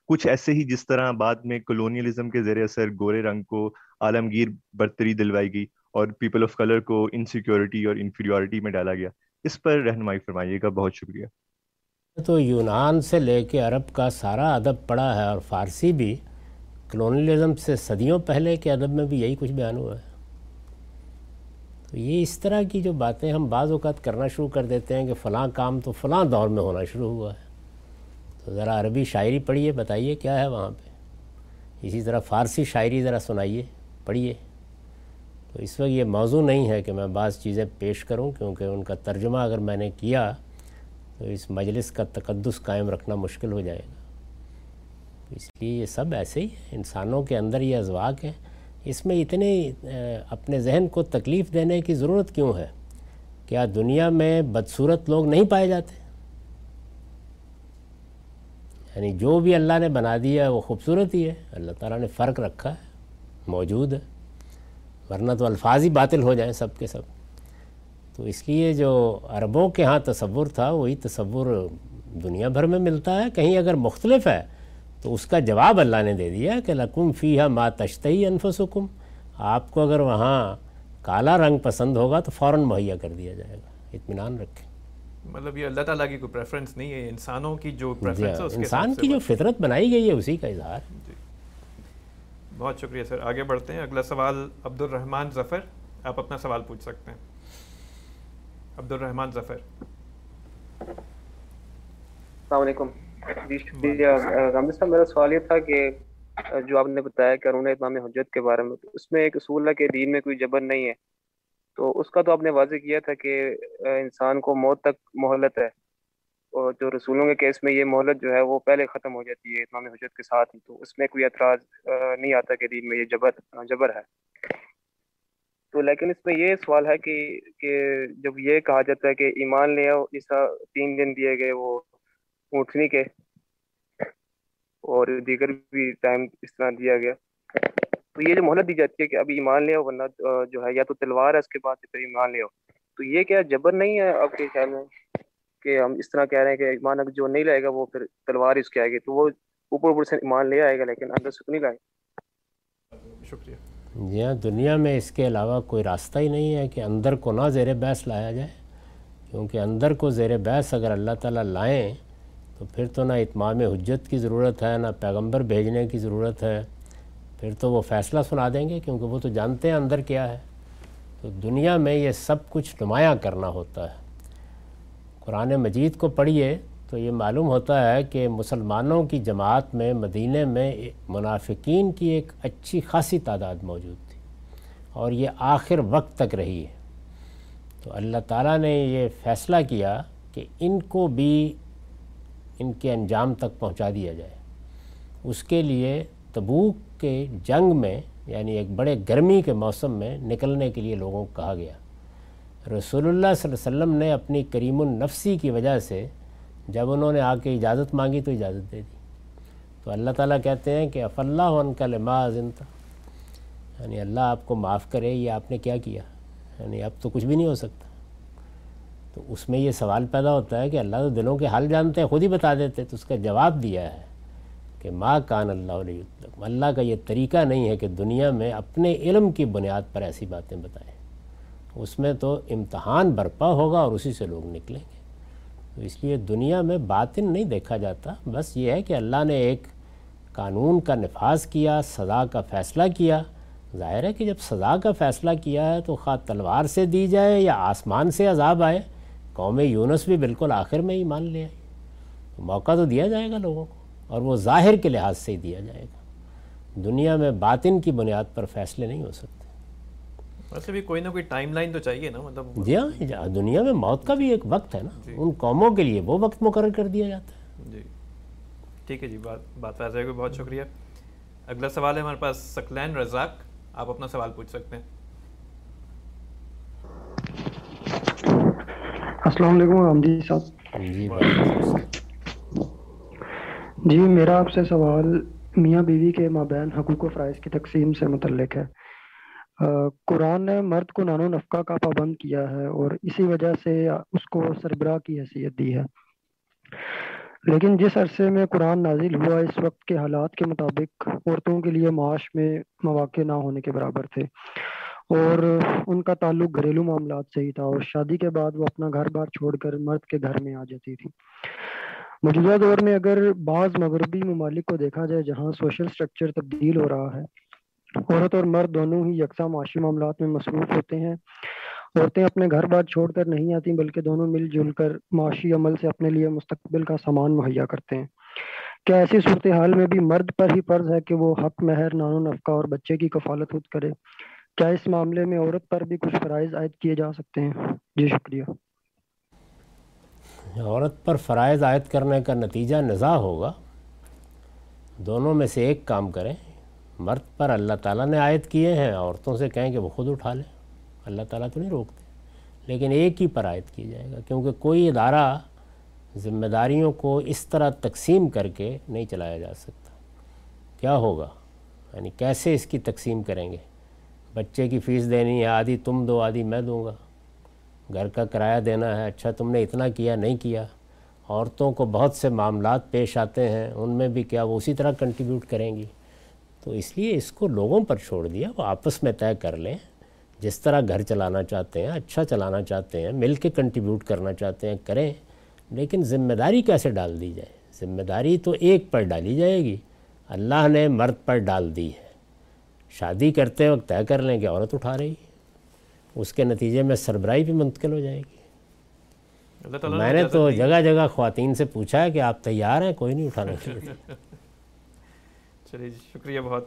کچھ ایسے ہی جس طرح بعد میں کلونیلزم کے زیر اثر گورے رنگ کو عالمگیر برتری دلوائی گئی اور پیپل آف کلر کو انسیکیورٹی اور انفیریورٹی میں ڈالا گیا۔ اس پر رہنمائی فرمائیے گا، بہت شکریہ۔ تو یونان سے لے کے عرب کا سارا ادب پڑا ہے اور فارسی بھی کلونیلزم سے صدیوں پہلے کے ادب میں بھی یہی کچھ بیان ہوا ہے۔ تو یہ اس طرح کی جو باتیں ہم بعض اوقات کرنا شروع کر دیتے ہیں کہ فلاں کام تو فلاں دور میں ہونا شروع ہوا ہے۔ تو ذرا عربی شاعری پڑھیے، بتائیے کیا ہے وہاں پہ۔ اسی طرح فارسی شاعری ذرا سنائیے، پڑھیے۔ تو اس وقت یہ موضوع نہیں ہے کہ میں بعض چیزیں پیش کروں، کیونکہ ان کا ترجمہ اگر میں نے کیا تو اس مجلس کا تقدس قائم رکھنا مشکل ہو جائے گا۔ اس لیے یہ سب ایسے ہی ہے انسانوں کے اندر یہ ازواق ہیں۔ اس میں اتنے اپنے ذہن کو تکلیف دینے کی ضرورت کیوں ہے؟ کیا دنیا میں بدصورت لوگ نہیں پائے جاتے؟ یعنی جو بھی اللہ نے بنا دیا ہے وہ خوبصورت ہی ہے، اللہ تعالیٰ نے فرق رکھا ہے، موجود ہے۔ ورنہ تو الفاظ ہی باطل ہو جائیں سب کے سب۔ تو اس لیے جو عربوں کے ہاں تصور تھا وہی تصور دنیا بھر میں ملتا ہے۔ کہیں اگر مختلف ہے تو اس کا جواب اللہ نے دے دیا کہ لکم فی ہا ما تشتہی انفسکم۔ آپ کو اگر وہاں کالا رنگ پسند ہوگا تو فوراً مہیا کر دیا جائے گا۔ اطمینان رکھیں۔ مطلب یہ اللہ تعالیٰ کی کوئی پریفرنس نہیں ہے انسانوں کی جو پریفرنس ہے انسان کی جو فطرت بنائی گئی ہے اسی کا اظہار۔ جی۔ بہت شکریہ سر۔ آگے بڑھتے ہیں۔ اگلا سوال عبد الرحمن ظفر۔ آپ اپنا سوال پوچھ سکتے ہیں۔ عبد الرحمن ظفر۔ السلام علیکم۔ جی صاحب میرا سوال یہ تھا کہ جو آپ نے بتایا کہ ارون امام حجت کے بارے میں اس میں ایک اصول ہے کہ دین میں کوئی جبر نہیں ہے۔ تو اس کا تو آپ نے واضح کیا تھا کہ انسان کو موت تک مہلت ہے۔ اور جو رسولوں کے کیس میں یہ مہلت جو ہے وہ پہلے ختم ہو جاتی ہے اتمام حجت کے ساتھ ہی، تو اس میں کوئی اعتراض نہیں آتا کہ دین میں یہ جبر جبر ہے۔ تو لیکن اس میں یہ سوال ہے کہ کہ جب یہ کہا جاتا ہے کہ ایمان لے آؤ، اس تین دن دیے گئے وہ اونٹنی کے اور دیگر بھی ٹائم اس طرح دیا گیا۔ تو یہ جو مہلت دی جاتی ہے کہ ابھی ایمان لے آؤ، ورنہ جو ہے یا تو تلوار ہے اس کے بعد پھر ایمان لے آؤ۔ تو یہ کیا جبر نہیں ہے آپ کے خیال میں؟ کہ ہم اس طرح کہہ رہے ہیں کہ ایمان اگر جو نہیں لائے گا وہ پھر تلوار اس کے آئے گی۔ تو وہ اوپر اوپر سے ایمان لے آئے گا لیکن اندر سکھ نہیں لائے۔ شکریہ۔ جی ہاں دنیا میں اس کے علاوہ کوئی راستہ ہی نہیں ہے کہ اندر کو نہ زیر بحث لایا جائے۔ کیونکہ اندر کو زیر بحث اگر اللہ تعالیٰ لائیں تو پھر تو نہ اتمام حجت کی ضرورت ہے نہ پیغمبر بھیجنے کی ضرورت ہے۔ پھر تو وہ فیصلہ سنا دیں گے کیونکہ وہ تو جانتے ہیں اندر کیا ہے۔ تو دنیا میں یہ سب کچھ نمایاں کرنا ہوتا ہے۔ قرآن مجید کو پڑھیے تو یہ معلوم ہوتا ہے کہ مسلمانوں کی جماعت میں مدینہ میں منافقین کی ایک اچھی خاصی تعداد موجود تھی اور یہ آخر وقت تک رہی ہے۔ تو اللہ تعالیٰ نے یہ فیصلہ کیا کہ ان کو بھی ان کے انجام تک پہنچا دیا جائے۔ اس کے لیے تبوک کے جنگ میں یعنی ایک بڑے گرمی کے موسم میں نکلنے کے لیے لوگوں کو کہا گیا۔ رسول اللہ صلی اللہ علیہ وسلم نے اپنی کریم النفسی کی وجہ سے جب انہوں نے آ کے اجازت مانگی تو اجازت دے دی۔ تو اللہ تعالیٰ کہتے ہیں کہ اف اللہ ان کا لما تھا یعنی اللہ آپ کو معاف کرے، یہ آپ نے کیا کیا؟ یعنی اب تو کچھ بھی نہیں ہو سکتا۔ تو اس میں یہ سوال پیدا ہوتا ہے کہ اللہ تو دلوں کے حال جانتے ہیں، خود ہی بتا دیتے تو اس کا جواب دیا ہے کہ ماں کان اللہ علیہ اللہ کا یہ طریقہ نہیں ہے کہ دنیا میں اپنے علم کی بنیاد پر ایسی باتیں بتائیں اس میں تو امتحان برپا ہوگا اور اسی سے لوگ نکلیں گے۔ تو اس لیے دنیا میں باطن نہیں دیکھا جاتا، بس یہ ہے کہ اللہ نے ایک قانون کا نفاذ کیا، سزا کا فیصلہ کیا۔ ظاہر ہے کہ جب سزا کا فیصلہ کیا ہے تو خواہ تلوار سے دی جائے یا آسمان سے عذاب آئے، قوم یونس بھی بالکل آخر میں ہی مان لے آئی۔ موقع تو دیا جائے گا لوگوں کو اور وہ ظاہر کے لحاظ سے ہی دیا جائے گا۔ دنیا میں باطن کی بنیاد پر فیصلے نہیں ہو سکتے۔ ویسے بھی کوئی نہ کوئی ٹائم لائن تو چاہیے نا مطلب جی ہاں دنیا میں موت کا بھی ایک وقت ہے نا۔ جی۔ ان قوموں کے لیے وہ وقت مقرر کر دیا جاتا ہے۔ جی۔ ٹھیک ہے جی بات بات فیصلے کو بہت شکریہ۔ اگلا سوال ہے ہمارے پاس سکلین رزاق آپ اپنا سوال پوچھ سکتے ہیں۔ السلام علیکم رامدی صاحب۔ جی۔ جی میرا آپ سے سوال میاں بیوی کے مابین حقوق و فرائض کی تقسیم سے متعلق ہے۔ قرآن نے مرد کو نان و نفقہ کا پابند کیا ہے اور اسی وجہ سے اس کو سربراہ کی حیثیت دی ہے۔ لیکن جس عرصے میں قرآن نازل ہوا، اس وقت کے حالات کے مطابق عورتوں کے لیے معاش میں مواقع نہ ہونے کے برابر تھے اور ان کا تعلق گھریلو معاملات سے ہی تھا اور شادی کے بعد وہ اپنا گھر بار چھوڑ کر مرد کے گھر میں آ جاتی تھی۔ موجودہ دور میں اگر بعض مغربی ممالک کو دیکھا جائے جہاں سوشل سٹرکچر تبدیل ہو رہا ہے عورت اور مرد دونوں ہی یکساں معاشی معاملات میں مصروف ہوتے ہیں۔ عورتیں اپنے گھر بار چھوڑ کر نہیں آتی بلکہ دونوں مل جل کر معاشی عمل سے اپنے لیے مستقبل کا سامان مہیا کرتے ہیں۔ کیا ایسی صورتحال میں بھی مرد پر ہی فرض ہے کہ وہ حق، مہر، نان و نفقہ اور بچے کی کفالت خود کرے؟ کیا اس معاملے میں عورت پر بھی کچھ فرائض عائد کیے جا سکتے ہیں؟ جی شکریہ۔ عورت پر فرائض عائد کرنے کا نتیجہ نزا ہوگا۔ دونوں میں سے ایک کام کریں۔ مرد پر اللہ تعالیٰ نے عائد کیے ہیں، عورتوں سے کہیں کہ وہ خود اٹھا لیں۔ اللہ تعالیٰ تو نہیں روکتے۔ لیکن ایک ہی پر عائد کیا جائے گا، کیونکہ کوئی ادارہ ذمہ داریوں کو اس طرح تقسیم کر کے نہیں چلایا جا سکتا۔ کیا ہوگا؟ یعنی کیسے اس کی تقسیم کریں گے؟ بچے کی فیس دینی ہے، آدھی تم دو، آدھی میں دوں گا۔ گھر کا کرایہ دینا ہے اچھا تم نے اتنا کیا، نہیں کیا۔ عورتوں کو بہت سے معاملات پیش آتے ہیں، ان میں بھی کیا وہ اسی طرح کنٹریبیوٹ کریں گی؟ تو اس لیے اس کو لوگوں پر چھوڑ دیا وہ آپس میں طے کر لیں۔ جس طرح گھر چلانا چاہتے ہیں اچھا چلانا چاہتے ہیں مل کے کنٹریبیوٹ کرنا چاہتے ہیں کریں۔ لیکن ذمہ داری کیسے ڈال دی جائے؟ ذمہ داری تو ایک پر ڈالی جائے گی۔ اللہ نے مرد پر ڈال دی ہے۔ شادی کرتے وقت طے کر لیں کہ عورت اٹھا رہی اس کے نتیجے میں سربراہی بھی منتقل ہو جائے گی۔ میں نے تو جگہ جگہ خواتین سے پوچھا ہے کہ آپ تیار ہیں کوئی نہیں اٹھانا چاہیے۔ [laughs] چلیے جی شکریہ بہت۔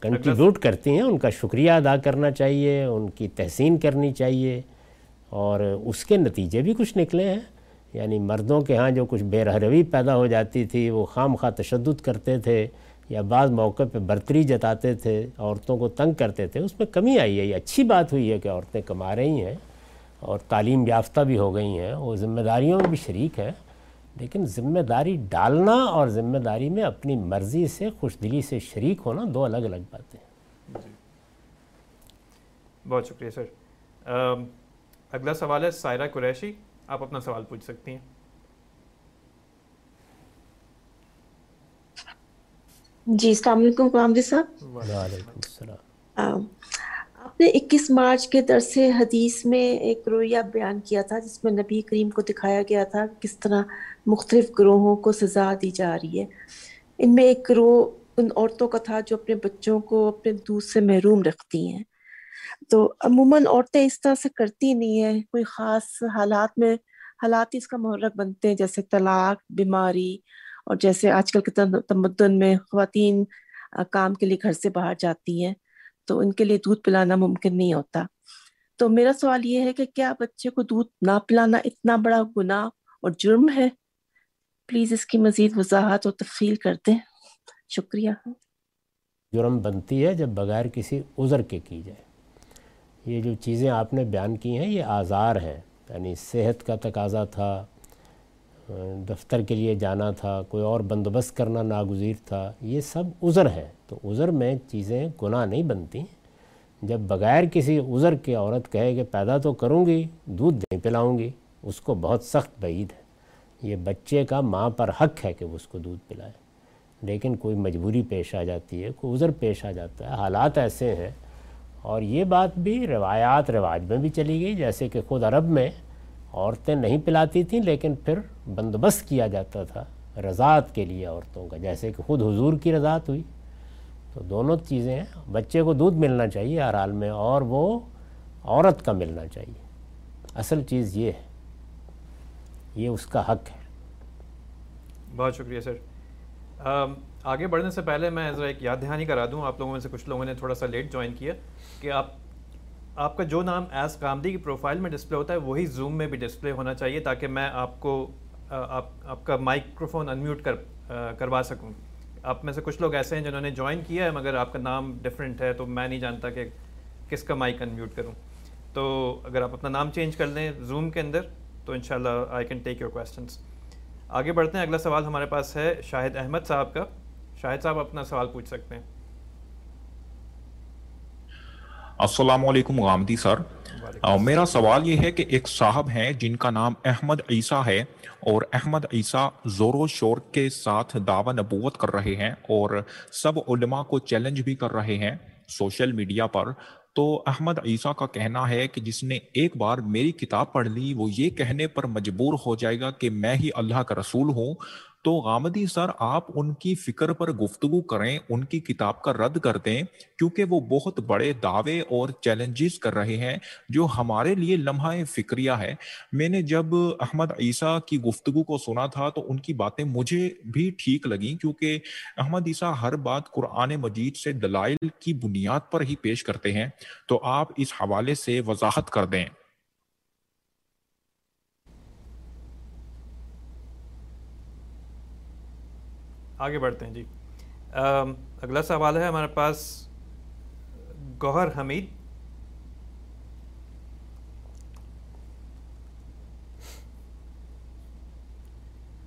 کنٹریبیوٹ کرتی ہیں؟ ان کا شکریہ ادا کرنا چاہیے ان کی تحسین کرنی چاہیے اور اس کے نتیجے بھی کچھ نکلے ہیں۔ یعنی مردوں کے ہاں جو کچھ بے رہروی پیدا ہو جاتی تھی وہ خام خواہ تشدد کرتے تھے یا بعض موقع پہ برتری جتاتے تھے عورتوں کو تنگ کرتے تھے۔ اس میں کمی آئی ہے یہ اچھی بات ہوئی ہے کہ عورتیں کما رہی ہیں اور تعلیم یافتہ بھی ہو گئی ہیں۔ وہ ذمہ داریوں میں بھی شریک ہیں۔ لیکن ذمہ داری ڈالنا اور ذمہ داری میں اپنی مرضی سے خوش دلی سے شریک ہونا دو الگ الگ باتیں جی۔ بہت شکریہ سر۔ اگلا سوال ہے سائرہ قریشی۔ آپ اپنا سوال پوچھ سکتی ہیں۔ جی السلام علیکم قرآن جی صاحب۔ وعلیکم السلام۔ نے اکیس مارچ کے درس حدیث میں ایک رویہ بیان کیا تھا، جس میں نبی کریم کو دکھایا گیا تھا کس طرح مختلف گروہوں کو سزا دی جا رہی ہے۔ ان میں ایک گروہ ان عورتوں کا تھا جو اپنے بچوں کو اپنے دودھ سے محروم رکھتی ہیں۔ تو عموماً عورتیں اس طرح سے کرتی نہیں ہیں، کوئی خاص حالات میں، حالات اس کا محرک بنتے ہیں، جیسے طلاق، بیماری اور جیسے آج کل کے تمدن میں خواتین کام کے لیے گھر سے باہر جاتی ہیں۔ تو ان کے لیے دودھ پلانا ممکن نہیں ہوتا۔ تو میرا سوال یہ ہے کہ کیا بچے کو دودھ نہ پلانا اتنا بڑا گناہ اور جرم ہے؟ پلیز اس کی مزید وضاحت اور تفصیل کر دیں۔ شکریہ۔ جرم بنتی ہے جب بغیر کسی عذر کے کی جائے۔ یہ جو چیزیں آپ نے بیان کی ہیں، یہ آزار ہیں یعنی صحت کا تقاضا تھا دفتر کے لیے جانا تھا، کوئی اور بندوبست کرنا ناگزیر تھا، یہ سب عذر ہے۔ تو عذر میں چیزیں گناہ نہیں بنتی۔ جب بغیر کسی عذر کے عورت کہے کہ پیدا تو کروں گی، دودھ نہیں پلاؤں گی، اس کو بہت سخت بعید ہے۔ یہ بچے کا ماں پر حق ہے کہ وہ اس کو دودھ پلائے۔ لیکن کوئی مجبوری پیش آ جاتی ہے، کوئی عذر پیش آ جاتا ہے۔ حالات ایسے ہیں۔ اور یہ بات بھی روایات، رواج میں بھی چلی گئی، جیسے کہ خود عرب میں عورتیں نہیں پلاتی تھیں، لیکن پھر بندوبست کیا جاتا تھا رضاعت کے لیے عورتوں کا، جیسے کہ خود حضور کی رضاعت ہوئی۔ تو دونوں چیزیں ہیں۔ بچے کو دودھ ملنا چاہیے ہر حال میں، اور وہ عورت کا ملنا چاہیے۔ اصل چیز یہ ہے، یہ اس کا حق ہے۔ بہت شکریہ سر۔ آگے بڑھنے سے پہلے میں ذرا ایک یاد دہانی کرا دوں، آپ لوگوں میں سے کچھ لوگوں نے تھوڑا سا لیٹ جوائن کیا کہ آپ آپ کا جو نام ایز کامدی کی پروفائل میں ڈسپلے ہوتا ہے، وہی زوم میں بھی ڈسپلے ہونا چاہیے تاکہ میں آپ کو آپ آپ کا مائکروفون انمیوٹ کر کروا سکوں۔ آپ میں سے کچھ لوگ ایسے ہیں جنہوں نے جوائن کیا ہے، مگر آپ کا نام ڈفرینٹ ہے، تو میں نہیں جانتا کہ کس کا مائک انمیوٹ کروں۔ تو اگر آپ اپنا نام چینج کر لیں زوم کے اندر، تو ان شاء اللہ I can take your questions آگے بڑھتے ہیں، اگلا سوال ہمارے پاس ہے شاہد احمد صاحب کا۔ شاہد صاحب، اپنا سوال پوچھ سکتے ہیں۔ السلام علیکم غامدی سر۔ میرا سوال یہ ہے کہ ایک صاحب ہیں جن کا نام احمد عیسیٰ ہے اور احمد عیسیٰ زور و شور کے ساتھ دعوی نبوت کر رہے ہیں اور سب علماء کو چیلنج بھی کر رہے ہیں سوشل میڈیا پر۔ تو احمد عیسیٰ کا کہنا ہے کہ جس نے ایک بار میری کتاب پڑھ لی وہ یہ کہنے پر مجبور ہو جائے گا کہ میں ہی اللہ کا رسول ہوں۔ تو غامدی سر، آپ ان کی فکر پر گفتگو کریں، ان کی کتاب کا رد کر دیں، کیونکہ وہ بہت بڑے دعوے اور چیلنجز کر رہے ہیں، جو ہمارے لیے لمحہ فکریہ ہے۔ میں نے جب احمد عیسیٰ کی گفتگو کو سنا تھا، تو ان کی باتیں مجھے بھی ٹھیک لگیں، کیونکہ احمد عیسیٰ ہر بات قرآن مجید سے دلائل کی بنیاد پر ہی پیش کرتے ہیں۔ تو آپ اس حوالے سے وضاحت کر دیں۔ آگے بڑھتے ہیں جی۔ اگلا سوال ہے ہمارے پاس گوہر حمید۔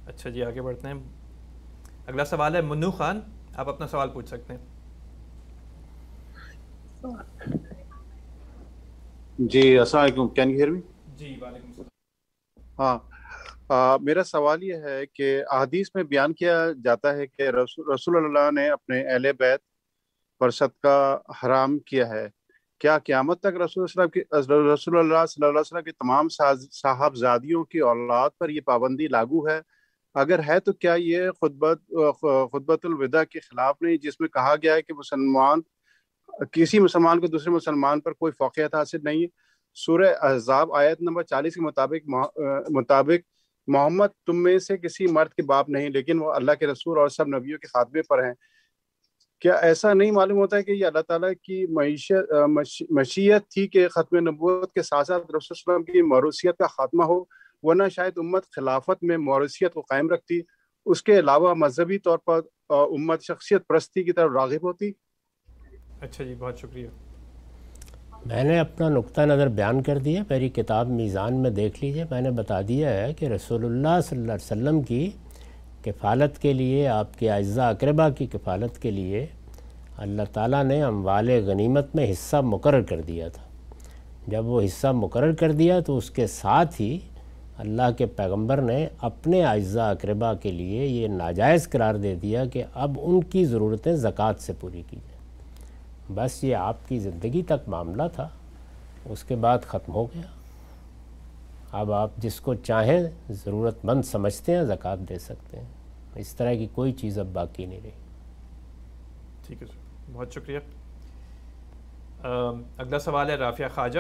اچھا جی آگے بڑھتے ہیں۔ اگلا سوال ہے منو خان آپ اپنا سوال پوچھ سکتے ہیں۔ جی السلام علیکم کین یو ہیئر می جی وعلیکم السلام۔ ہاں۔ میرا سوال یہ ہے کہ احادیث میں بیان کیا جاتا ہے کہ رسول اللہ نے اپنے اہل بیت پر صدقہ حرام کیا ہے۔ کیا قیامت تک رسول اللہ کی رسول اللہ صلی اللہ علیہ وسلم کی تمام صاحب زادیوں کی اولاد پر یہ پابندی لاگو ہے؟ اگر ہے تو کیا یہ خطبت خطبت الوداع کے خلاف نہیں، جس میں کہا گیا ہے کہ مسلمان کسی مسلمان کو دوسرے مسلمان پر کوئی فوقیت حاصل نہیں ہے؟ سورہ احزاب آیت نمبر چالیس کے مطابق مطابق محمد تم میں سے کسی مرد کے باپ نہیں، لیکن وہ اللہ کے رسول اور سب نبیوں کے خاتمے پر ہیں۔ کیا ایسا نہیں معلوم ہوتا ہے کہ یہ اللہ تعالیٰ کی معیشت مشیت تھی کہ ختم نبوت کے ساتھ ساتھ رسول وسلم کی معروثیت کا خاتمہ ہو، ورنہ شاید امت خلافت میں مورثیت کو قائم رکھتی۔ اس کے علاوہ مذہبی طور پر امت شخصیت پرستی کی طرف راغب ہوتی۔ اچھا جی بہت شکریہ۔ میں نے اپنا نقطہ نظر بیان کر دیا میری کتاب میزان میں دیکھ لیجیے۔ میں نے بتا دیا ہے کہ رسول اللہ صلی اللہ علیہ وسلم کی کفالت کے لیے، آپ کے اعزاء اقربا کی کفالت کے لیے اللہ تعالیٰ نے اموال غنیمت میں حصہ مقرر کر دیا تھا۔ جب وہ حصہ مقرر کر دیا تو اس کے ساتھ ہی اللہ کے پیغمبر نے اپنے اعزاء اقربا کے لیے یہ ناجائز قرار دے دیا کہ اب ان کی ضرورتیں زکوٰۃ سے پوری کی جائیں۔ بس یہ آپ کی زندگی تک معاملہ تھا، اس کے بعد ختم ہو گیا۔ اب آپ جس کو چاہیں ضرورت مند سمجھتے ہیں، زکوٰۃ دے سکتے ہیں۔ اس طرح کی کوئی چیز اب باقی نہیں رہی۔ ٹھیک ہے سر، بہت شکریہ۔ اگلا سوال ہے رافیہ خواجہ۔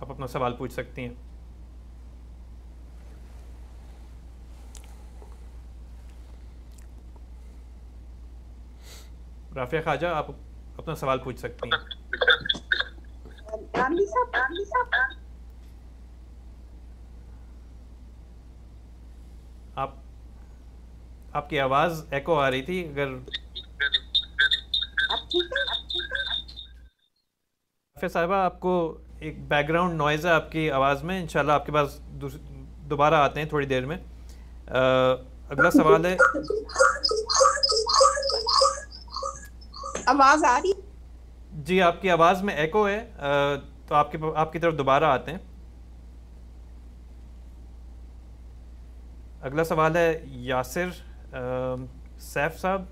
آپ اپنا سوال پوچھ سکتی ہیں۔ رافیہ خواجہ، آپ اپنا سوال پوچھ سکتی ہیں۔ آپ آپ کی آواز ایکو آ رہی تھی اگر صاحبہ آپ کو ایک بیک گراؤنڈ نوائز ہے آپ کی آواز میں۔ انشاءاللہ آپ کے پاس دوبارہ آتے ہیں تھوڑی دیر میں۔ اگلا سوال ہے۔ آواز آ رہی جی آپ کی آواز میں ایکو ہے تو آپ کی آپ کی طرف دوبارہ آتے ہیں۔ اگلا سوال ہے یاسر سیف صاحب۔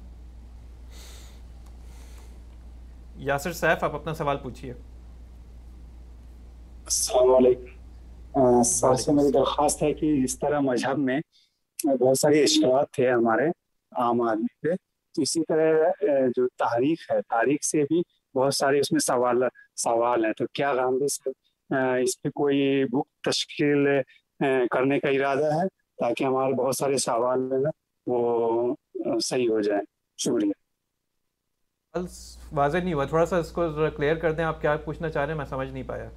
یاسر سیف آپ اپنا سوال پوچھیے۔ السلام علیکم۔ سر سے میری درخواست ہے کہ اس طرح مذہب میں بہت ساری اشکالات تھے ہمارے عام آدمی پہ۔ اسی طرح جو تاریخ ہے تاریخ سے بھی بہت سارے اس میں سوال سوال ہیں۔ تو کیا گاندھی صاحب اس پہ کوئی بک تشکیل کرنے کا ارادہ ہے تاکہ ہمارے بہت سارے سوال ہیں وہ صحیح ہو جائیں؟ شکریہ۔ واضح نہیں ہوا۔ تھوڑا سا اس کو کلیئر کر دیں آپ کیا پوچھنا چاہ رہے ہیں؟ میں سمجھ نہیں پایا۔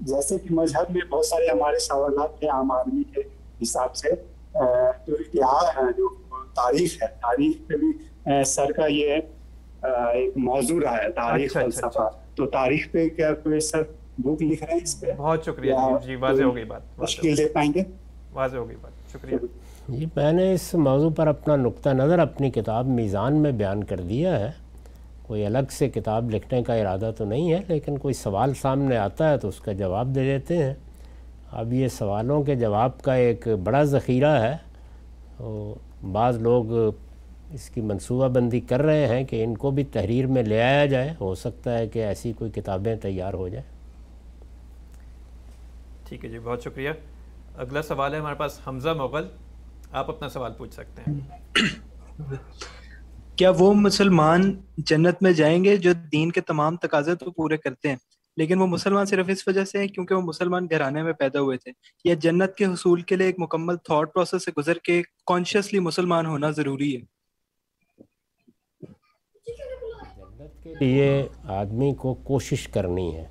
جیسے کہ مذہب میں بہت سارے ہمارے سوالات تھے عام آدمی کے حساب سے جو اتحاد ہے جو تاریخ ہے۔ تاریخ پہ بھی سر کا یہ ایک موضوع رہا ہے تاریخ فلسفہ۔ تو تاریخ پہ کیا کوئی سر بک لکھ رہے ہیں اس پہ؟ بہت شکریہ جی واضح ہو گئی بات تشکیل دے پائیں گے؟ واضح ہو گئی بات شکریہ۔ جی میں نے اس موضوع پر اپنا نقطہ نظر اپنی کتاب میزان میں بیان کر دیا ہے۔ کوئی الگ سے کتاب لکھنے کا ارادہ تو نہیں ہے لیکن کوئی سوال سامنے آتا ہے تو اس کا جواب دے دیتے ہیں۔ اب یہ سوالوں کے جواب کا ایک بڑا ذخیرہ ہے۔ بعض لوگ اس کی منصوبہ بندی کر رہے ہیں کہ ان کو بھی تحریر میں لے آیا جائے ہو سکتا ہے کہ ایسی کوئی کتابیں تیار ہو جائیں۔ ٹھیک ہے جی بہت شکریہ۔ اگلا سوال ہے ہمارے پاس حمزہ مغل آپ اپنا سوال پوچھ سکتے ہیں۔ کیا وہ مسلمان جنت میں جائیں گے جو دین کے تمام تقاضے تو پورے کرتے ہیں؟ لیکن وہ مسلمان صرف اس وجہ سے ہیں کیونکہ وہ مسلمان گھرانے میں پیدا ہوئے تھے۔ یا جنت کے حصول کے لیے ایک مکمل تھاٹ پروسیس سے گزر کے کانشیسلی مسلمان ہونا ضروری ہے۔ جنت کے لیے آدمی کو کوشش کرنی ہے۔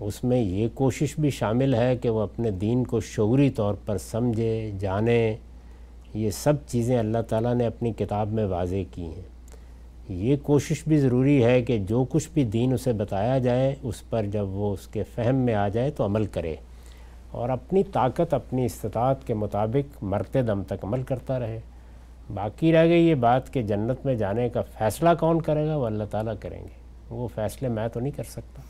اس میں یہ کوشش بھی شامل ہے کہ وہ اپنے دین کو شعوری طور پر سمجھے، جانے۔ یہ سب چیزیں اللہ تعالیٰ نے اپنی کتاب میں واضح کی ہیں۔ یہ کوشش بھی ضروری ہے کہ جو کچھ بھی دین اسے بتایا جائے، اس پر جب وہ اس کے فہم میں آ جائے تو عمل کرے اور اپنی طاقت، اپنی استطاعت کے مطابق مرتے دم تک عمل کرتا رہے۔ باقی رہ گئی یہ بات کہ جنت میں جانے کا فیصلہ کون کرے گا؟ وہ اللہ تعالیٰ کریں گے۔ وہ فیصلے میں تو نہیں کر سکتا۔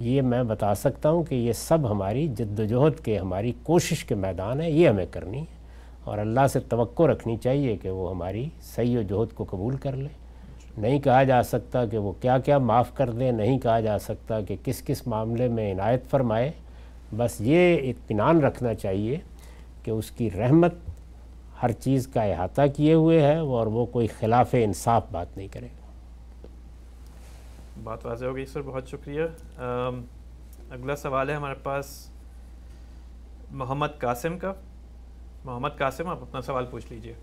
یہ میں بتا سکتا ہوں کہ یہ سب ہماری جد و جہد کے، ہماری کوشش کے میدان ہے یہ ہمیں کرنی ہے اور اللہ سے توقع رکھنی چاہیے کہ وہ ہماری صحیح و جہد کو قبول کر لے۔ نہیں کہا جا سکتا کہ وہ کیا کیا معاف کر دیں، نہیں کہا جا سکتا کہ کس کس معاملے میں عنایت فرمائے۔ بس یہ اطمینان رکھنا چاہیے کہ اس کی رحمت ہر چیز کا احاطہ کیے ہوئے ہے اور وہ کوئی خلاف انصاف بات نہیں کرے۔ گا بات واضح ہو گئی سر، بہت شکریہ۔ اگلا سوال ہے ہمارے پاس محمد قاسم کا۔ محمد قاسم، آپ اپنا سوال پوچھ لیجیے۔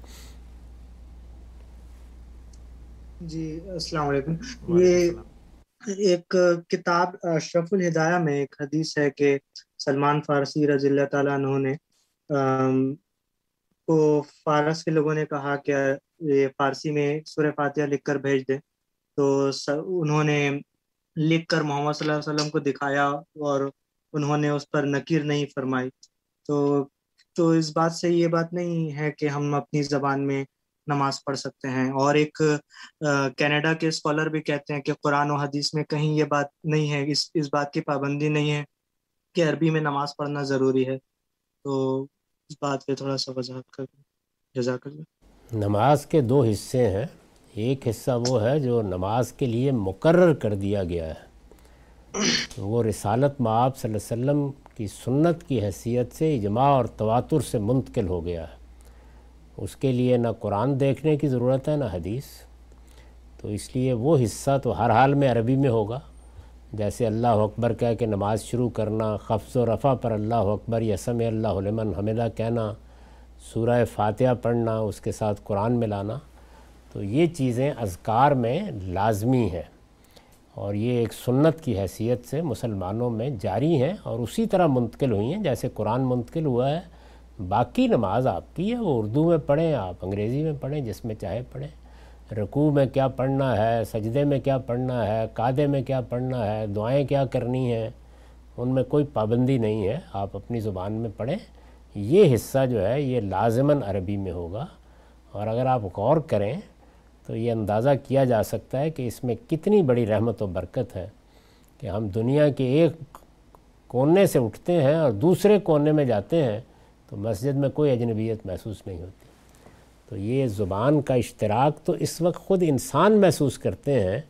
جی السلام علیکم۔ یہ ایک کتاب اشرف الہدایہ میں ایک حدیث ہے کہ سلمان فارسی رضی اللہ تعالیٰ عنہ نے کو فارس کے لوگوں نے کہا کہ یہ فارسی میں سورہ فاتحہ لکھ کر بھیج دیں۔ تو انہوں نے لکھ کر محمد صلی اللہ علیہ وسلم کو دکھایا اور انہوں نے اس پر نکیر نہیں فرمائی۔ تو تو اس بات سے یہ بات نہیں ہے کہ ہم اپنی زبان میں نماز پڑھ سکتے ہیں۔ اور ایک کینیڈا کے اسکالر بھی کہتے ہیں کہ قرآن و حدیث میں کہیں یہ بات نہیں ہے، اس اس بات کی پابندی نہیں ہے کہ عربی میں نماز پڑھنا ضروری ہے۔ تو اس بات پہ تھوڑا سا وضاحت کر دیں جزاک اللہ۔ نماز کے دو حصے ہیں۔ ایک حصہ وہ ہے جو نماز کے لیے مقرر کر دیا گیا ہے۔ وہ رسالت معاب صلی اللہ علیہ وسلم کی سنت کی حیثیت سے اجماع اور تواتر سے منتقل ہو گیا ہے۔ اس کے لیے نہ قرآن دیکھنے کی ضرورت ہے، نہ حدیث۔ تو اس لیے وہ حصہ تو ہر حال میں عربی میں ہوگا۔ جیسے اللہ اکبر کہہ کے نماز شروع کرنا خفظ و رفع پر اللہ اکبر، یسم اللہ علمن حمدہ کہنا، سورہ فاتحہ پڑھنا، اس کے ساتھ قرآن ملانا۔ تو یہ چیزیں اذکار میں لازمی ہیں۔ اور یہ ایک سنت کی حیثیت سے مسلمانوں میں جاری ہیں اور اسی طرح منتقل ہوئی ہیں، جیسے قرآن منتقل ہوا ہے باقی نماز آپ کی ہے، وہ اردو میں پڑھیں، آپ انگریزی میں پڑھیں، جس میں چاہے پڑھیں۔ رکوع میں کیا پڑھنا ہے، سجدے میں کیا پڑھنا ہے قادے میں کیا پڑھنا ہے، دعائیں کیا کرنی ہیں، ان میں کوئی پابندی نہیں ہے۔ آپ اپنی زبان میں پڑھیں۔ یہ حصہ جو ہے، یہ لازماً عربی میں ہوگا۔ اور اگر آپ غور کریں، تو یہ اندازہ کیا جا سکتا ہے کہ اس میں کتنی بڑی رحمت و برکت ہے کہ ہم دنیا کے ایک کونے سے اٹھتے ہیں اور دوسرے کونے میں جاتے ہیں تو مسجد میں کوئی اجنبیت محسوس نہیں ہوتی۔ تو یہ زبان کا اشتراک تو اس وقت خود انسان محسوس کرتے ہیں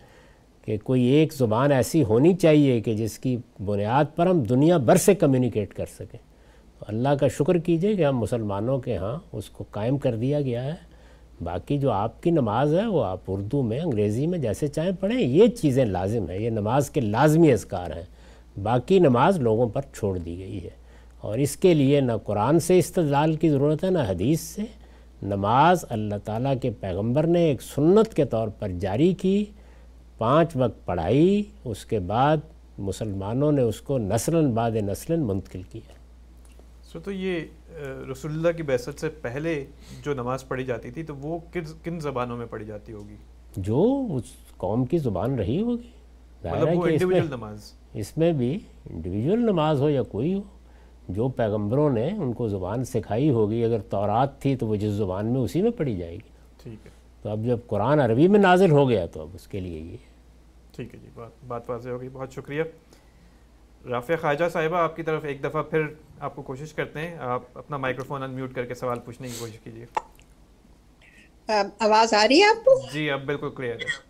کہ کوئی ایک زبان ایسی ہونی چاہیے کہ جس کی بنیاد پر ہم دنیا بھر سے کمیونیکیٹ کر سکیں۔ تو اللہ کا شکر کیجیے کہ ہم مسلمانوں کے ہاں اس کو قائم کر دیا گیا ہے۔ باقی جو آپ کی نماز ہے وہ آپ اردو میں، انگریزی میں جیسے چاہیں پڑھیں، یہ چیزیں لازم ہیں، یہ نماز کے لازمی اذکار ہیں۔ باقی نماز لوگوں پر چھوڑ دی گئی ہے۔ اور اس کے لیے نہ قرآن سے استدلال کی ضرورت ہے نہ حدیث سے۔ نماز اللہ تعالیٰ کے پیغمبر نے ایک سنت کے طور پر جاری کی پانچ وقت پڑھائی اس کے بعد مسلمانوں نے اس کو نسلاً بعد نسلاً منتقل کیا۔ سو تو یہ رسول اللہ کی بحثت سے پہلے جو نماز پڑھی جاتی تھی تو وہ کن زبانوں میں پڑھی جاتی ہوگی؟ جو اس قوم کی زبان رہی ہوگی۔ مطلب نماز۔ اس میں بھی انڈیویجول نماز ہو یا کوئی ہو۔ جو پیغمبروں نے ان کو زبان سکھائی ہوگی اگر تورات تھی تو وہ جس زبان میں اسی میں پڑھی جائے گی۔ ٹھیک ہے۔ تو اب جب قرآن عربی میں نازل ہو گیا تو اب اس کے لیے یہ۔ ٹھیک ہے جی بات بات واضح ہوگی بہت شکریہ۔ رافع خواجہ صاحبہ آپ کی طرف ایک دفعہ پھر آپ کو کوشش کرتے ہیں۔ آپ اپنا مائکروفون ان میوٹ کر کے سوال پوچھنے کی کوشش کیجیے۔ آواز آ رہی ہے آپ کو؟ جی اب بالکل کلیئر ہے۔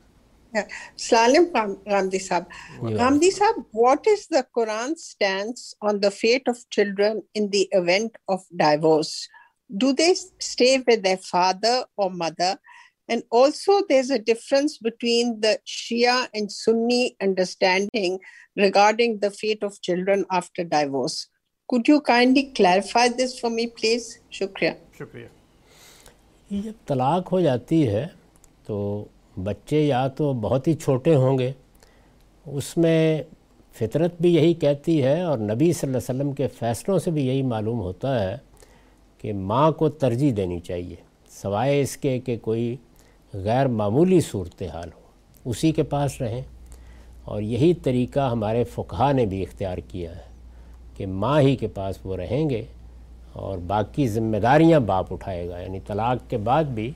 سالم رامدی صاحب رامدی صاحب what is the Quran stands on the fate of children in the event of divorce do they stay with the father اور mother and also there is a difference between the Shia and Sunni understanding regarding the fate of children after divorce could you kindly clarify this for me please شکریہ شکریہ یہ طلاق ہو جاتی ہے تو بچے یا تو بہت ہی چھوٹے ہوں گے، اس میں فطرت بھی یہی کہتی ہے اور نبی صلی اللہ علیہ وسلم کے فیصلوں سے بھی یہی معلوم ہوتا ہے کہ ماں کو ترجیح دینی چاہیے، سوائے اس کے کہ کوئی غیر معمولی صورتحال ہو، اسی کے پاس رہیں۔ اور یہی طریقہ ہمارے فقہ نے بھی اختیار کیا ہے کہ ماں ہی کے پاس وہ رہیں گے اور باقی ذمہ داریاں باپ اٹھائے گا یعنی طلاق کے بعد بھی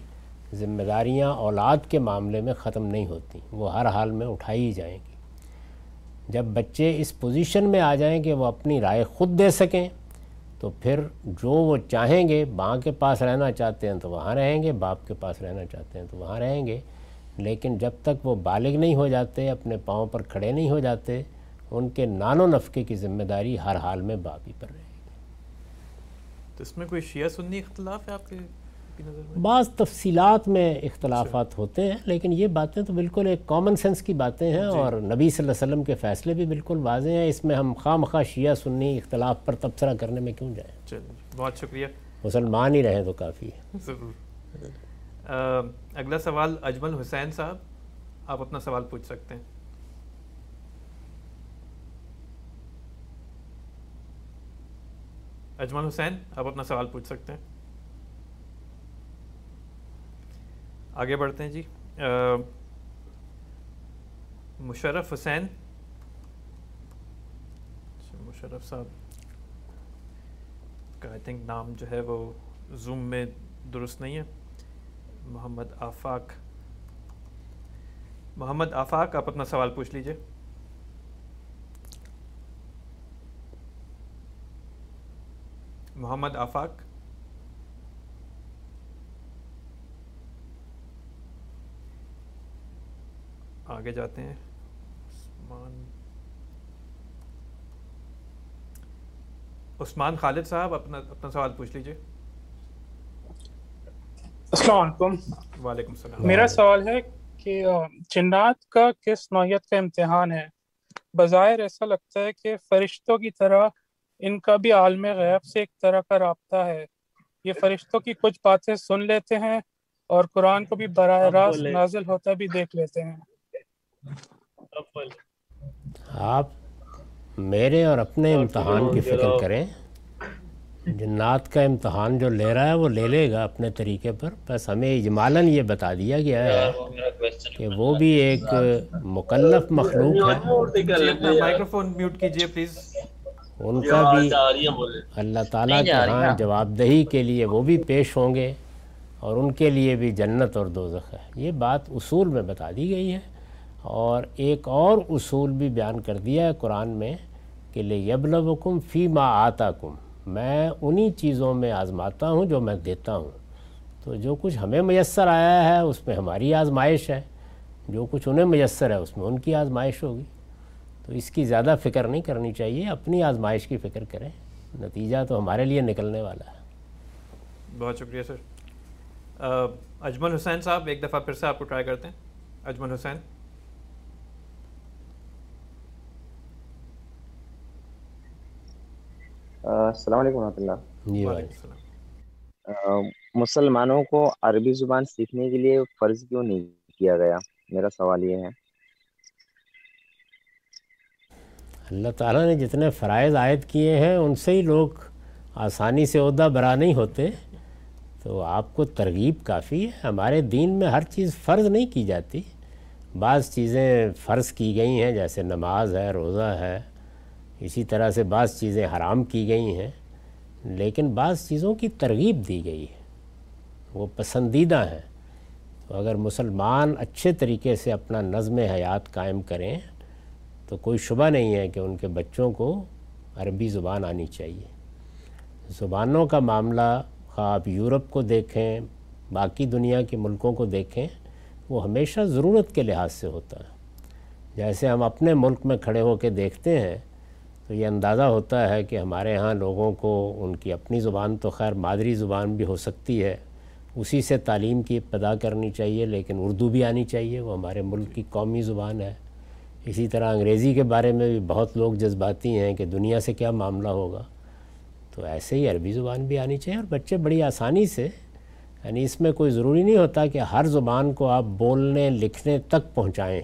ذمہ داریاں اولاد کے معاملے میں ختم نہیں ہوتی، وہ ہر حال میں اٹھائی ہی جائیں گی۔ جب بچے اس پوزیشن میں آ جائیں کہ وہ اپنی رائے خود دے سکیں، تو پھر جو وہ چاہیں گے، ماں کے پاس رہنا چاہتے ہیں تو وہاں رہیں گے، باپ کے پاس رہنا چاہتے ہیں تو وہاں رہیں گے۔ لیکن جب تک وہ بالغ نہیں ہو جاتے، اپنے پاؤں پر کھڑے نہیں ہو جاتے، ان کے نان و نفقے کی ذمہ داری ہر حال میں باپ ہی پر رہے گی۔ تو اس میں کوئی شیعہ سنی اختلاف ہے آپ کے بعض تفصیلات میں اختلافات ہوتے ہیں لیکن یہ باتیں تو بالکل ایک کامن سینس کی باتیں ہیں اور نبی صلی اللہ علیہ وسلم کے فیصلے بھی بالکل واضح ہیں۔ اس میں ہم خواہ مخواہ شیعہ سنی اختلاف پر تبصرہ کرنے میں کیوں جائیں؟ بہت شکریہ۔ مسلمان ہی رہیں تو کافی ہے۔ ضرور۔ اگلا سوال اجمل حسین صاحب آپ اپنا سوال پوچھ سکتے ہیں۔ اجمل حسین آپ اپنا سوال پوچھ سکتے ہیں۔ آگے بڑھتے ہیں جی۔ مشرف حسین۔ اچھا، مشرف صاحب کا آئی تھنک نام جو ہے وہ زوم میں درست نہیں ہے۔ محمد آفاق۔ محمد آفاق، آپ اپنا سوال پوچھ لیجیے۔ محمد آفاق۔ آگے جاتے ہیں۔ عثمان۔ عثمان خالد صاحب اپنا اپنا سوال پوچھ لیجیے۔ السلام علیکم۔ وعلیکم السلام۔ میرا سوال ہے کہ جنات کا کس نوعیت کا امتحان ہے؟ بظاہر ایسا لگتا ہے کہ فرشتوں کی طرح ان کا بھی عالم غیب سے ایک طرح کا رابطہ ہے۔ یہ فرشتوں کی کچھ باتیں سن لیتے ہیں اور قرآن کو بھی براہ راست نازل ہوتا بھی دیکھ لیتے ہیں۔ آپ میرے اور اپنے امتحان کی فکر کریں۔ جنات کا امتحان جو لے رہا ہے وہ لے لے گا اپنے طریقے پر۔ بس ہمیں اجمالاً یہ بتا دیا گیا ہے کہ وہ بھی ایک مکلف مخلوق ہے۔ میوٹ کیجیے پلیز۔ ان کا بھی اللہ تعالیٰ کے ہاں جواب دہی کے لیے وہ بھی پیش ہوں گے اور ان کے لیے بھی جنت اور دوزخ ہے۔ یہ بات اصول میں بتا دی گئی ہے۔ اور ایک اور اصول بھی بیان کر دیا ہے قرآن میں کہ لے یبلوکم فی ما آتا کم میں انہی چیزوں میں آزماتا ہوں جو میں دیتا ہوں۔ تو جو کچھ ہمیں میسر آیا ہے، اس میں ہماری آزمائش ہے۔ جو کچھ انہیں میسر ہے، اس میں ان کی آزمائش ہوگی۔ تو اس کی زیادہ فکر نہیں کرنی چاہیے۔ اپنی آزمائش کی فکر کریں۔ نتیجہ تو ہمارے لیے نکلنے والا ہے۔ بہت شکریہ سر۔ اجمل حسین صاحب، ایک دفعہ پھر سے آپ کو ٹرائی کرتے ہیں۔ اجمل حسین۔ السلام علیکم ورحمۃ اللہ۔ جی مسلمانوں کو عربی زبان سیکھنے کے لیے فرض کیوں نہیں کیا گیا؟ میرا سوال یہ ہے۔ اللہ تعالیٰ نے جتنے فرائض عائد کیے ہیں ان سے ہی لوگ آسانی سے عہدہ برا نہیں ہوتے۔ تو آپ کو ترغیب کافی ہے۔ ہمارے دین میں ہر چیز فرض نہیں کی جاتی۔ بعض چیزیں فرض کی گئی ہیں جیسے نماز ہے روزہ ہے۔ اسی طرح سے بعض چیزیں حرام کی گئی ہیں، لیکن بعض چیزوں کی ترغیب دی گئی ہے۔ وہ پسندیدہ ہیں۔ تو اگر مسلمان اچھے طریقے سے اپنا نظم حیات قائم کریں، تو کوئی شبہ نہیں ہے کہ ان کے بچوں کو عربی زبان آنی چاہیے۔ زبانوں کا معاملہ خواہ آپ یورپ کو دیکھیں، باقی دنیا کے ملکوں کو دیکھیں، وہ ہمیشہ ضرورت کے لحاظ سے ہوتا ہے۔ جیسے ہم اپنے ملک میں کھڑے ہو کے دیکھتے ہیں تو یہ اندازہ ہوتا ہے کہ ہمارے ہاں لوگوں کو ان کی اپنی زبان تو خیر مادری زبان بھی ہو سکتی ہے۔ اسی سے تعلیم کی ابتدا کرنی چاہیے، لیکن اردو بھی آنی چاہیے، وہ ہمارے ملک کی قومی زبان ہے۔ اسی طرح انگریزی کے بارے میں بھی بہت لوگ جذباتی ہیں کہ دنیا سے کیا معاملہ ہوگا۔ تو ایسے ہی عربی زبان بھی آنی چاہیے اور بچے بڑی آسانی سے یعنی اس میں کوئی ضروری نہیں ہوتا کہ ہر زبان کو آپ بولنے، لکھنے تک پہنچائیں۔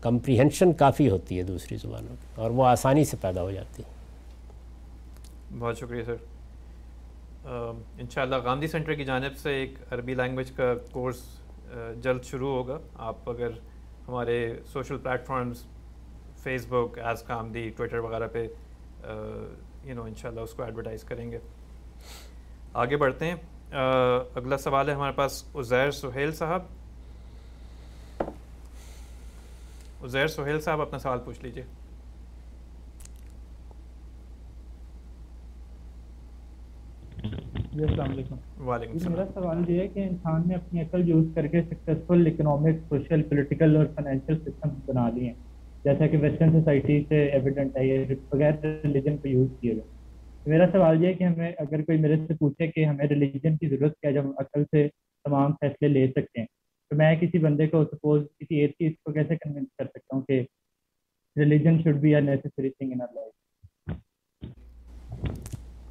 کمپریہنشن کافی ہوتی ہے دوسری زبانوں کی اور وہ آسانی سے پیدا ہو جاتی ہے۔ بہت شکریہ سر۔ انشاءاللہ گاندھی سینٹر کی جانب سے ایک عربی لینگویج کا کورس جلد شروع ہوگا۔ آپ اگر ہمارے سوشل پلیٹفارمز فیس بک ایز کامدی ٹویٹر وغیرہ پہ یو نو انشاءاللہ اس کو ایڈورٹائز کریں گے۔ آگے بڑھتے ہیں۔ اگلا سوال ہے ہمارے پاس، عزیر سہیل صاحب۔ عزیر سہیل صاحب اپنا سوال پوچھ لیجیے۔ جی السلام علیکم۔ وعلیکم جی، السلام۔ میرا سوال یہ ہے کہ انسان نے اپنی عقل یوز کر کے سکسیزفل اکنامک سوشل پولیٹیکل اور فائنینشیل سسٹم بنا لیے ہیں۔ جیسا کہ ویسٹرن سوسائٹی سے ایویڈنٹ ہے یہ بغیر ریلیجن کو یوز کیے گئے۔ میرا سوال یہ ہے کہ ہمیں اگر کوئی میرے سے پوچھے کہ ہمیں ریلیجن کی ضرورت کیا جب ہم عقل سے تمام فیصلے لے سکتے ہیں تو میں کسی بندے کو سپوز کسی ایتھیس کو کیسے کنونس کر سکتا ہوں کہ religion should be a necessary thing in life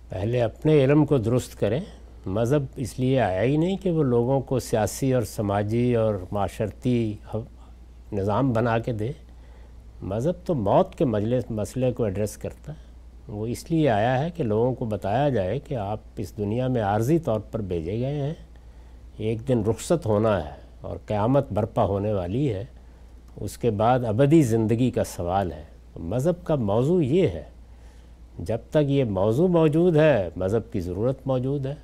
پہلے اپنے علم کو درست کریں۔ مذہب اس لیے آیا ہی نہیں کہ وہ لوگوں کو سیاسی اور سماجی اور معاشرتی نظام بنا کے دے۔ مذہب تو موت کے مجلس مسئلے کو ایڈریس کرتا ہے۔ وہ اس لیے آیا ہے کہ لوگوں کو بتایا جائے کہ آپ اس دنیا میں عارضی طور پر بھیجے گئے ہیں۔ ایک دن رخصت ہونا ہے۔ اور قیامت برپا ہونے والی ہے، اس کے بعد ابدی زندگی کا سوال ہے۔ مذہب کا موضوع یہ ہے، جب تک یہ موضوع موجود ہے، مذہب کی ضرورت موجود ہے۔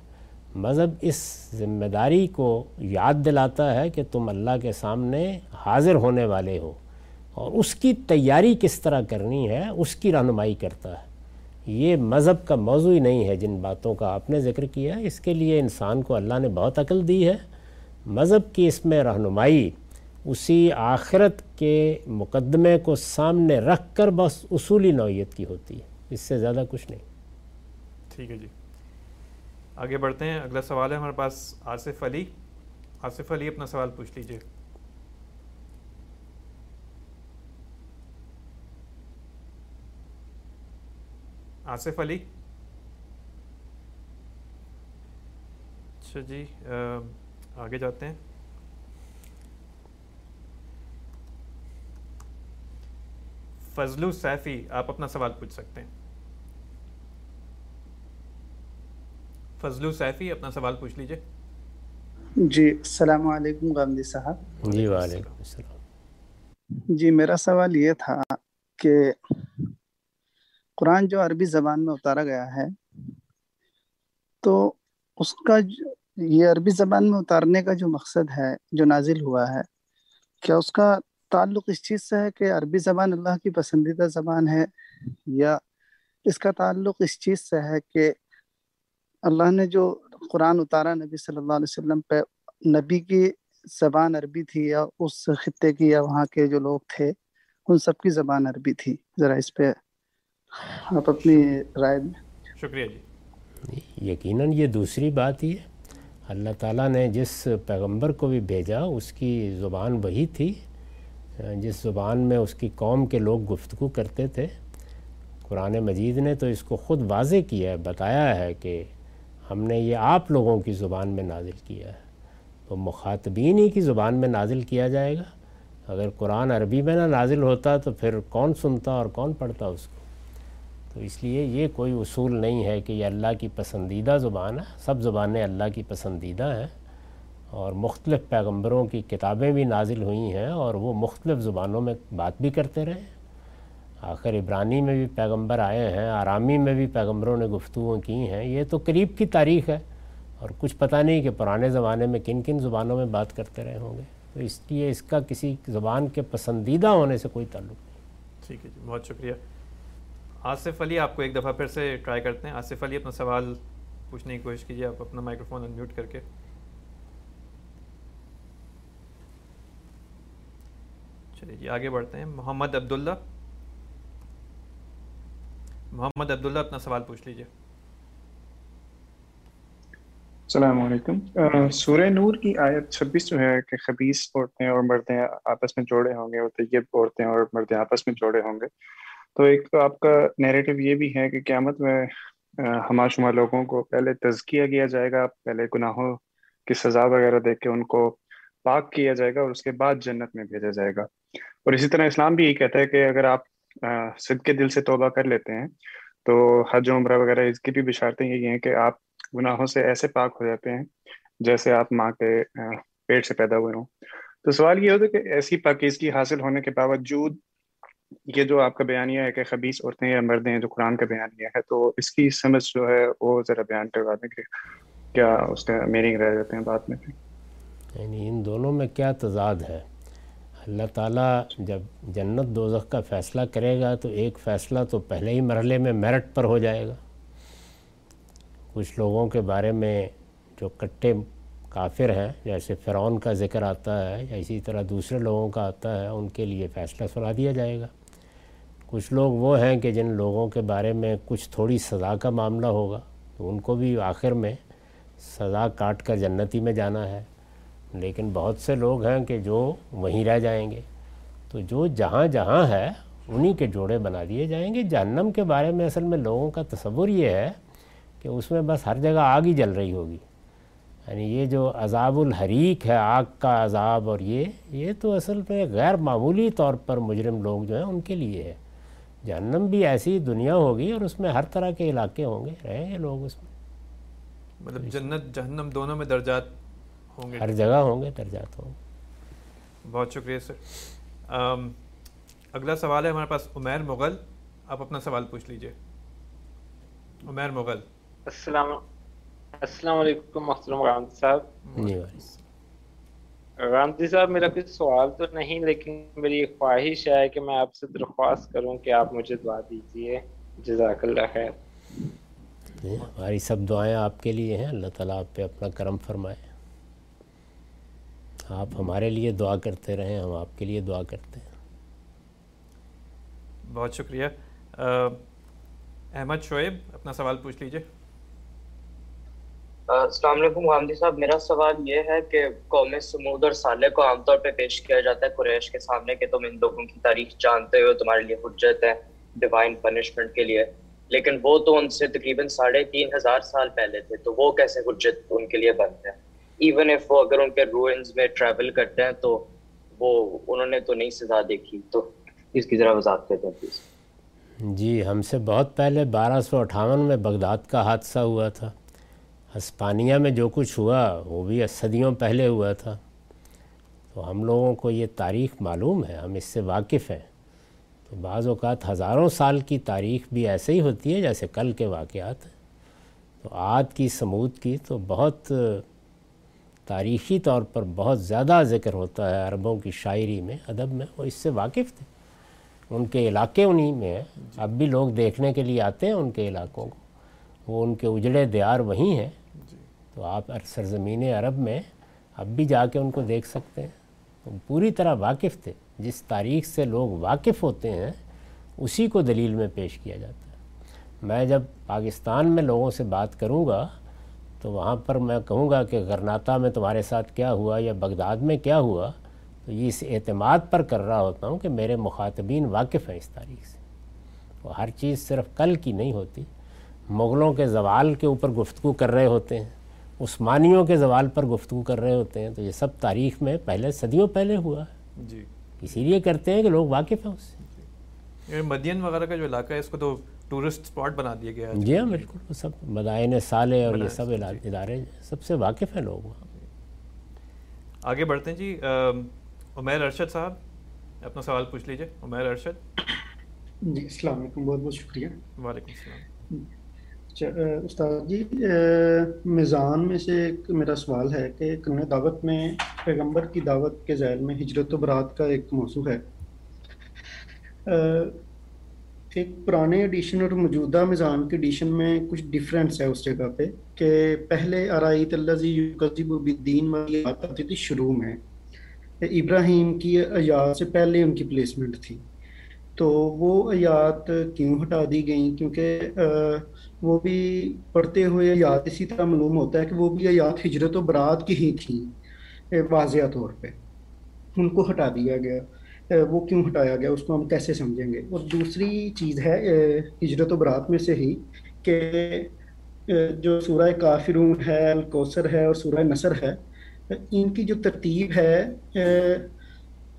مذہب اس ذمہ داری کو یاد دلاتا ہے کہ تم اللہ کے سامنے حاضر ہونے والے ہو۔ اور اس کی تیاری کس طرح کرنی ہے، اس کی رہنمائی کرتا ہے۔ یہ مذہب کا موضوع ہی نہیں ہے۔ جن باتوں کا آپ نے ذکر کیا اس کے لیے انسان کو اللہ نے بہت عقل دی ہے۔ مذہب کی اس میں رہنمائی، اسی آخرت کے مقدمے کو سامنے رکھ کر بس اصولی نوعیت کی ہوتی ہے۔ اس سے زیادہ کچھ نہیں۔ ٹھیک ہے جی۔ آگے بڑھتے ہیں۔ اگلا سوال ہے ہمارے پاس آصف علی۔ آصف علی، اپنا سوال پوچھ لیجیے۔ آصف علی۔ اچھا جی آگے جاتے ہیں۔ فضلو سیفی آپ اپنا سوال پوچھ سکتے ہیں۔ فضلو سیفی اپنا سوال پوچھ لیجیے۔ جی السلام علیکم غامدی صاحب۔ جی وعلیکم السلام۔ جی میرا سوال یہ تھا کہ قرآن جو عربی زبان میں اتارا گیا ہے تو اس کا یہ عربی زبان میں اتارنے کا جو مقصد ہے جو نازل ہوا ہے کیا اس کا تعلق اس چیز سے ہے کہ عربی زبان اللہ کی پسندیدہ زبان ہے؟ یا اس کا تعلق اس چیز سے ہے کہ اللہ نے جو قرآن اتارا نبی صلی اللہ علیہ وسلم پہ نبی کی زبان عربی تھی یا اس خطے کی یا وہاں کے جو لوگ تھے ان سب کی زبان عربی تھی؟ ذرا اس پہ آپ اپنی رائے دیں۔ شکریہ جی۔ یقیناً یہ دوسری بات ہی ہے۔ اللہ تعالیٰ نے جس پیغمبر کو بھی بھیجا، اس کی زبان وہی تھی، جس زبان میں اس کی قوم کے لوگ گفتگو کرتے تھے۔ قرآن مجید نے تو اس کو خود واضح کیا ہے، بتایا ہے کہ ہم نے یہ آپ لوگوں کی زبان میں نازل کیا ہے۔ تو مخاطبین ہی کی زبان میں نازل کیا جائے گا۔ اگر قرآن عربی میں نہ نازل ہوتا تو پھر کون سنتا اور کون پڑھتا اس کو؟ تو اس لیے یہ کوئی اصول نہیں ہے کہ یہ اللہ کی پسندیدہ زبان ہے۔ سب زبانیں اللہ کی پسندیدہ ہیں اور مختلف پیغمبروں کی کتابیں بھی نازل ہوئی ہیں اور وہ مختلف زبانوں میں بات بھی کرتے رہے۔ آخر عبرانی میں بھی پیغمبر آئے ہیں، آرامی میں بھی پیغمبروں نے گفتگو کی ہیں۔ یہ تو قریب کی تاریخ ہے اور کچھ پتہ نہیں کہ پرانے زمانے میں کن کن زبانوں میں بات کرتے رہے ہوں گے۔ تو اس لیے اس کا کسی زبان کے پسندیدہ ہونے سے کوئی تعلق نہیں۔ ٹھیک ہے جی بہت شکریہ۔ آصف علی، آپ کو ایک دفعہ پھر سے ٹرائی کرتے ہیں. آصف علی، اپنا سوال پوچھنے کی کوشش کیجیے، آپ اپنا مائکروفون انمیوٹ کر کے۔ چلیے جی آگے بڑھتے ہیں. محمد عبداللہ۔ محمد عبداللہ، اپنا سوال پوچھ لیجیے السلام علیکم۔ سورہ نور کی آیت چھبیس جو ہے کہ خبیص عورتیں اور مردیں آپس میں جوڑے ہوں گے اور طیب عورتیں اور مردیں آپس میں جوڑے ہوں گے۔ تو ایک تو آپ کا نیریٹو یہ بھی ہے کہ قیامت میں ہما شما لوگوں کو پہلے تزکیہ کیا جائے گا، پہلے گناہوں کی سزا وغیرہ دیکھ کے ان کو پاک کیا جائے گا اور اس کے بعد جنت میں بھیجا جائے گا۔ اور اسی طرح اسلام بھی یہ کہتا ہے کہ اگر آپ صد کے دل سے توبہ کر لیتے ہیں، تو حج عمرہ وغیرہ اس کی بھی بشارتیں یہی ہیں کہ آپ گناہوں سے ایسے پاک ہو جاتے ہیں جیسے آپ ماں کے پیٹ سے پیدا ہوئے ہوں۔ تو سوال یہ ہوتا ہے کہ ایسی پاکیزگی حاصل ہونے کے باوجود یہ جو آپ کا بیانیہ ہے کہ خبیص عورتیں یا مرد ہیں جو قرآن کا بیانیہ ہے، تو اس کی سمجھ جو ہے وہ ذرا بیان کروا دیں کہ کیا اس کا میرنگ رہ جاتے ہیں بات میں۔ یعنی ان دونوں میں کیا تضاد ہے؟ اللہ تعالیٰ جب جنت دوزخ کا فیصلہ کرے گا تو ایک فیصلہ تو پہلے ہی مرحلے میں میرٹ پر ہو جائے گا۔ کچھ لوگوں کے بارے میں جو کٹے کافر ہیں، جیسے فرعون کا ذکر آتا ہے یا اسی طرح دوسرے لوگوں کا آتا ہے، ان کے لیے فیصلہ سنا دیا جائے گا۔ کچھ لوگ وہ ہیں کہ جن لوگوں کے بارے میں کچھ تھوڑی سزا کا معاملہ ہوگا، تو ان کو بھی آخر میں سزا کاٹ کر جنتی میں جانا ہے۔ لیکن بہت سے لوگ ہیں کہ جو وہیں رہ جائیں گے۔ تو جو جہاں جہاں ہے، انہی کے جوڑے بنا دیے جائیں گے۔ جہنم کے بارے میں اصل میں لوگوں کا تصور یہ ہے کہ اس میں بس ہر جگہ آگ ہی جل رہی ہوگی۔ یعنی یہ جو عذاب الحریق ہے، آگ کا عذاب اور یہ یہ تو اصل میں غیر معمولی طور پر مجرم لوگ جو ہیں، ان کے لیے ہے۔ جہنم بھی ایسی دنیا ہوگی اور اس میں ہر طرح کے علاقے ہوں گے رہیں گے لوگ اس میں۔ مطلب جنت جہنم دونوں میں درجات ہوں گے۔ ہر جگہ ہوں گے درجات ہوں گے۔ بہت شکریہ سر۔ اگلا سوال ہے ہمارے پاس عمیر مغل آپ اپنا سوال پوچھ لیجیے۔ عمیر مغل۔ السلام السلام علیکم محترم رحمت صاحب جی رامتی صاحب میرا کچھ سوال تو نہیں لیکن میری خواہش ہے کہ میں آپ سے درخواست کروں کہ آپ مجھے دعا دیجیے جزاک اللہ خیر۔ ہماری سب دعائیں آپ کے لیے ہیں۔ اللہ تعالیٰ آپ پہ اپنا کرم فرمائے۔ آپ ہمارے لیے دعا کرتے رہیں ہم آپ کے لیے دعا کرتے ہیں۔ بہت شکریہ۔ احمد شعیب اپنا سوال پوچھ لیجیے۔ السلام علیکم غامدی صاحب، میرا سوال یہ ہے کہ قوم سمود اور صالح کو عام طور پہ پیش کیا جاتا ہے قریش کے سامنے کہ تم ان لوگوں کی تاریخ جانتے ہو، تمہارے لیے حجت ہے ڈیوائن پنشمنٹ کے لیے۔ لیکن وہ تو ان سے تقریباً ساڑھے تین ہزار سال پہلے تھے، تو وہ کیسے حجت ان کے لیے بنتے ہیں؟ ایون ایف وہ اگر ان کے روئنز میں ٹریول کرتے ہیں تو وہ، انہوں نے تو نہیں سزا دیکھی۔ تو اس کی ذرا وضاحت کرتے ہیں پلیز۔ جی ہم سے بہت پہلے بارہ سو اٹھاون میں بغداد کا حادثہ ہوا تھا۔ ہسپانیہ میں جو کچھ ہوا وہ بھی صدیوں پہلے ہوا تھا۔ تو ہم لوگوں کو یہ تاریخ معلوم ہے ہم اس سے واقف ہیں۔ تو بعض اوقات ہزاروں سال کی تاریخ بھی ایسے ہی ہوتی ہے جیسے کل کے واقعات تو آج کی سمود کی تو بہت تاریخی طور پر بہت زیادہ ذکر ہوتا ہے عربوں کی شاعری میں ادب میں وہ اس سے واقف تھے۔ ان کے علاقے انہی میں ہیں۔ اب بھی لوگ دیکھنے کے لیے آتے ہیں ان کے علاقوں کو۔ وہ ان کے اجڑے دیار وہیں ہیں۔ تو آپ سرزمین عرب میں اب بھی جا کے ان کو دیکھ سکتے ہیں۔ پوری طرح واقف تھے۔ جس تاریخ سے لوگ واقف ہوتے ہیں، اسی کو دلیل میں پیش کیا جاتا ہے۔ میں جب پاکستان میں لوگوں سے بات کروں گا، تو وہاں پر میں کہوں گا کہ غرناتا میں تمہارے ساتھ کیا ہوا یا بغداد میں کیا ہوا، تو یہ اس اعتماد پر کر رہا ہوتا ہوں کہ میرے مخاطبین واقف ہیں اس تاریخ سے۔ وہ ہر چیز صرف کل کی نہیں ہوتی، مغلوں کے زوال کے اوپر گفتگو کر رہے ہوتے ہیں۔ عثمانیوں کے زوال پر گفتگو کر رہے ہوتے ہیں تو یہ سب تاریخ میں پہلے صدیوں پہلے ہوا ہے۔ جی۔ اسی لیے کرتے ہیں کہ لوگ واقف ہیں اس سے۔ مدین وغیرہ کا جو علاقہ ہے اس کو تو ٹورسٹ سپاٹ بنا دیا گیا ہے۔ جی ہاں بالکل۔ وہ سب مدائن سالے اور یہ سب ادارے سب سے واقف ہیں لوگ وہاں۔ آگے بڑھتے ہیں جی عمیر ارشد صاحب اپنا سوال پوچھ لیجیے۔ عمیر ارشد۔ جی السلام علیکم بہت بہت شکریہ۔ وعلیکم السلام۔ استاد جی میزان میں سے ایک میرا سوال ہے کہ قانون دعوت میں، پیغمبر کی دعوت کے ذیل میں ہجرت و برات کا ایک موضوع ہے۔ ایک پرانے ایڈیشن اور موجودہ میزان کے ایڈیشن میں کچھ ڈفرینس ہے اس جگہ پہ کہ پہلے آرائیت اللہ زی بالدین والی بات آتی تھی شروع میں ابراہیم کی ایات سے پہلے ان کی پلیسمنٹ تھی۔ تو وہ ایات کیوں ہٹا دی گئیں؟ کیونکہ وہ بھی پڑھتے ہوئے ایات اسی طرح معلوم ہوتا ہے کہ وہ بھی ایات ہجرت و برات کی ہی تھیں واضح طور پہ۔ ان کو ہٹا دیا گیا۔ وہ کیوں ہٹایا گیا؟ اس کو ہم کیسے سمجھیں گے؟ اور دوسری چیز ہے ہجرت و برات میں سے ہی کہ جو سورہ کافرون ہے، الکوثر ہے اور سورہ نصر ہے، ان کی جو ترتیب ہے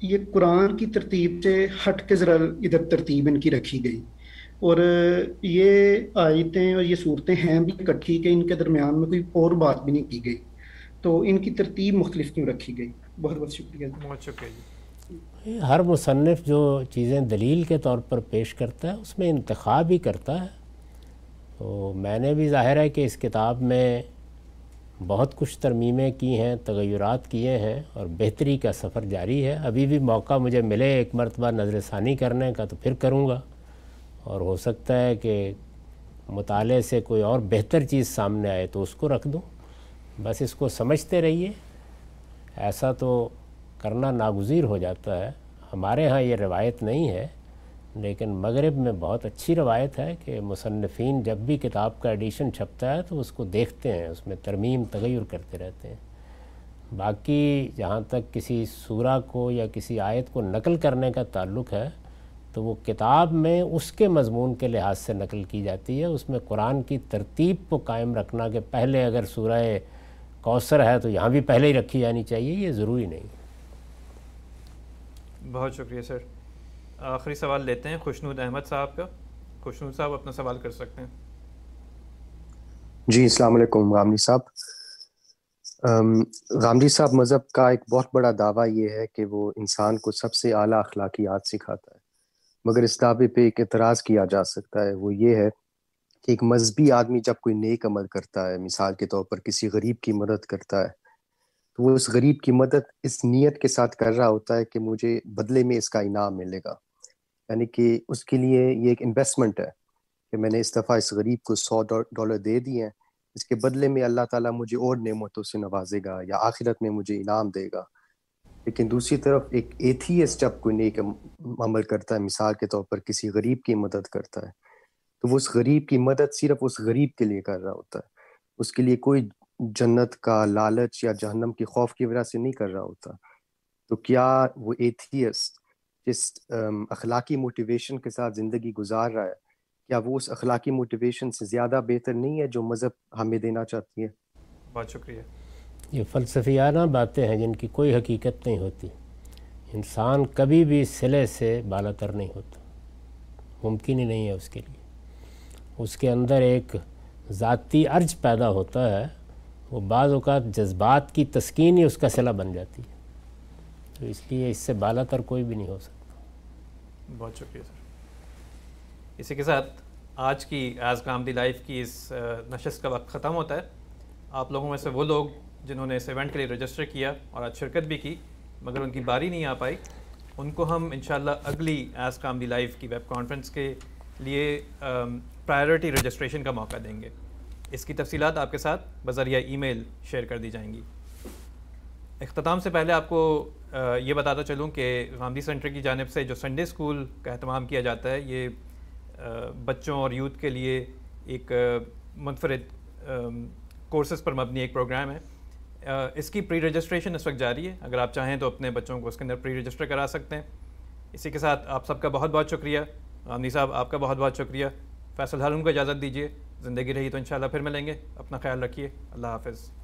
یہ قرآن کی ترتیب سے ہٹ کے ذرا ادھر ترتیب ان کی رکھی گئی۔ اور یہ آیتیں اور یہ صورتیں ہیں بھی اکٹھی کہ ان کے درمیان میں کوئی اور بات بھی نہیں کی گئی۔ تو ان کی ترتیب مختلف کیوں رکھی گئی؟ بہت بہت شکریہ۔ بہت شکریہ جی۔ ہر مصنف جو چیزیں دلیل کے طور پر پیش کرتا ہے اس میں انتخاب ہی کرتا ہے۔ تو میں نے بھی ظاہر ہے کہ اس کتاب میں بہت کچھ ترمیمیں کی ہیں تغیرات کیے ہیں اور بہتری کا سفر جاری ہے۔ ابھی بھی موقع مجھے ملے ایک مرتبہ نظر ثانی کرنے کا تو پھر کروں گا۔ اور ہو سکتا ہے کہ مطالعے سے کوئی اور بہتر چیز سامنے آئے تو اس کو رکھ دوں بس اس کو سمجھتے رہیے۔ ایسا تو کرنا ناگزیر ہو جاتا ہے۔ ہمارے ہاں یہ روایت نہیں ہے، لیکن مغرب میں بہت اچھی روایت ہے کہ مصنفین جب بھی کتاب کا ایڈیشن چھپتا ہے تو اس کو دیکھتے ہیں، اس میں ترمیم، تغیر کرتے رہتے ہیں۔ باقی جہاں تک کسی سورہ کو یا کسی آیت کو نقل کرنے کا تعلق ہے تو وہ کتاب میں اس کے مضمون کے لحاظ سے نقل کی جاتی ہے۔ اس میں قرآن کی ترتیب کو قائم رکھنا کہ پہلے اگر سورہ کوثر ہے تو یہاں بھی پہلے ہی رکھی جانی چاہیے یہ ضروری نہیں۔ بہت شکریہ سر۔ آخری سوال لیتے ہیں خوشنود احمد صاحب کا۔ خوشنود صاحب اپنا سوال کر سکتے ہیں۔ جی السلام علیکم غامدی صاحب۔ غامدی صاحب مذہب کا ایک بہت بڑا دعویٰ یہ ہے کہ وہ انسان کو سب سے اعلیٰ اخلاقیات سکھاتا ہے۔ مگر اس دعوے پہ ایک اعتراض کیا جا سکتا ہے۔ وہ یہ ہے کہ ایک مذہبی آدمی جب کوئی نیک عمل کرتا ہے، مثال کے طور پر کسی غریب کی مدد کرتا ہے، تو وہ اس غریب کی مدد اس نیت کے ساتھ کر رہا ہوتا ہے کہ مجھے بدلے میں اس کا انعام ملے گا۔ یعنی کہ اس کے لیے یہ ایک انویسٹمنٹ ہے کہ میں نے اس دفعہ اس غریب کو سو ڈالر دے دیے ہیں، اس کے بدلے میں اللہ تعالیٰ مجھے اور نعمتوں سے نوازے گا یا آخرت میں مجھے انعام دے گا۔ لیکن دوسری طرف ایک ایتھیس جب کوئی نیک عمل کرتا ہے، مثال کے طور پر کسی غریب کی مدد کرتا ہے، تو وہ اس غریب کی مدد صرف اس غریب کے لیے کر رہا ہوتا ہے۔ اس کے لیے کوئی جنت کا لالچ یا جہنم کی خوف کی وجہ سے نہیں کر رہا ہوتا۔ تو کیا وہ ایتھیس جس اخلاقی موٹیویشن کے ساتھ زندگی گزار رہا ہے، کیا وہ اس اخلاقی موٹیویشن سے زیادہ بہتر نہیں ہے جو مذہب ہمیں دینا چاہتی ہے؟ بہت شکریہ۔ یہ فلسفیانہ باتیں ہیں جن کی کوئی حقیقت نہیں ہوتی، انسان کبھی بھی سلے سے بالا تر نہیں ہوتا۔ ممکن ہی نہیں ہے اس کے لیے۔ اس کے اندر ایک ذاتی عرج پیدا ہوتا ہے، وہ بعض اوقات جذبات کی تسکین ہی اس کا صلہ بن جاتی ہے۔ تو اس لیے اس سے بالا تر کوئی بھی نہیں ہو سکتا۔ بہت شکریہ سر۔ اسی کے ساتھ آج کی ایز کام دی لائف کی اس نشست کا وقت ختم ہوتا ہے۔ آپ لوگوں میں سے وہ لوگ جنہوں نے اس ایونٹ کے لیے رجسٹر کیا اور آج شرکت بھی کی، مگر ان کی باری نہیں آ پائی۔ ان کو ہم انشاءاللہ اگلی ایز کام دی لائف کی ویب کانفرنس کے لیے پرائرٹی رجسٹریشن کا موقع دیں گے۔ اس کی تفصیلات آپ کے ساتھ بذریعہ ای میل شیئر کر دی جائیں گی۔ اختتام سے پہلے آپ کو یہ بتاتا چلوں کہ غامدی سینٹر کی جانب سے جو سنڈے اسکول کا اہتمام کیا جاتا ہے، یہ بچوں اور یوتھ کے لیے ایک منفرد کورسز پر مبنی ایک پروگرام ہے۔ اس کی پری رجسٹریشن اس وقت جاری ہے۔ اگر آپ چاہیں تو اپنے بچوں کو اس کے اندر پری رجسٹر کرا سکتے ہیں۔ اسی کے ساتھ آپ سب کا بہت بہت شکریہ۔ غامدی صاحب، آپ کا بہت بہت شکریہ۔ فیصل ہارون کو اجازت دیجیے زندگی رہی تو انشاءاللہ پھر ملیں گے۔ اپنا خیال رکھیے۔ اللہ حافظ۔